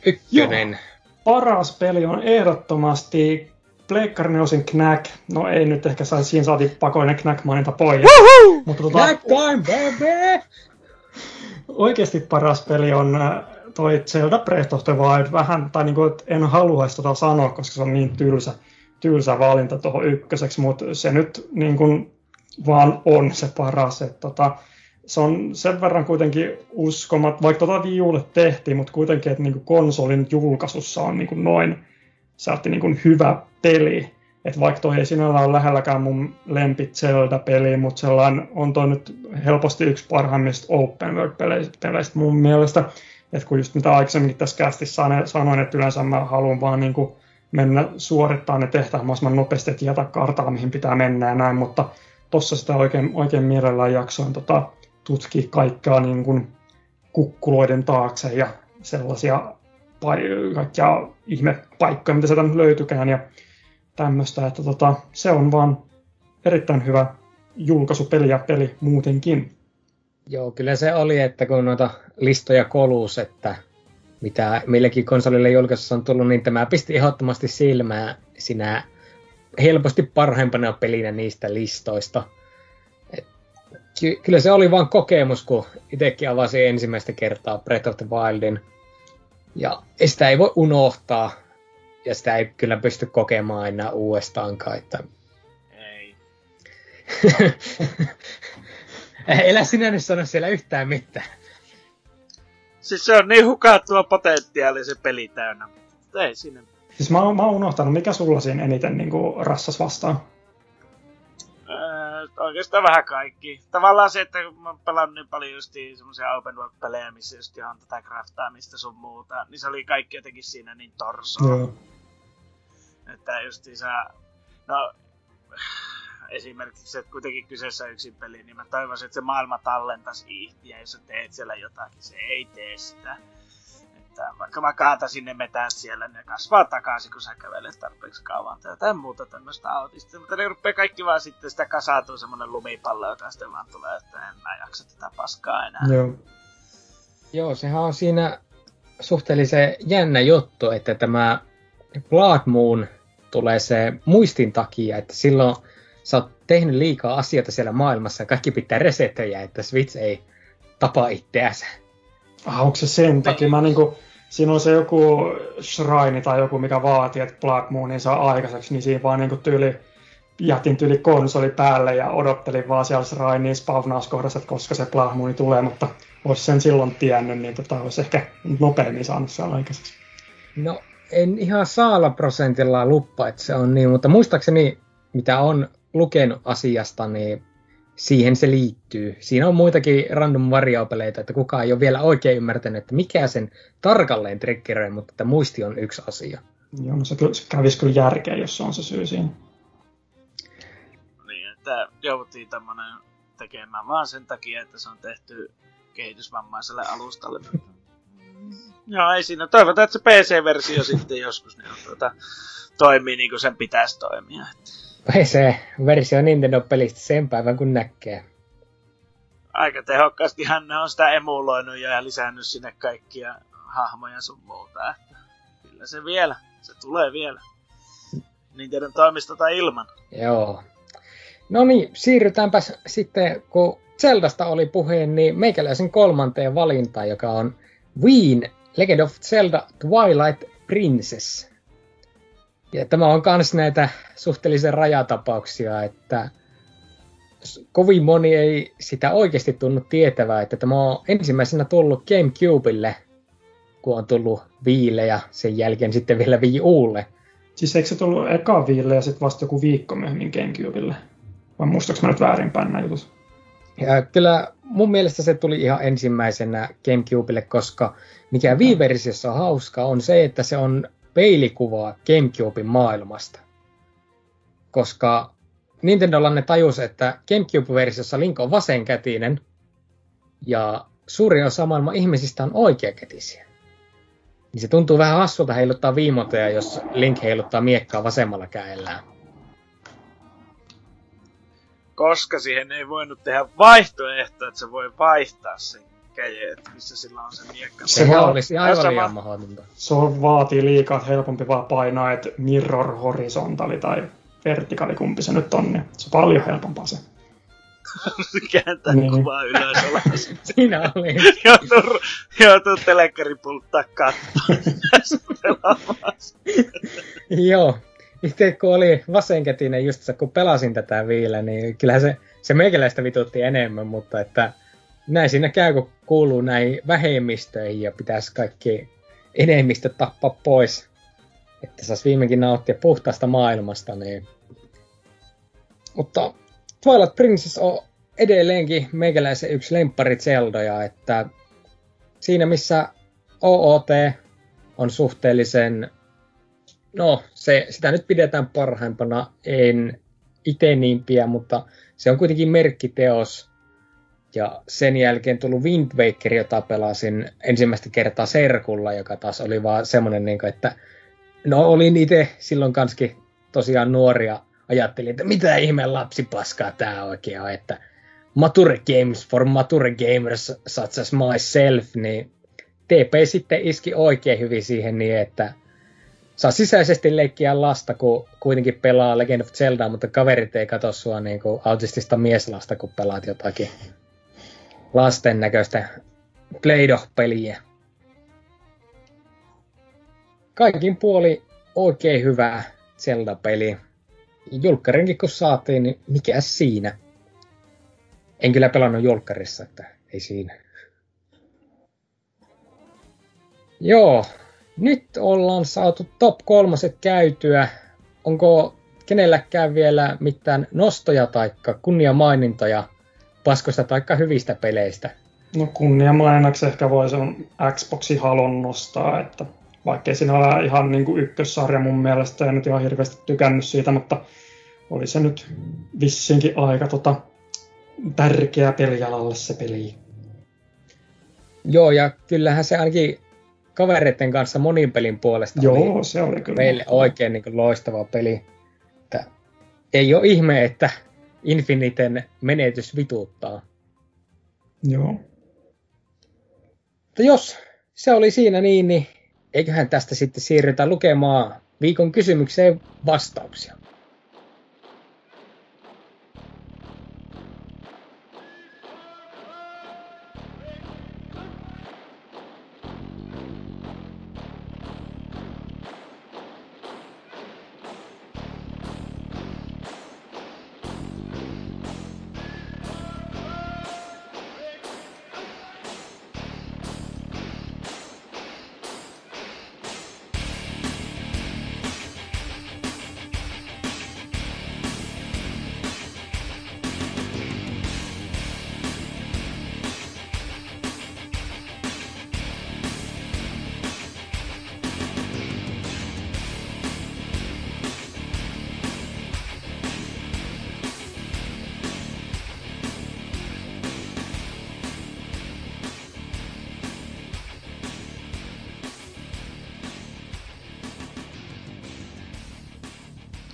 Ykkönen. Joo. Paras peli on ehdottomasti Pleikkarin osin Knack. No ei nyt ehkä saisi, siinä saatiin pakoinen Knack-maininta pois. Mutta tota, Knack time, baby! Oikeasti paras peli on äh, toi Zelda Breath of the Wild vähän, tai niin kuin, en haluaisi tota sanoa, koska se on niin tylsä, tylsä valinta tuohon ykköseksi, mutta se nyt niin kuin vaan on se paras. Että tota, se on sen verran kuitenkin uskomat, vaikka tota Wii tehtiin, mutta kuitenkin, että niin konsolin julkaisussa on niin kuin noin saatti niin kuin hyvä peli. Että vaikka toi ei sinällään ole lähelläkään mun lempi Zelda-peli, mutta sellainen on toi nyt helposti yksi parhaimmista open world-peleistä mun mielestä. Että kun just mitä aikaisemminkin tässä kästissä sanoin, että yleensä mä haluan vaan niin kuin mennä suorittaa ne tehtävät mahdollisimman nopeasti, että jätä kartalla, mihin pitää mennä ja näin, mutta tossa sitä oikein, oikein mielellään jaksoin tota, tutkia kaikkea niin kuin kukkuloiden taakse ja sellaisia kaikkia ihmepaikkoja, mitä sieltä löytykään ja tämmöistä, että tota, se on vaan erittäin hyvä julkaisupeli ja peli muutenkin. Joo, kyllä se oli, että kun noita listoja koluus, että mitä millekin konsolille julkaisussa on tullut, niin tämä pisti ehdottomasti silmää sinä helposti parhaimpana pelinä niistä listoista. Et ky- kyllä se oli vain kokemus, kun itsekin avasin ensimmäistä kertaa Breath of the Wildin. Ja sitä ei voi unohtaa. Ja sitä ei kyllä pysty kokemaan enää uudestaankaan. Että... Ei. Elä sinä nyt sano siellä yhtään mitään. Siis se on niin hukattua potentiaalia se peli täynnä. Ei sinne. Siis mä, oon- mä oon unohtanut, mikä sulla siinä eniten niin kuin, rassas vastaan. Öö, oikeastaan vähän kaikki. Tavallaan se, että kun mä oon pelannut niin paljon just semmoisia open world-pelejä, missä just on tätä craftaamista sun muuta, niin se oli kaikki jotenkin siinä niin torsoa. Joo. Että justiinsa, no esimerkiksi, että kuitenkin kyseessä on yksin peli, niin mä toivoisin, että se maailma tallentaisi ihtiä, jos sä teet siellä jotakin. Se ei tee sitä. Että vaikka mä kaataisin ne metät siellä, ne kasvaa takaisin, kun sä kävelet tarpeeksi kauan tai jotain muuta tämmöistä autista. Mutta ne rupeaa kaikki vaan sitten sitä kasautuu semmonen lumipallo, joka sitten vaan tulee, että en mä jaksa tätä paskaa enää. Joo. Joo, sehän on siinä suhteellisen jännä juttu, että tämä Blood Moon tulee se muistin takia, että silloin sä oot tehnyt liikaa asioita siellä maailmassa ja kaikki pitää resetejä, että Switch ei tapa itseänsä. Ah, onko se sen takia? Mä niinku, siinä on se joku shrine tai joku, mikä vaatii, että Black Moonin saa aikaiseksi, niin siinä vaan niinku tyyli, jätin tyyli konsoli päälle ja odottelin vaan siellä shrinein spawnauskohdassa, että koska se Black Moon tulee, mutta olisi sen silloin tiennyt, niin tota, olisi ehkä nopeammin saanut siellä aikaiseksi. No, en ihan saala prosentilla luppa, että se on niin, mutta muistaakseni, mitä on lukenut asiasta, niin siihen se liittyy. Siinä on muitakin random variopeleita, että kukaan ei ole vielä oikein ymmärtänyt, että mikä sen tarkalleen triggeröi, mutta että muisti on yksi asia. Joo, no se, kyllä- se kävisi kyllä järkeä, jos se on se syy siinä. Niin, että jouduttiin tämmönen tekemään vaan sen takia, että se on tehty kehitysvammaiselle alustalle. Joo, ei siinä. Toivotaan, että se PC-versio sitten joskus niin on, tuota, toimii niin kuin sen pitäisi toimia. PC-versio Nintendo-pelistä sen päivän kun näkee. Aika tehokkaasti ne on sitä emuloinut ja lisännyt sinne kaikkia hahmoja sun muuta. Että kyllä se vielä, se tulee vielä. Nintendo toimistota ilman. Joo. No niin, siirrytäänpäs sitten, kun Zeldasta oli puheen, niin meikäläisen kolmanteen valintaan, joka on Wien Legend of Zelda Twilight Princess. Ja tämä on myös näitä suhteellisen rajatapauksia, että kovin moni ei sitä oikeasti tunnu tietävää, että tämä on ensimmäisenä tullut GameCubelle, kun on tullut Viille ja sen jälkeen sitten vielä Wii Ulle. Siis eikö se tullut eka viille ja sitten vasta joku viikko myöhemmin Gamecubelle? Vai muistaaks mä nyt väärinpäin nämä jutut? Ja kyllä mun mielestä se tuli ihan ensimmäisenä GameCubelle, koska mikä Wii-versiossa on hauska on se, että se on peilikuvaa GameCuben maailmasta. Koska Nintendolla ne tajus, että GameCube-versiossa Link on vasenkätinen ja suurin osa maailman ihmisistä on oikeakätisiä. Niin se tuntuu vähän hassulta heiluttaa viimoteja, jos Link heiluttaa miekkaa vasemmalla käellään. Koska siihen ei voinut tehdä vaihtoehtoa, että se voi vaihtaa sen käjet, missä sillä on se miekka. Se vaan- olisi aivan sama- liian mahdotonta. Se on- vaatii liikaa, että helpompi vaan painaa, että mirror horizontali tai vertikaali, kumpi se nyt on, niin se on paljon helpompaa se. Kääntää Niin. kuvaa ylös alas. Siinä oli. joutuu, joutuu telekkaripulttaa kattoon. pelaamaan. Joo. Itse kun oli vasenkätinen just kun pelasin tätä viillä, niin kyllähän se, se meikäläistä vitutti enemmän, mutta että näin siinä käy, kun kuuluu näihin vähemmistöihin ja pitäisi kaikki enemmistö tappaa pois, että saisi viimeinkin nauttia puhtaasta maailmasta. Niin. Mutta Twilight Princess on edelleenkin meikäläisen yksi lemppari Zeldoja, että siinä missä OOT on suhteellisen no, se, sitä nyt pidetään parhaimpana, en itse niin pian, mutta se on kuitenkin merkkiteos. Ja sen jälkeen tullut Wind Waker, jota pelasin ensimmäistä kertaa Serkulla, joka taas oli vaan semmoinen, niin kuin, että no olin itse silloin kanskin tosiaan nuoria, ajattelin, että mitä ihmeen lapsipaskaa tää oikein on, että mature games for mature gamers such as myself, niin TP sitten iski oikein hyvin siihen niin, että saa sisäisesti leikkiä lasta, kun kuitenkin pelaa Legend of Zeldaa, mutta kaverit ei katso sua niin kuin autistista mieslasta, kun pelaat jotakin lasten näköistä Play-Doh-peliä. Kaikin puoli oikein hyvä Zelda-peli. Julkkarinkin kun saatiin, niin mikä siinä? En kyllä pelannut julkkarissa, että ei siinä. Joo, nyt ollaan saatu top kolmoset käytyä. Onko kenelläkään vielä mitään nostoja tai kunniamainintoja paskosta tai hyvistä peleistä? No kunniamainnaksi ehkä voi on Xboxi Halon nostaa, että vaikkei siinä ole ihan niin kuin ykkössarja mun mielestä, en nyt ihan hirveästi tykännyt siitä, mutta oli se nyt vissinkin aika tota, tärkeä pelialalle se peli. Joo, ja kyllähän se ainakin kavereiden kanssa monin pelin puolesta Joo, oli se oli kyllä. meille oikein niin kuin loistava peli. Että ei ole ihme, että Infiniten menetys vituuttaa. Joo. Mutta jos se oli siinä niin, niin eiköhän tästä sitten siirrytä lukemaan viikon kysymykseen vastauksia.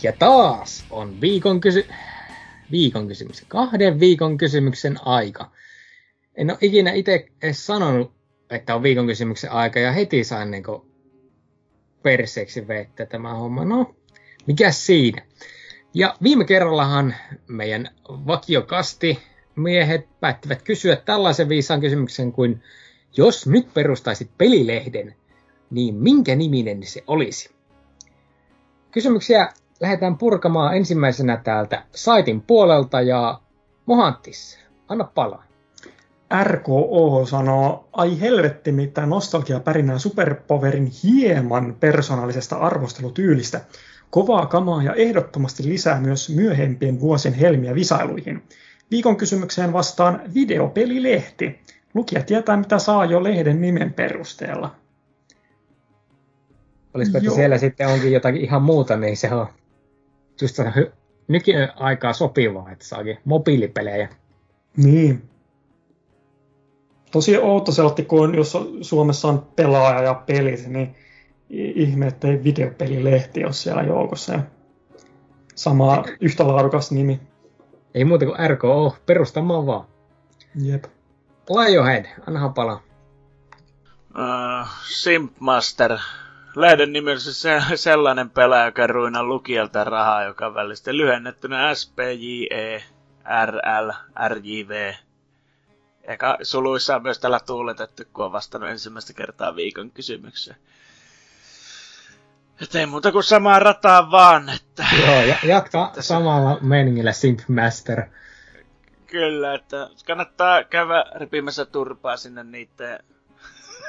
Ja taas on viikon, kysy- viikon kysymys, kahden viikon kysymyksen aika. En ole ikinä itse edes sanonut, että on viikon kysymyksen aika, ja heti sain niin perseeksi vettä tämä homma. No, mikä siinä? Ja viime kerrallahan meidän vakiokasti miehet päättivät kysyä tällaisen viisaan kysymyksen kuin, jos nyt perustaisit pelilehden, niin minkä niminen se olisi? Kysymyksiä lähdetään purkamaan ensimmäisenä täältä saitin puolelta ja Mohantis, anna palaa. RKO sanoo, ai helvetti mitä nostalgiapärinää Superpowerin hieman persoonallisesta arvostelutyylistä. Kovaa kamaa ja ehdottomasti lisää myös myöhempien vuosien helmiä visailuihin. Viikon kysymykseen vastaan videopelilehti. Lukija tietää mitä saa jo lehden nimen perusteella. Olisiko, että Joo. siellä sitten onkin jotakin ihan muuta, niin se on just nykyaikaa sopivaa, että saakin mobiilipelejä. Niin. Tosi outo se otti, kun jos Suomessa on pelaaja ja pelit, niin ihme, että ei videopelilehti ole siellä joukossa. Ja sama yhtä laadukas nimi. Ei muuta kuin RKO, perustamaan vaan. Jep. Lionhead, anna pala. Uh, Simpmaster lehden nimessä se, sellainen pelaaja, joka ruina lukijalta rahaa, joka on välistä lyhennettynä SPJE, RL, RJV. Eka suluissa on myös tällä tuuletettu, kun on vastannut ensimmäistä kertaa viikon kysymykseen. että ei muuta kuin samaa rataa vaan, että... Joo, ja jatka tässä... samalla meningillä Simp Master. Kyllä, että kannattaa käydä repimässä turpaa sinne niiden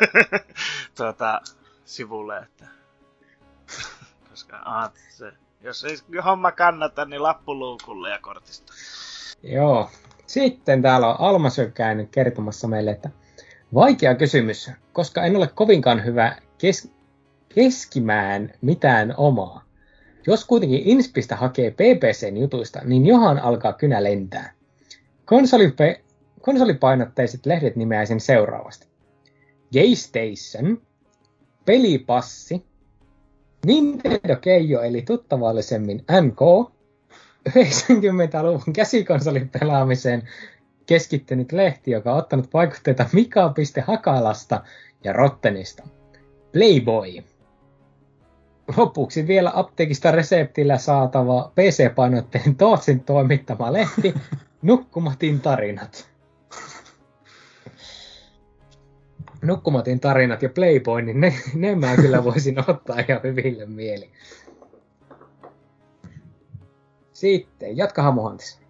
tuota, sivulle, että koska ah, se, jos ei homma kannata, niin lappuluukulle ja kortista. Joo. Sitten täällä on Almasö käynyt kertomassa meille, että vaikea kysymys, koska en ole kovinkaan hyvä kes- keskimään mitään omaa. Jos kuitenkin Inspistä hakee PPCn jutuista, niin johan alkaa kynä lentää. Konsolipe- konsolipainotteiset lehdet nimeäisin seuraavasti. Gaystation, pelipassi, Nintendo Keijo eli tuttavallisemmin NK, 90-luvun käsikonsolin pelaamiseen keskittynyt lehti, joka on ottanut vaikutteita Mika.hakalasta ja Rottenista. Playboy. lopuksi vielä apteekista reseptillä saatava PC-painotteen Tootsin toimittama lehti Nukkumatin tarinat. Nukkumatin tarinat ja Playboy, niin ne, ne mä kyllä voisin ottaa ihan hyville mieli. Sitten, jatka Hamuhantis.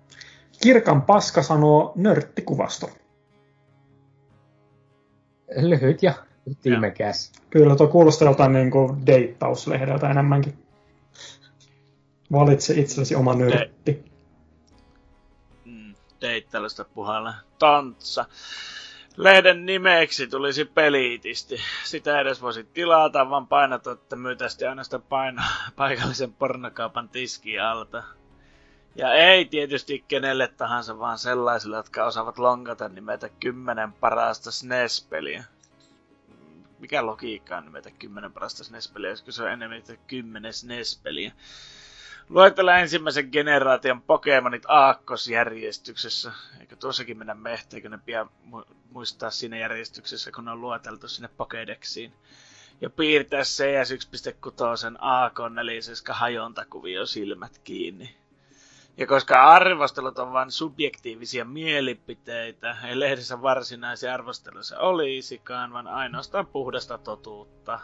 Kirkan paska sanoo nörttikuvasto. Lyhyt ja tiimekäs. Kyllä, tuo kuulostaa joltain niin kuin deittauslehdeltä enemmänkin. Valitse itsellesi oma nörtti. Mm, deittailusta puhalla. Tantsa. Lehden nimeksi tulisi peliitisti. Sitä edes voisi tilata, vaan painat, että myytästi ainoastaan paino paikallisen pornokaupan tiski alta. Ja ei tietysti kenelle tahansa, vaan sellaisille, jotka osaavat lonkata nimetä kymmenen parasta SNES-peliä. Mikä logiikka on nimetä kymmenen parasta SNES-peliä, koska se on enemmän kymmenen SNES-peliä. Luettele ensimmäisen generaation Pokemonit aakkosjärjestyksessä. Eikö tuossakin mennä mehteekö ne pian muistaa siinä järjestyksessä, kun ne on lueteltu sinne Pokedexiin. Ja piirtää CS 1.6 AK4 hajontakuvio silmät kiinni. Ja koska arvostelut on vain subjektiivisia mielipiteitä, ei lehdessä varsinaisia arvosteluissa olisikaan, vaan ainoastaan puhdasta totuutta.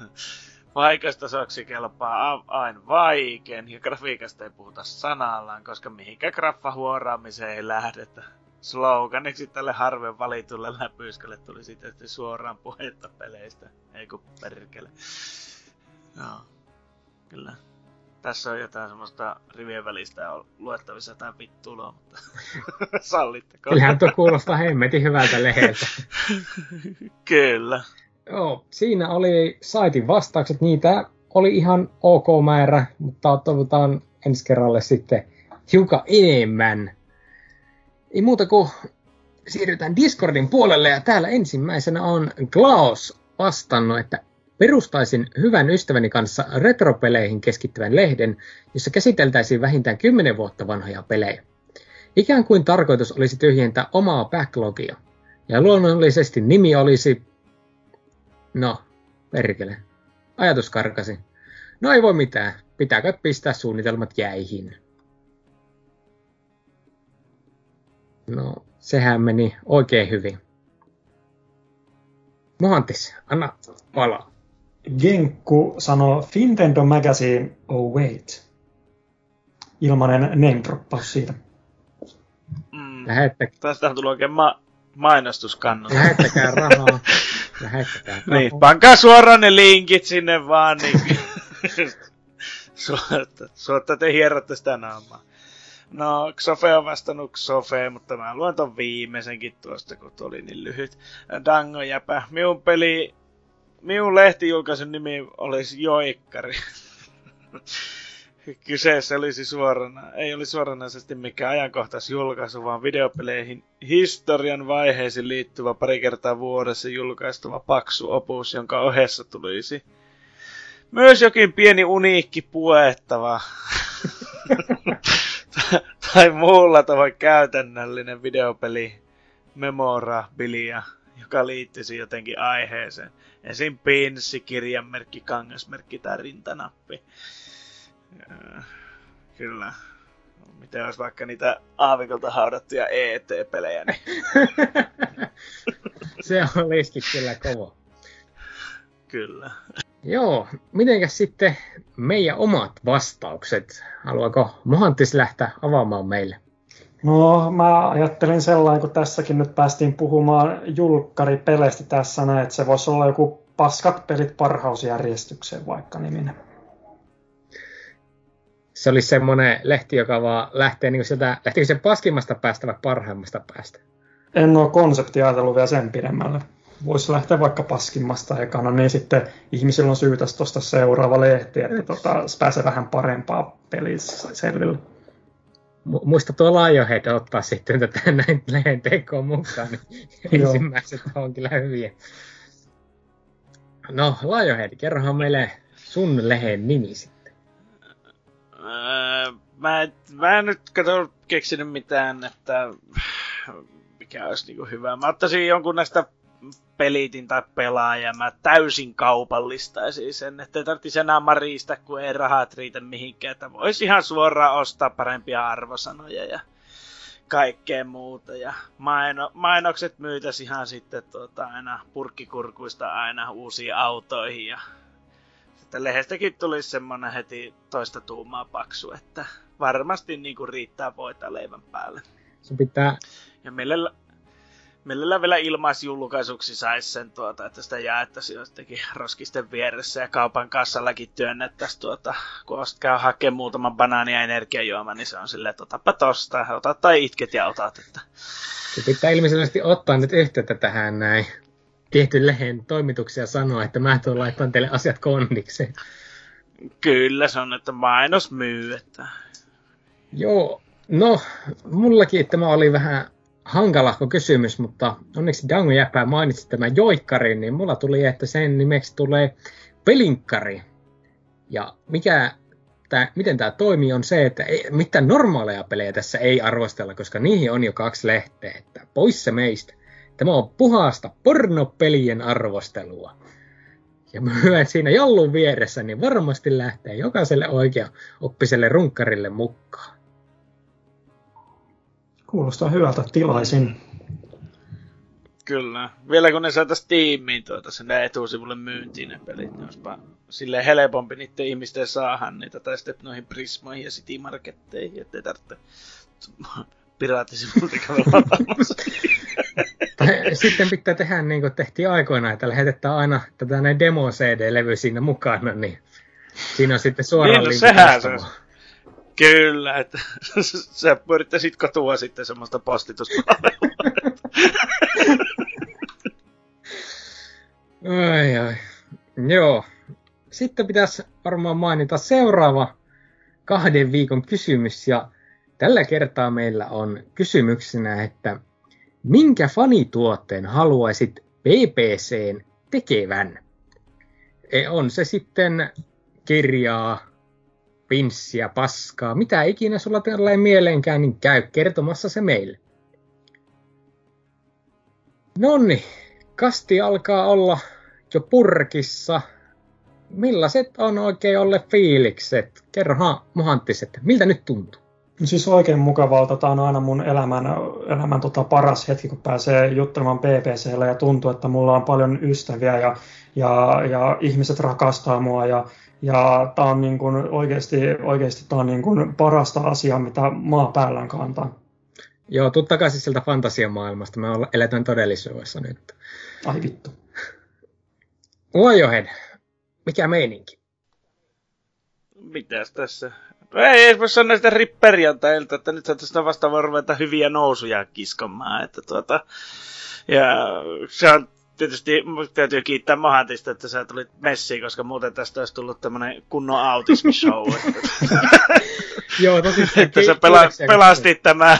Vaikeasta soksi kelpaa aina vaikein, ja grafiikasta ei puhuta sanallaan, koska mihinkä graffahuoraamiseen ei lähdetä. Sloganiksi tälle harven valitulle läpyskälle tuli sitten suoraan puhetta peleistä, ei kun perkele. Joo, kyllä tässä on jotain semmoista rivien välistä on luettavissa jotain vittuloa, mutta sallitteko? Kyllähän tuo kuulostaa hemmetin hyvältä leheltä. Kyllä. Joo, siinä oli saitin vastaukset. Niitä oli ihan ok määrä, mutta toivotaan ensi kerralle sitten hiukan enemmän. Ei muuta kuin siirrytään Discordin puolelle ja täällä ensimmäisenä on Klaus vastannut, että Perustaisin hyvän ystäväni kanssa retropeleihin keskittyvän lehden, jossa käsiteltäisiin vähintään 10 vuotta vanhoja pelejä. Ikään kuin tarkoitus olisi tyhjentää omaa backlogia. Ja luonnollisesti nimi olisi... No, perkele. Ajatus karkasi. No ei voi mitään. Pitääkö pistää suunnitelmat jäihin. No, sehän meni oikein hyvin. Mohantis, anna palaa. Genkku sanoo Fintendo Magazine, oh wait. Ilmanen name droppaus siitä. Mm. Lähettäkää. Tästä tulee oikein ma- mainostuskannus. Lähettäkää rahaa. Niin, pankaa suoraan ne linkit sinne vaan, niin suotta, suotta te hierrotte sitä naamaa. No, Xofe on vastannut Xofe, mutta mä luen ton viimeisenkin tuosta, kun tuli niin lyhyt. Dango jäpä. Minun peli minun lehtijulkaisun nimi olisi Joikkari. Kyseessä olisi suorana, ei olisi suoranaisesti mikään ajankohtaisjulkaisu, vaan videopeleihin historian vaiheisiin liittyvä pari kertaa vuodessa julkaistuva paksu opus, jonka ohessa tulisi myös jokin pieni uniikki puettava tai muulla tavoin käytännöllinen videopeli memorabilia, joka liittyisi jotenkin aiheeseen. Esim. pinssi, kirjanmerkki, kangasmerkki tai rintanappi. Kyllä. Miten olisi vaikka niitä aavikolta haudattuja ET-pelejä, niin... Se olisikin kyllä kova. Kyllä. Joo, mitenkäs sitten meidän omat vastaukset? Haluaako Mohantis lähteä avaamaan meille? No, mä ajattelin sellainen, kun tässäkin nyt päästiin puhumaan julkkaripeleistä tässä näin, että se voisi olla joku paskat pelit parhausjärjestykseen vaikka niminen. Se olisi semmoinen lehti, joka vaan lähtee niin sieltä, lähtikö se paskimmasta päästä vai parhaimmasta päästä? En ole konsepti ajatellut vielä sen pidemmälle. Voisi lähteä vaikka paskimmasta ekana, niin sitten ihmisillä on syytä tuosta seuraava lehti, että tota, se pääsee vähän parempaa pelissä selville muista tuo Lionhead ottaa sitten tätä näin lehen tekoon mukaan, niin ensimmäiset on kyllä hyviä. No, Lionhead, kerrohan meille sun lehen nimi sitten. Mä, mä en nyt kato keksinyt mitään, että mikä olisi niinku hyvä. Mä ottaisin jonkun näistä pelitin tai pelaaja, mä täysin kaupallistaisin sen, että ei tarvitsisi enää marista, kun ei rahat riitä mihinkään, että voisi ihan suoraan ostaa parempia arvosanoja ja kaikkea muuta. Ja maino, mainokset myytäisi ihan sitten tuota, aina purkkikurkuista aina uusiin autoihin ja sitten lehdestäkin tulisi semmonen heti toista tuumaa paksu, että varmasti niin kuin riittää voita leivän päälle. Se pitää... Ja meillä, meillä vielä ilmaisjulkaisuksi saisi sen, tuota, että sitä jaettaisiin jostakin roskisten vieressä ja kaupan kassallakin työnnettäisiin, tuota, kun käy hakemaan muutaman banaani ja energiajuoma, niin se on silleen, että otapa tosta, ota tai itket ja otat. Että... Se pitää ilmeisesti ottaa nyt yhteyttä tähän näin tietyn lehen toimituksia sanoa, että mä tuon laittamaan teille asiat kondikseen. Kyllä, se on, että mainos myy. Että... Joo, no, mullakin tämä oli vähän hankalahko kysymys, mutta onneksi Dango Jäpää mainitsi tämän joikkarin, niin mulla tuli, että sen nimeksi tulee pelinkkari. Ja mikä tää, miten tämä toimii on se, että ei, mitään normaaleja pelejä tässä ei arvostella, koska niihin on jo kaksi lehteä, että pois se meistä. Tämä on puhasta pornopelien arvostelua. Ja mä siinä jallun vieressä, niin varmasti lähtee jokaiselle oikea oppiselle runkkarille mukaan. Kuulostaa hyvältä, tilaisin. Kyllä. Vielä kun ne saataisiin tiimiin tuota sinne etusivulle myyntiin ne pelit, niin olisipa silleen helpompi niiden ihmisten saada niitä tai sitten noihin Prismoihin ja City Marketteihin, ettei tarvitse piraattisivuilta Sitten pitää tehdä niin kuin tehtiin aikoinaan, että lähetetään aina tätä näin demo-CD-levy siinä mukana, niin siinä on sitten suoraan niin, no, sehän se, Kyllä, että sä yrittäisit katua sitten semmoista postituspalvelua. ai ai. Joo. Sitten pitäisi varmaan mainita seuraava kahden viikon kysymys, ja tällä kertaa meillä on kysymyksenä, että minkä fanituotteen haluaisit BBCn tekevän? E, on se sitten kirjaa, pinssiä, paskaa, mitä ikinä sulla tällainen mieleenkään, niin käy kertomassa se meille. Nonni, kasti alkaa olla jo purkissa. Millaiset on oikein olle fiilikset? Kerrohan muhanttiset, miltä nyt tuntuu? No siis oikein mukavalta. Tämä on aina mun elämän, elämän tota paras hetki, kun pääsee juttelemaan BBCllä ja tuntuu, että mulla on paljon ystäviä ja, ja, ja ihmiset rakastaa mua ja, ja tämä on niin kuin oikeasti, oikeasti tämä on niin kuin parasta asiaa, mitä maa päällään kantaa. Joo, tuu takaisin sieltä fantasiamaailmasta. Me eletään todellisuudessa nyt. Ai vittu. Uojohen, mikä meininki? Mitäs tässä? No ei, ei voi sanoa sitä ripperiantailta, että nyt saataisiin vasta ruveta hyviä nousuja kiskomaan. Että tuota, ja se on tietysti täytyy kiittää Mahantista, että sä tulit messiin, koska muuten tästä olisi tullut tämmönen kunnon autismishow. Joo, tosi että sä pela- pelastit tämä.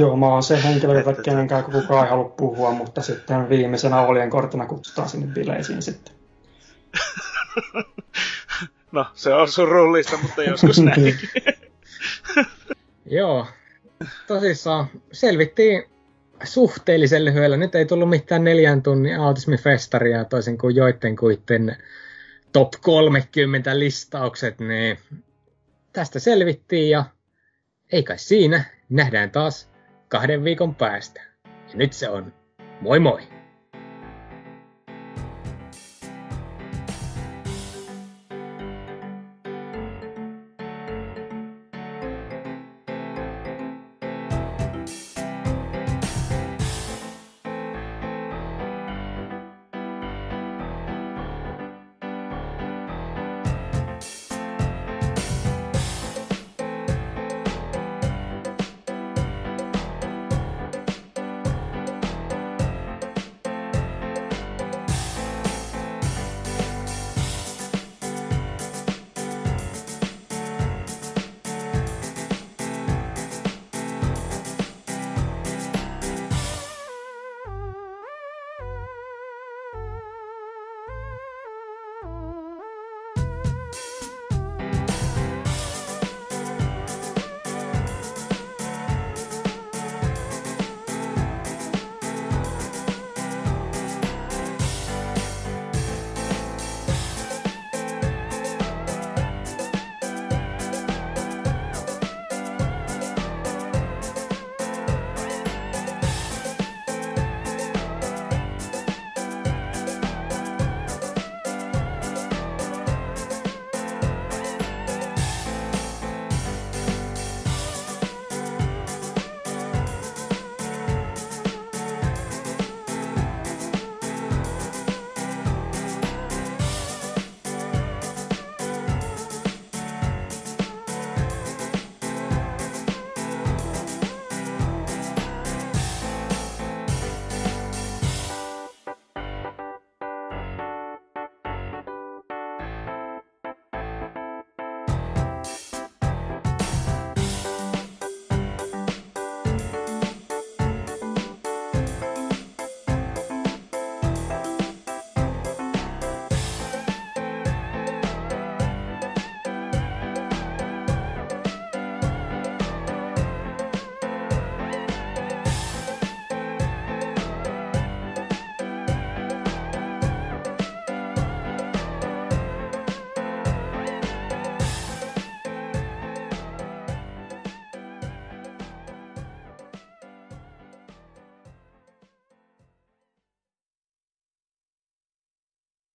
Joo, mä oon se henkilö, jota kenenkään kukaan ei halua puhua, mutta sitten viimeisenä olien korttina kutsutaan sinne bileisiin sitten. no, se on surullista, mutta joskus näin. Joo, tosissaan selvittiin suhteellisen lyhyellä. Nyt ei tullut mitään neljän tunnin autismifestaria toisin kuin joiden kuitten top 30 listaukset, niin tästä selvittiin ja ei kai siinä. Nähdään taas kahden viikon päästä. Ja nyt se on moi moi!